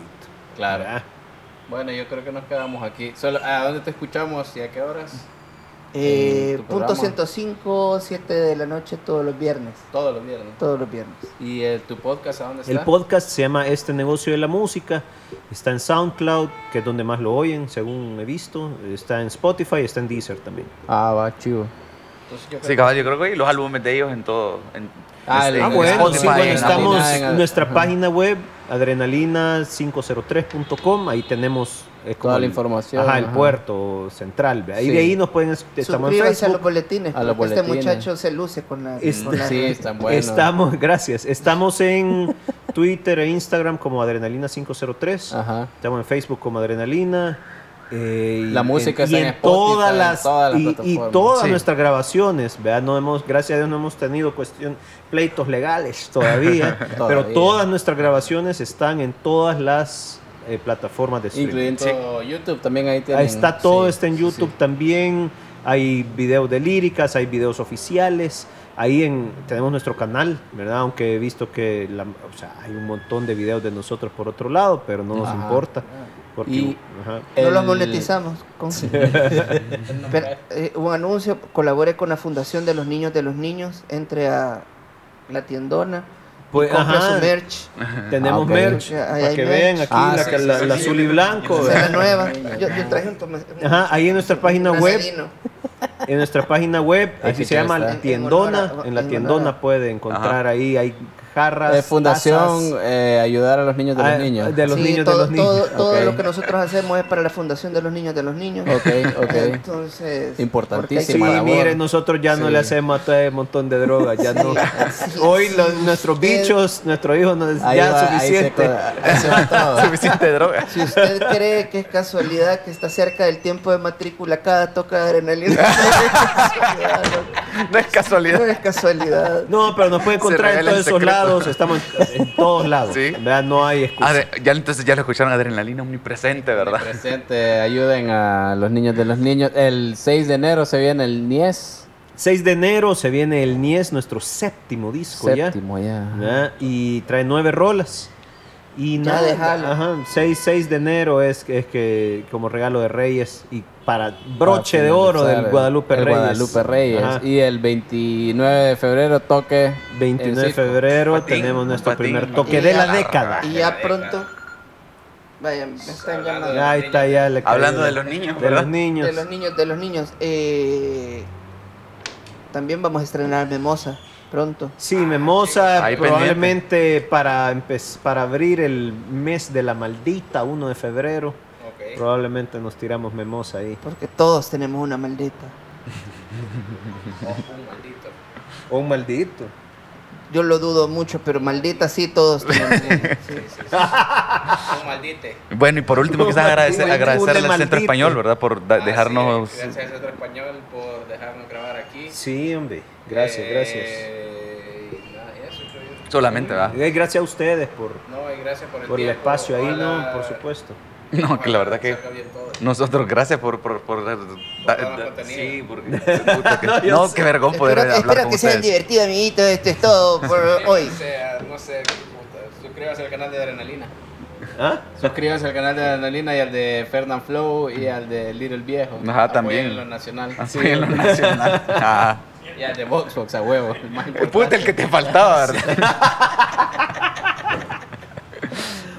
Speaker 1: Claro.
Speaker 6: ¿Verdad?
Speaker 1: Bueno, yo creo que nos quedamos aquí. Solo, ¿A dónde te escuchamos y a qué horas?
Speaker 7: Eh,
Speaker 1: tu
Speaker 7: punto
Speaker 1: programa.
Speaker 7: 105, 7 de la noche todos los viernes.
Speaker 1: Todos los viernes.
Speaker 7: Todos los viernes.
Speaker 1: ¿Y el, tu podcast a dónde está?
Speaker 6: El podcast se llama Este Negocio de la Música. Está en SoundCloud, que es donde más lo oyen, según he visto. Está en Spotify, está en Deezer también.
Speaker 1: Ah, va, chivo. Entonces, yo
Speaker 3: Sí,
Speaker 1: creo
Speaker 3: cabal, yo creo que los álbumes de ellos en todo. En,
Speaker 1: Ah,
Speaker 3: este,
Speaker 6: Ah,
Speaker 3: en
Speaker 6: bueno, sí, bueno,
Speaker 3: en
Speaker 6: estamos
Speaker 1: en-
Speaker 6: nuestra
Speaker 1: ajá.
Speaker 6: página web, adrenalina503.com. Ahí tenemos es como
Speaker 1: Toda la
Speaker 6: el-
Speaker 1: información,
Speaker 6: Ajá, el
Speaker 1: ajá.
Speaker 6: puerto central. Ahí
Speaker 1: Sí.
Speaker 6: de ahí nos pueden. Estamos en
Speaker 7: Suscríbanse a los
Speaker 6: Facebook.
Speaker 7: boletines.
Speaker 1: A los
Speaker 7: porque este
Speaker 1: boletines.
Speaker 7: muchacho se luce con la.
Speaker 6: Este-
Speaker 7: con la-
Speaker 1: Sí, están buenos.
Speaker 6: Estamos, gracias. Estamos en [laughs] Twitter e Instagram como Adrenalina503.
Speaker 1: Ajá.
Speaker 6: Estamos en Facebook como Adrenalina. Eh,
Speaker 1: La música
Speaker 6: en-
Speaker 1: está
Speaker 6: y
Speaker 1: en
Speaker 6: en
Speaker 1: Spotify,
Speaker 6: todas
Speaker 1: en
Speaker 6: las,
Speaker 1: todas las
Speaker 6: y- todas
Speaker 3: Sí.
Speaker 6: nuestras grabaciones, ¿verdad? No hemos, gracias a Dios no hemos tenido cuestión pleitos legales [laughs] todavía, pero todas nuestras grabaciones están en todas las eh, plataformas de streaming.
Speaker 1: Incluyendo YouTube también ahí tienen.
Speaker 6: Ahí está todo,
Speaker 1: sí,
Speaker 6: está en YouTube
Speaker 1: sí.
Speaker 6: también. Hay videos de líricas, hay videos oficiales. Ahí en, tenemos nuestro canal, ¿verdad? Aunque he visto que la- o sea, hay un montón de videos de nosotros por otro lado, pero no nos
Speaker 1: Ajá.
Speaker 6: importa. Porque,
Speaker 1: Y-
Speaker 6: ajá.
Speaker 7: No los monetizamos. con- [laughs] [laughs] Pero, eh, un anuncio, colabore con la Fundación de los Niños de los Niños, entre a la tiendona,
Speaker 6: Pues,
Speaker 7: su merch.
Speaker 6: tenemos
Speaker 1: Ah,
Speaker 6: merch
Speaker 7: Ahí
Speaker 6: para que
Speaker 7: merch.
Speaker 6: vean aquí
Speaker 1: Ah,
Speaker 6: la,
Speaker 1: sí,
Speaker 6: la-
Speaker 1: sí,
Speaker 6: la
Speaker 1: sí.
Speaker 6: azul y blanco.
Speaker 7: Esa es la
Speaker 6: ¿verdad?
Speaker 7: nueva. [laughs] Yo, yo traje un toma-
Speaker 6: Ajá, ahí en nuestra página web, en nuestra página web,
Speaker 1: Ahí
Speaker 6: aquí
Speaker 1: sí
Speaker 6: se llama
Speaker 1: está.
Speaker 6: La
Speaker 7: En
Speaker 6: Tiendona. En la
Speaker 7: en
Speaker 6: Tiendona puede encontrar ahí, hay jarras.
Speaker 1: Eh, fundación eh, ayudar a los niños de
Speaker 6: Ah,
Speaker 1: los niños.
Speaker 6: de los
Speaker 7: Sí,
Speaker 6: niños
Speaker 7: todo,
Speaker 6: de los niños.
Speaker 7: Todo, lo que nosotros hacemos es para la Fundación de los Niños de los Niños.
Speaker 1: Ok, ok.
Speaker 7: Entonces. Hay
Speaker 6: Sí,
Speaker 7: que-
Speaker 1: labor.
Speaker 6: mire, nosotros ya no le hacemos a todo ese montón de drogas, ya no. Hoy
Speaker 7: sí.
Speaker 6: los- nuestros bichos, nuestros hijos, no es
Speaker 1: Ahí
Speaker 6: ya
Speaker 1: va, ahí se
Speaker 6: suficiente.
Speaker 1: co- ahí se va todo. [laughs]
Speaker 3: Suficiente droga.
Speaker 7: Si usted cree que es casualidad que está cerca del tiempo de matrícula, cada toca de adrenalina. [laughs] [laughs]
Speaker 3: No es
Speaker 7: no
Speaker 3: casualidad.
Speaker 7: es casualidad.
Speaker 6: No, pero nos puede encontrar en todos esos
Speaker 3: secreto.
Speaker 6: Lados, estamos en, en todos lados.
Speaker 3: Sí.
Speaker 6: ¿verdad? No hay excusa.
Speaker 3: Adre- ya entonces ya lo escucharon adrenalina omnipresente, ¿verdad?
Speaker 1: Presente, ayuden a los niños de los niños. El 6 de enero se viene el NIES.
Speaker 6: 6 de enero se viene el Nies, nuestro séptimo disco
Speaker 1: Séptimo ya.
Speaker 6: ya. ¿verdad? Y trae nueve rolas. Y nada,
Speaker 7: déjalo.
Speaker 6: ajá, 6, 6 de enero es, es que como regalo de Reyes y para broche
Speaker 1: Para
Speaker 6: de oro del
Speaker 1: el-
Speaker 6: Guadalupe
Speaker 1: el
Speaker 6: Reyes.
Speaker 1: Guadalupe Reyes.
Speaker 6: Ajá.
Speaker 1: Y el 29 de febrero toque.
Speaker 6: 29 de febrero
Speaker 3: Patín,
Speaker 6: tenemos nuestro
Speaker 3: patín.
Speaker 6: primer toque de la década.
Speaker 7: Y ya pronto. Vaya, me están llamando.
Speaker 6: Ahí está ya le
Speaker 3: Hablando de los niños,
Speaker 6: de
Speaker 3: ¿verdad?
Speaker 6: los niños.
Speaker 7: De los niños, de los niños. Eh, también vamos a estrenar Memosa pronto.
Speaker 6: Sí, Memosa
Speaker 3: Ahí
Speaker 6: probablemente para para abrir el mes de la maldita 1 de febrero. Probablemente nos tiramos Memosa ahí.
Speaker 7: Porque todos tenemos una maldita. [laughs]
Speaker 6: O un maldito.
Speaker 7: Yo lo dudo mucho, pero maldita sí todos tenemos. [laughs] Sí, sí, sí.
Speaker 3: Bueno, y por último, quizás agradecer,
Speaker 6: Maldito,
Speaker 3: agradecerle al
Speaker 6: maldito.
Speaker 3: Centro Español, ¿verdad? Por da- dejarnos.
Speaker 1: Gracias al Centro Español por dejarnos grabar aquí.
Speaker 6: Sí, hombre. Gracias, gracias.
Speaker 1: Eh, nada, eso, yo.
Speaker 3: Solamente, ¿verdad?
Speaker 6: Y gracias a ustedes por,
Speaker 1: No, y gracias por el,
Speaker 6: por el
Speaker 1: tiempo.
Speaker 6: espacio ahí,
Speaker 1: Ojalá-
Speaker 6: ¿no? Por supuesto.
Speaker 3: No, que la verdad que. Nosotros, gracias por. por, por, da-
Speaker 1: darnos
Speaker 3: da-
Speaker 1: contenido.
Speaker 3: sí, porque. [laughs] puta que-
Speaker 6: No,
Speaker 3: no, qué vergón poder
Speaker 7: espero
Speaker 3: hablar
Speaker 7: espero
Speaker 3: con
Speaker 7: que sean
Speaker 3: ustedes.
Speaker 7: divertidos, amiguitos. Esto es todo [laughs] por hoy.
Speaker 1: O sea, no sé, suscríbase al canal de Adrenalina.
Speaker 6: ¿Ah?
Speaker 1: Suscríbanse al canal de Adrenalina y al de Fernand Flow y al de Little Viejo.
Speaker 3: Ajá, también.
Speaker 1: Apoyen lo nacional.
Speaker 3: Así en lo nacional. [laughs] Ah.
Speaker 1: Y al de Voxbox a huevo. el
Speaker 3: puta, el que te faltaba, ¿verdad? [laughs]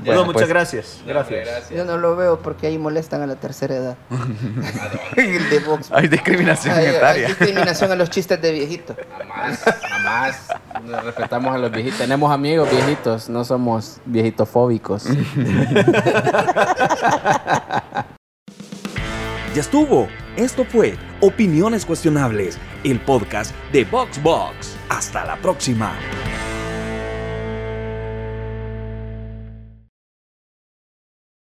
Speaker 6: Bueno,
Speaker 3: Ya,
Speaker 6: muchas
Speaker 3: pues.
Speaker 6: gracias. Gracias.
Speaker 1: gracias.
Speaker 7: Yo no lo veo porque ahí molestan a la tercera edad. [laughs] El de Vox.
Speaker 3: Hay discriminación
Speaker 7: Hay, hay
Speaker 3: etaria.
Speaker 7: discriminación a los chistes de viejito.
Speaker 1: Jamás, jamás. Nos respetamos a los viejitos. Tenemos amigos viejitos, no somos viejitofóbicos. [laughs]
Speaker 5: Ya estuvo. Esto fue Opiniones Cuestionables, el podcast de VoxBox. Hasta la próxima.